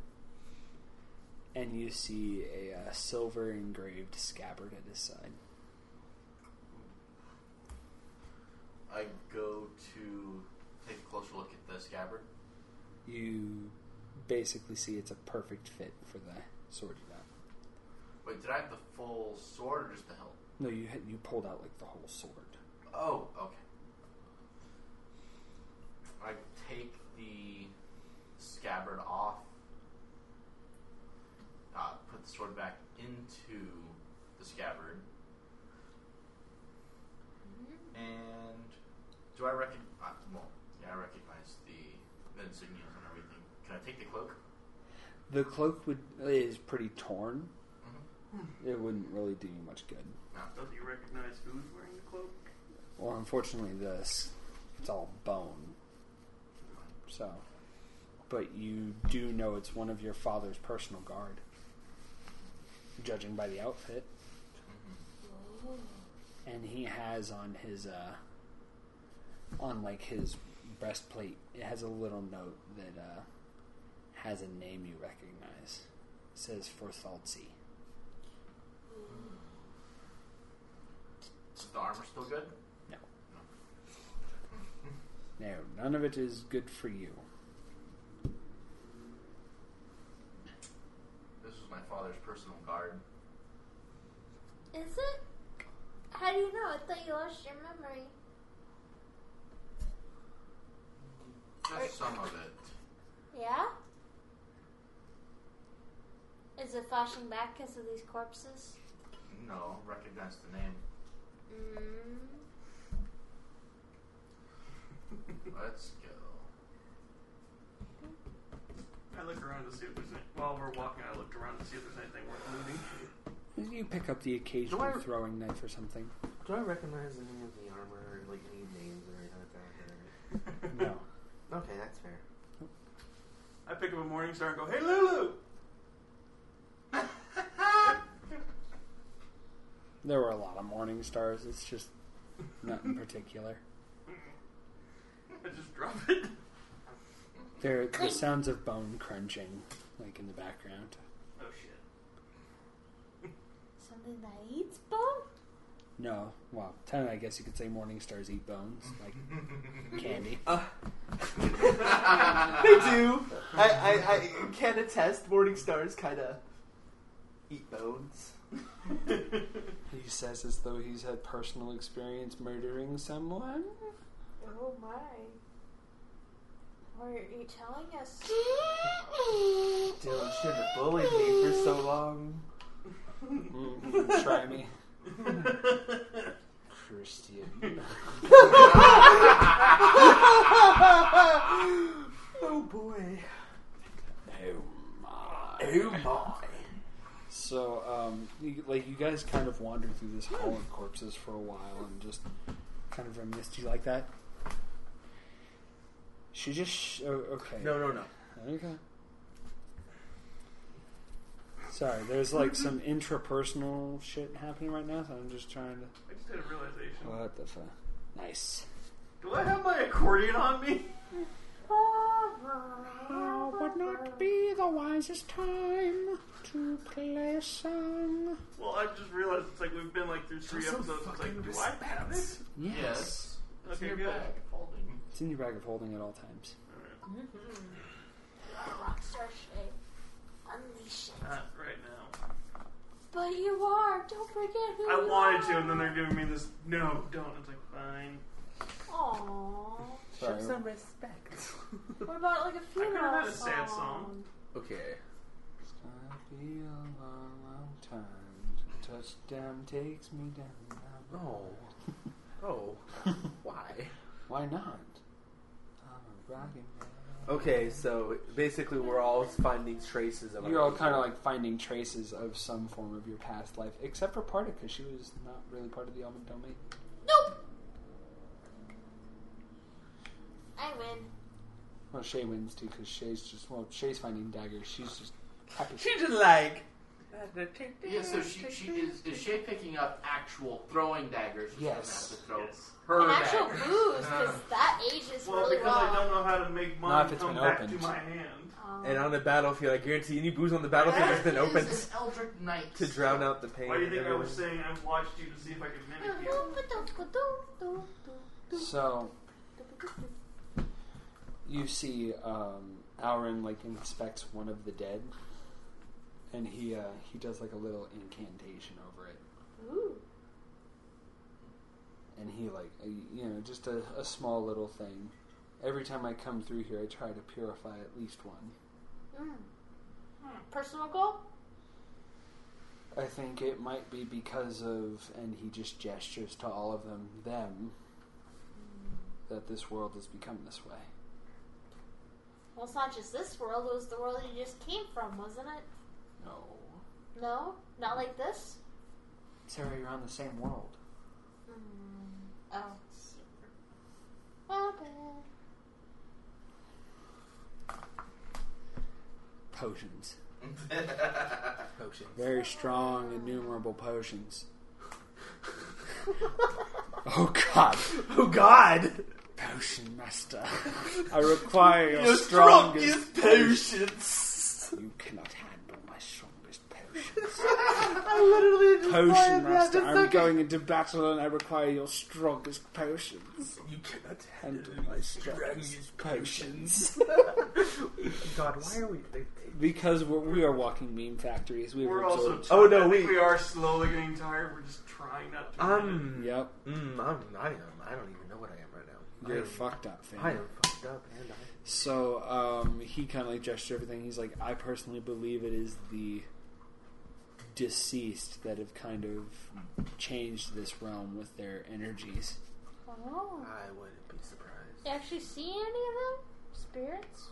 Speaker 3: and you see a uh, silver engraved scabbard at his side.
Speaker 7: I go to take a closer look at the scabbard.
Speaker 3: you basically see it's a perfect fit for the sword you got.
Speaker 7: Wait, did I have the full sword or just the hilt?
Speaker 3: No, you had, you pulled out like the whole sword.
Speaker 7: Oh, okay. I take the scabbard off, uh, put the sword back into the scabbard, and do I recognize? Uh, well, yeah, I recognize the, the insignias and everything. Can I take the cloak?
Speaker 3: The cloak would is pretty torn. It wouldn't really do you much good.
Speaker 2: Does he recognize who's wearing the cloak?
Speaker 3: Well, unfortunately, this it's all bone. So, but you do know it's one of your father's personal guard, judging by the outfit. And he has on his uh, on like his breastplate, it has a little note that uh, has a name you recognize. It says Forthaltzi.
Speaker 7: Is the armor still good?
Speaker 3: No. No, none of it is good for you.
Speaker 7: This was my father's personal guard.
Speaker 10: Is it? How do you know? I thought you lost your memory.
Speaker 7: Just some of it.
Speaker 10: Yeah? Is it flashing back because of these corpses?
Speaker 7: No, recognize the name.
Speaker 10: Mm.
Speaker 7: Let's go.
Speaker 2: I look around to see if there's any, while we're walking. I looked around to see if there's anything worth looting.
Speaker 3: You pick up the occasional
Speaker 8: Do I-
Speaker 3: throwing knife or something.
Speaker 8: Do I recognize any of the armor, or like any names or anything like that?
Speaker 3: No.
Speaker 8: Okay, that's fair.
Speaker 2: I pick up a morning star and go, "Hey, Lulu!"
Speaker 3: There were a lot of morning stars. It's just not in particular.
Speaker 2: I just drop it.
Speaker 3: There are the sounds of bone crunching, like in the background.
Speaker 2: Oh shit!
Speaker 10: Something that eats bone?
Speaker 3: No, well, ten. I guess you could say morning stars eat bones, like candy. Uh.
Speaker 8: They do. I, I, I can attest. Morning stars kind of eat bones.
Speaker 3: He says as though he's had personal experience murdering someone.
Speaker 10: Oh my. What are you telling us?
Speaker 8: Dylan should have bullied me for so long.
Speaker 3: Mm, try me, Christian.
Speaker 8: oh boy.
Speaker 3: Oh my.
Speaker 8: Oh my.
Speaker 3: So, um, you, like, you guys kind of wander through this hall of corpses for a while and just kind of reminisce. Do you like that? She just. Sh- oh, okay.
Speaker 8: No, no, no.
Speaker 3: Okay. Sorry, there's like some intrapersonal shit happening right now, so I'm just trying to.
Speaker 2: I just had a realization.
Speaker 3: What the fuck? Nice.
Speaker 2: Do I have my accordion on me?
Speaker 6: Now would not be the wisest time to play a song.
Speaker 2: Well, I just realized it's like we've been like through three
Speaker 7: some
Speaker 2: episodes. It's like,
Speaker 7: fucking
Speaker 2: do I have it?
Speaker 3: Yes.
Speaker 7: Yes. It's in
Speaker 2: Okay,
Speaker 7: your
Speaker 2: good.
Speaker 7: Bag of holding.
Speaker 3: It's in your bag of holding at all times. Mm-hmm.
Speaker 10: Rockstar Shay. Unleash it.
Speaker 2: Not right now.
Speaker 10: But you are. Don't forget who
Speaker 2: I
Speaker 10: you
Speaker 2: wanted
Speaker 10: are.
Speaker 2: to, and then they're giving me this. No, don't. It's like fine.
Speaker 10: Aww.
Speaker 3: Sorry.
Speaker 8: Show some respect.
Speaker 10: What about like a
Speaker 2: could've
Speaker 10: funeral
Speaker 2: had a sad song.
Speaker 8: okay.
Speaker 3: It's gonna be a long, long time. Touchdown takes me down.
Speaker 8: Oh. Oh. Why?
Speaker 3: Why not? I'm a rockin' man.
Speaker 8: Okay, so basically we're all finding traces of.
Speaker 3: You're all kind of like finding traces of some form of your past life, except for Parda, because she was not really part of the Elven Domain.
Speaker 10: Nope. I win.
Speaker 3: Well, Shay wins too, because Shay's just well, Shay's finding daggers. She's just happy.
Speaker 8: She just like.
Speaker 7: Yeah, so she, she is is Shay picking up actual throwing daggers? She
Speaker 3: Yes.
Speaker 7: doesn't have to throw
Speaker 2: Yes.
Speaker 7: her
Speaker 10: An actual
Speaker 7: daggers.
Speaker 10: booze, because that ages
Speaker 2: Well,
Speaker 10: really
Speaker 2: because
Speaker 10: well.
Speaker 2: I don't know how to make
Speaker 3: Not
Speaker 2: mine
Speaker 3: if it's
Speaker 2: come
Speaker 3: been
Speaker 2: back
Speaker 3: opened.
Speaker 2: to my hand.
Speaker 10: Um,
Speaker 8: And on the battlefield, I guarantee any booze on the battlefield has been
Speaker 7: That
Speaker 8: opened
Speaker 7: is an Eldritch Knight.
Speaker 8: to drown out the pain.
Speaker 2: Why do you think I
Speaker 8: Everyone-
Speaker 2: was saying I watched you to see if I could mimic you?
Speaker 3: So you see, um, Auron like inspects one of the dead, and he uh, he does like a little incantation over it,
Speaker 10: Ooh.
Speaker 3: and he like you know just a, a small little thing. Every time I come through here, I try to purify at least one.
Speaker 10: Mm. Hmm. Personal goal?
Speaker 3: I think it might be because of, and he just gestures to all of them, them, that this world has become this way.
Speaker 10: Well, it's not just this world, it was the world you just came from, wasn't it?
Speaker 3: No.
Speaker 10: No? Not like this?
Speaker 3: Sarah, you're on the same world.
Speaker 10: Mm. Oh. Well, then.
Speaker 3: Potions.
Speaker 8: Potions.
Speaker 3: Very strong, innumerable potions. oh god.
Speaker 8: Oh God!
Speaker 3: Potion master. I require your,
Speaker 8: Your
Speaker 3: strongest,
Speaker 8: strongest potions.
Speaker 3: You cannot handle my strongest potions.
Speaker 8: I literally just
Speaker 3: Potion master, I'm
Speaker 8: second-
Speaker 3: going into battle and I require your strongest potions.
Speaker 8: You cannot
Speaker 3: Handle my strongest potions.
Speaker 8: God, why are we? They, they,
Speaker 3: Because we're, we are walking meme factories. We've
Speaker 2: We're also.
Speaker 3: absorbed.
Speaker 8: Oh, no,
Speaker 2: I think
Speaker 8: we-
Speaker 2: we are slowly getting tired. We're just trying not to.
Speaker 8: um.
Speaker 3: Yep.
Speaker 8: Mm, I'm, I am. I don't even know what I am right now.
Speaker 3: You're
Speaker 8: am,
Speaker 3: fucked up, fam.
Speaker 8: I am fucked up, and I.
Speaker 3: So um, he kind of like gestured everything. He's like, I personally believe it is the deceased that have kind of changed this realm with their energies.
Speaker 10: Oh.
Speaker 8: I wouldn't be surprised.
Speaker 10: You actually see any of them? Spirits?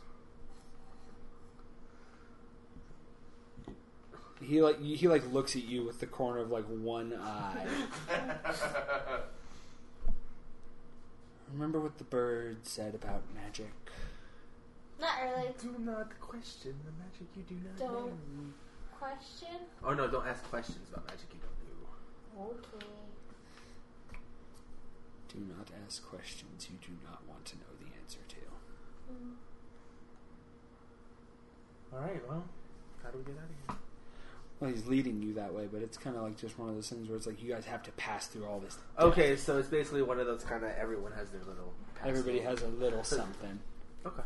Speaker 3: He like he like looks at you with the corner of like one eye. Remember what the bird said about magic?
Speaker 10: Not really.
Speaker 8: Do not question the magic you do not
Speaker 10: Don't.
Speaker 8: know.
Speaker 10: Question?
Speaker 8: Oh no! Don't ask questions about magic you don't know.
Speaker 10: Okay.
Speaker 3: Do not ask questions you do not want to know the answer to.
Speaker 10: Mm.
Speaker 8: All right. Well, how do we get out of here?
Speaker 3: Well, he's leading you that way, but it's kind of like just one of those things where it's like you guys have to pass through all this.
Speaker 8: Okay, so it's basically one of those kind of everyone has their little. pass
Speaker 3: Everybody
Speaker 8: through.
Speaker 3: has a little something.
Speaker 8: Okay.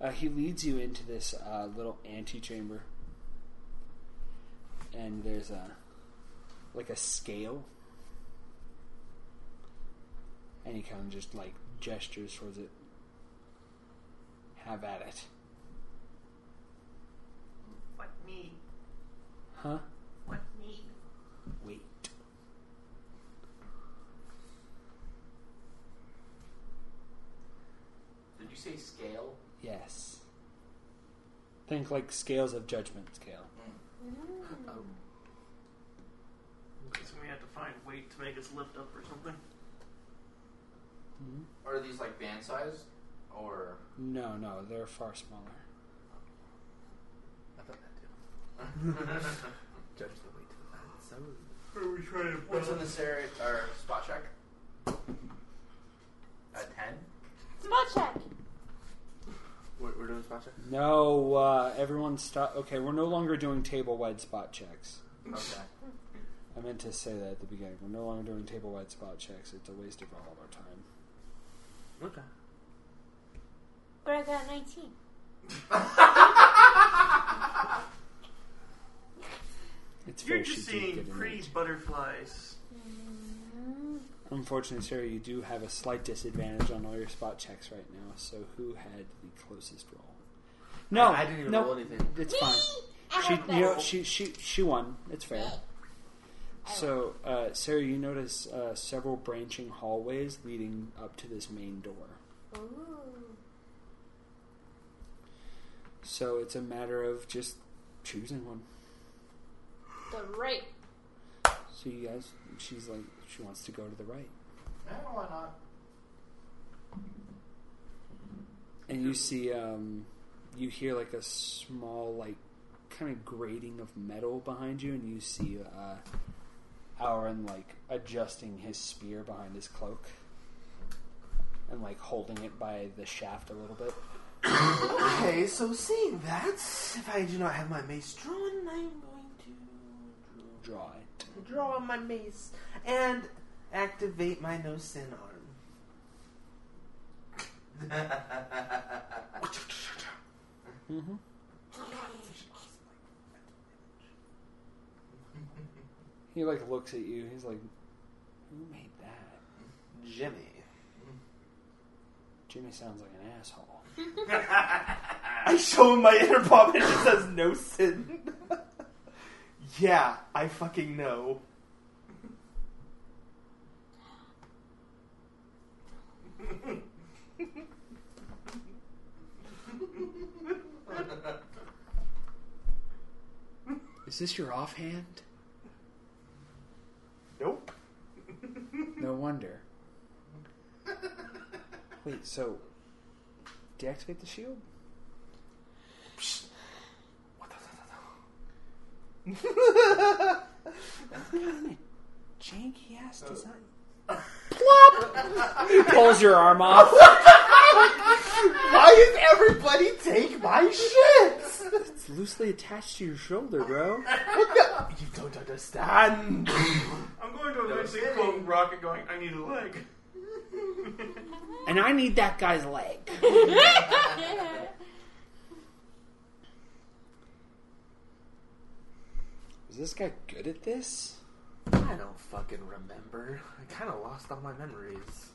Speaker 3: Uh, he leads you into this uh, little antechamber, and there's a like a scale, and he kind of just like gestures towards it. Have at it,
Speaker 2: What me?
Speaker 3: huh?
Speaker 2: What me?
Speaker 3: Wait.
Speaker 7: Did you say scale?
Speaker 3: Yes. Think like scales of judgment scale. Mm.
Speaker 4: Oh.
Speaker 2: So we have to find weight to make us lift up or something. Mm-hmm.
Speaker 7: Are these like band size? Or.
Speaker 3: No, no, they're far smaller.
Speaker 4: I thought that too. Judge the weight to the man. So
Speaker 2: Are we trying to
Speaker 7: What's in this area? Or spot check? A 10?
Speaker 10: Spot check.
Speaker 8: We're, we're doing spot check.
Speaker 3: No, uh, everyone stop. Okay, we're no longer doing table wide spot checks.
Speaker 7: Okay.
Speaker 3: I meant to say that at the beginning. We're no longer doing table wide spot checks. It's a waste of all of our time.
Speaker 8: Okay.
Speaker 10: But I got 19.
Speaker 3: It's
Speaker 2: You're
Speaker 3: fair she
Speaker 2: just
Speaker 3: did
Speaker 2: seeing
Speaker 3: get an
Speaker 2: pretty
Speaker 3: eight.
Speaker 2: butterflies.
Speaker 3: Unfortunately, Sarah, you do have a slight disadvantage on all your spot checks right now. So, who had the closest roll? No,
Speaker 8: I, I didn't even
Speaker 3: no,
Speaker 8: roll anything.
Speaker 3: It's fine. She, you know, she, she, she won. It's fair. So, uh, Sarah, you notice uh, several branching hallways leading up to this main door.
Speaker 10: Ooh.
Speaker 3: So it's a matter of just choosing one.
Speaker 10: The right.
Speaker 3: So you guys, she's like, she wants to go to the right,
Speaker 7: Yeah, why not?
Speaker 3: and you see, um, you hear like a small, like, kind of grating of metal behind you, and you see uh, Auron like adjusting his spear behind his cloak, and like holding it by the shaft a little bit.
Speaker 8: Okay, so seeing that, if I do not have my mace drawn, I'm going to
Speaker 3: Draw it.
Speaker 8: Draw my mace and activate my no sin arm.
Speaker 3: Mm-hmm. He like looks at you. He's like, "Who made that?"
Speaker 8: Jimmy.
Speaker 3: Jimmy sounds like an asshole.
Speaker 8: I show him my inner palm and it just says no sin. yeah, I fucking know.
Speaker 3: Is this your offhand?
Speaker 8: Nope.
Speaker 3: No wonder. Wait, so deactivate the shield? Janky ass design. Plop! He pulls your arm off.
Speaker 8: Why does everybody take my shit?
Speaker 3: It's loosely attached to your shoulder, bro.
Speaker 8: What the? You don't understand.
Speaker 2: I'm going to eventually quote Rocket going, I need a leg.
Speaker 3: And I need that guy's leg. Is this guy good at this?
Speaker 8: I don't fucking remember. I kind of lost all my memories.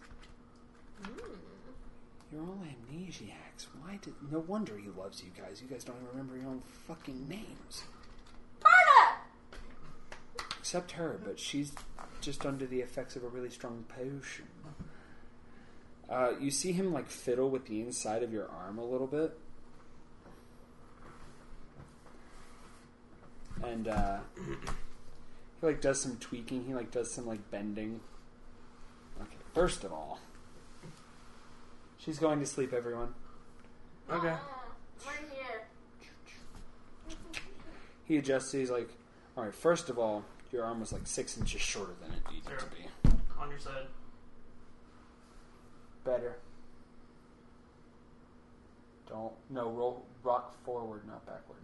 Speaker 3: You're all amnesiacs. Why did? No wonder he loves you guys. You guys don't even remember your own fucking names. Except her, but she's just under the effects of a really strong potion. Uh, you see him like fiddle with the inside of your arm a little bit, and uh, he like does some tweaking. He like does some like bending. Okay, first of all, she's going to sleep. Everyone.
Speaker 8: Okay.
Speaker 10: We're here.
Speaker 3: He adjusts. He's like, all right. First of all, your arm was like six inches shorter than it needed to be.
Speaker 2: On your side.
Speaker 3: Better. Don't no roll rock forward, not backward.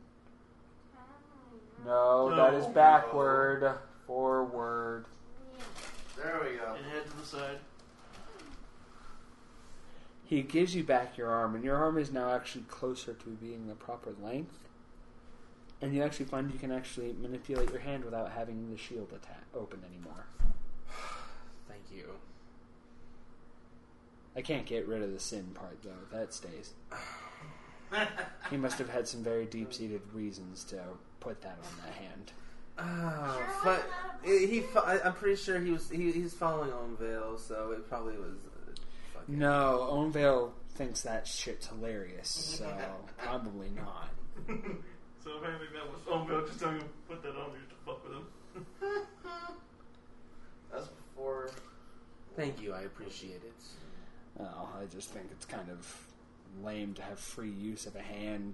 Speaker 3: No, that is
Speaker 2: No.
Speaker 3: backward. Forward.
Speaker 7: There we go.
Speaker 2: And head to the side.
Speaker 3: He gives you back your arm, and your arm is now actually closer to being the proper length. And you actually find you can actually manipulate your hand without having the shield atta- open anymore.
Speaker 8: Thank you.
Speaker 3: I can't get rid of the sin part though. That stays. he must have had some very deep-seated reasons to put that on the hand.
Speaker 8: Ah,
Speaker 10: oh,
Speaker 8: but he. I'm pretty sure he was. He, he's following Ownvale, so it probably was. Uh,
Speaker 3: no, Ownvale thinks that shit's hilarious, so probably not.
Speaker 2: so apparently that was Ownvale just telling him put that on just to fuck with him.
Speaker 7: That's before.
Speaker 8: Thank you, I
Speaker 4: appreciate it.
Speaker 3: Oh, I just think it's kind of lame to have free use of a hand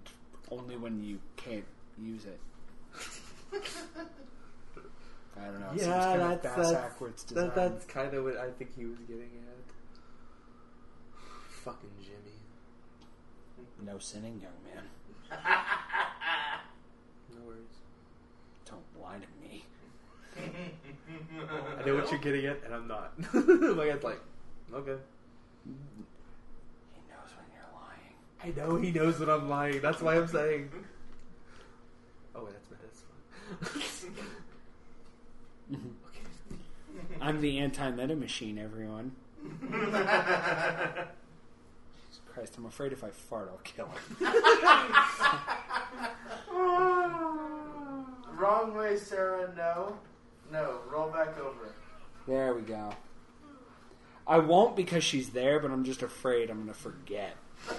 Speaker 3: only when you can't use it. I don't know.
Speaker 8: Yeah,
Speaker 3: kind
Speaker 8: that's
Speaker 3: of
Speaker 8: that's,
Speaker 3: backwards design.
Speaker 8: that, that's kind of what I think he was getting at.
Speaker 4: Fucking Jimmy.
Speaker 3: No sinning, young man.
Speaker 8: No worries.
Speaker 3: Don't lie to me.
Speaker 8: I know what you're getting at, and I'm not. My guy's like, okay.
Speaker 3: He knows when you're lying.
Speaker 8: I know he knows that I'm lying. That's why I'm saying. Oh, wait, that's that's.
Speaker 3: I'm the anti-meta machine, everyone. Jesus Christ, I'm afraid if I fart, I'll kill him.
Speaker 7: Wrong way, Sarah. No. No. Roll back over.
Speaker 3: There we go. I won't because she's there, but I'm just afraid I'm going to forget.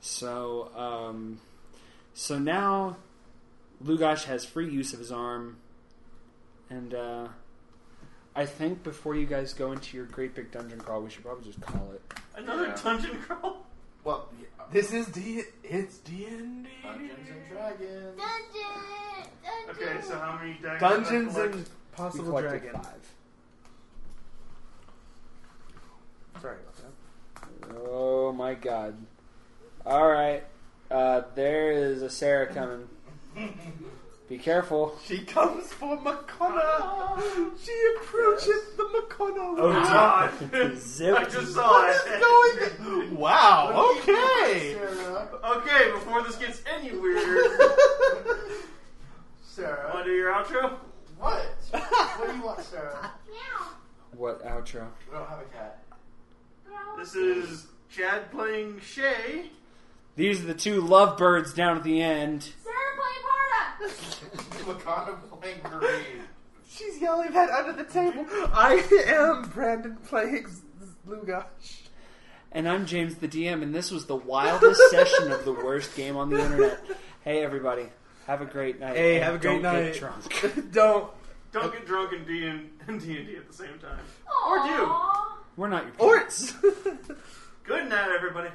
Speaker 3: so, um, so now Lugosh has free use of his arm, and uh, I think before you guys go into your great big dungeon crawl, we should probably just call it.
Speaker 2: Another
Speaker 7: Yeah.
Speaker 2: dungeon crawl.
Speaker 7: Well,
Speaker 8: This is D. It's D and D.
Speaker 7: Dungeons and Dragons.
Speaker 10: Dungeon! Dungeon!
Speaker 2: Okay, so how many daggers?
Speaker 8: Dungeons
Speaker 2: do I collect?
Speaker 8: and
Speaker 3: We
Speaker 8: Possible
Speaker 3: collected
Speaker 8: Dragon.
Speaker 3: five.
Speaker 8: Sorry about that.
Speaker 3: Oh my god! All right, uh, there is a Sarah coming. Be careful.
Speaker 8: She comes for Makona. She approaches the Makona.
Speaker 3: Oh,
Speaker 2: God.
Speaker 3: Zip.
Speaker 2: I just saw
Speaker 8: What
Speaker 2: it.
Speaker 8: is going? Wow. Okay.
Speaker 2: Okay, before this gets any weirder,
Speaker 7: Sarah.
Speaker 2: want to do your outro?
Speaker 7: What? what do you want, Sarah?
Speaker 3: What outro?
Speaker 7: We don't have a cat.
Speaker 2: This is Chad playing Shay.
Speaker 3: These are the two lovebirds down at the end.
Speaker 10: Sarah playing Parda!
Speaker 7: Makana playing Green.
Speaker 8: She's yelling that under the table. I am Brandon playing Lugosh.
Speaker 3: And I'm James the DM, and this was the wildest session of the worst game on the internet. Hey, everybody. Have a great night.
Speaker 8: Hey,
Speaker 3: and
Speaker 8: have a great
Speaker 3: don't
Speaker 8: night.
Speaker 3: Get drunk.
Speaker 8: Don't.
Speaker 2: Don't get drunk and D and and D and D at the same time. Or do.
Speaker 3: We're not your
Speaker 8: Or
Speaker 3: parents.
Speaker 2: Good night, everybody.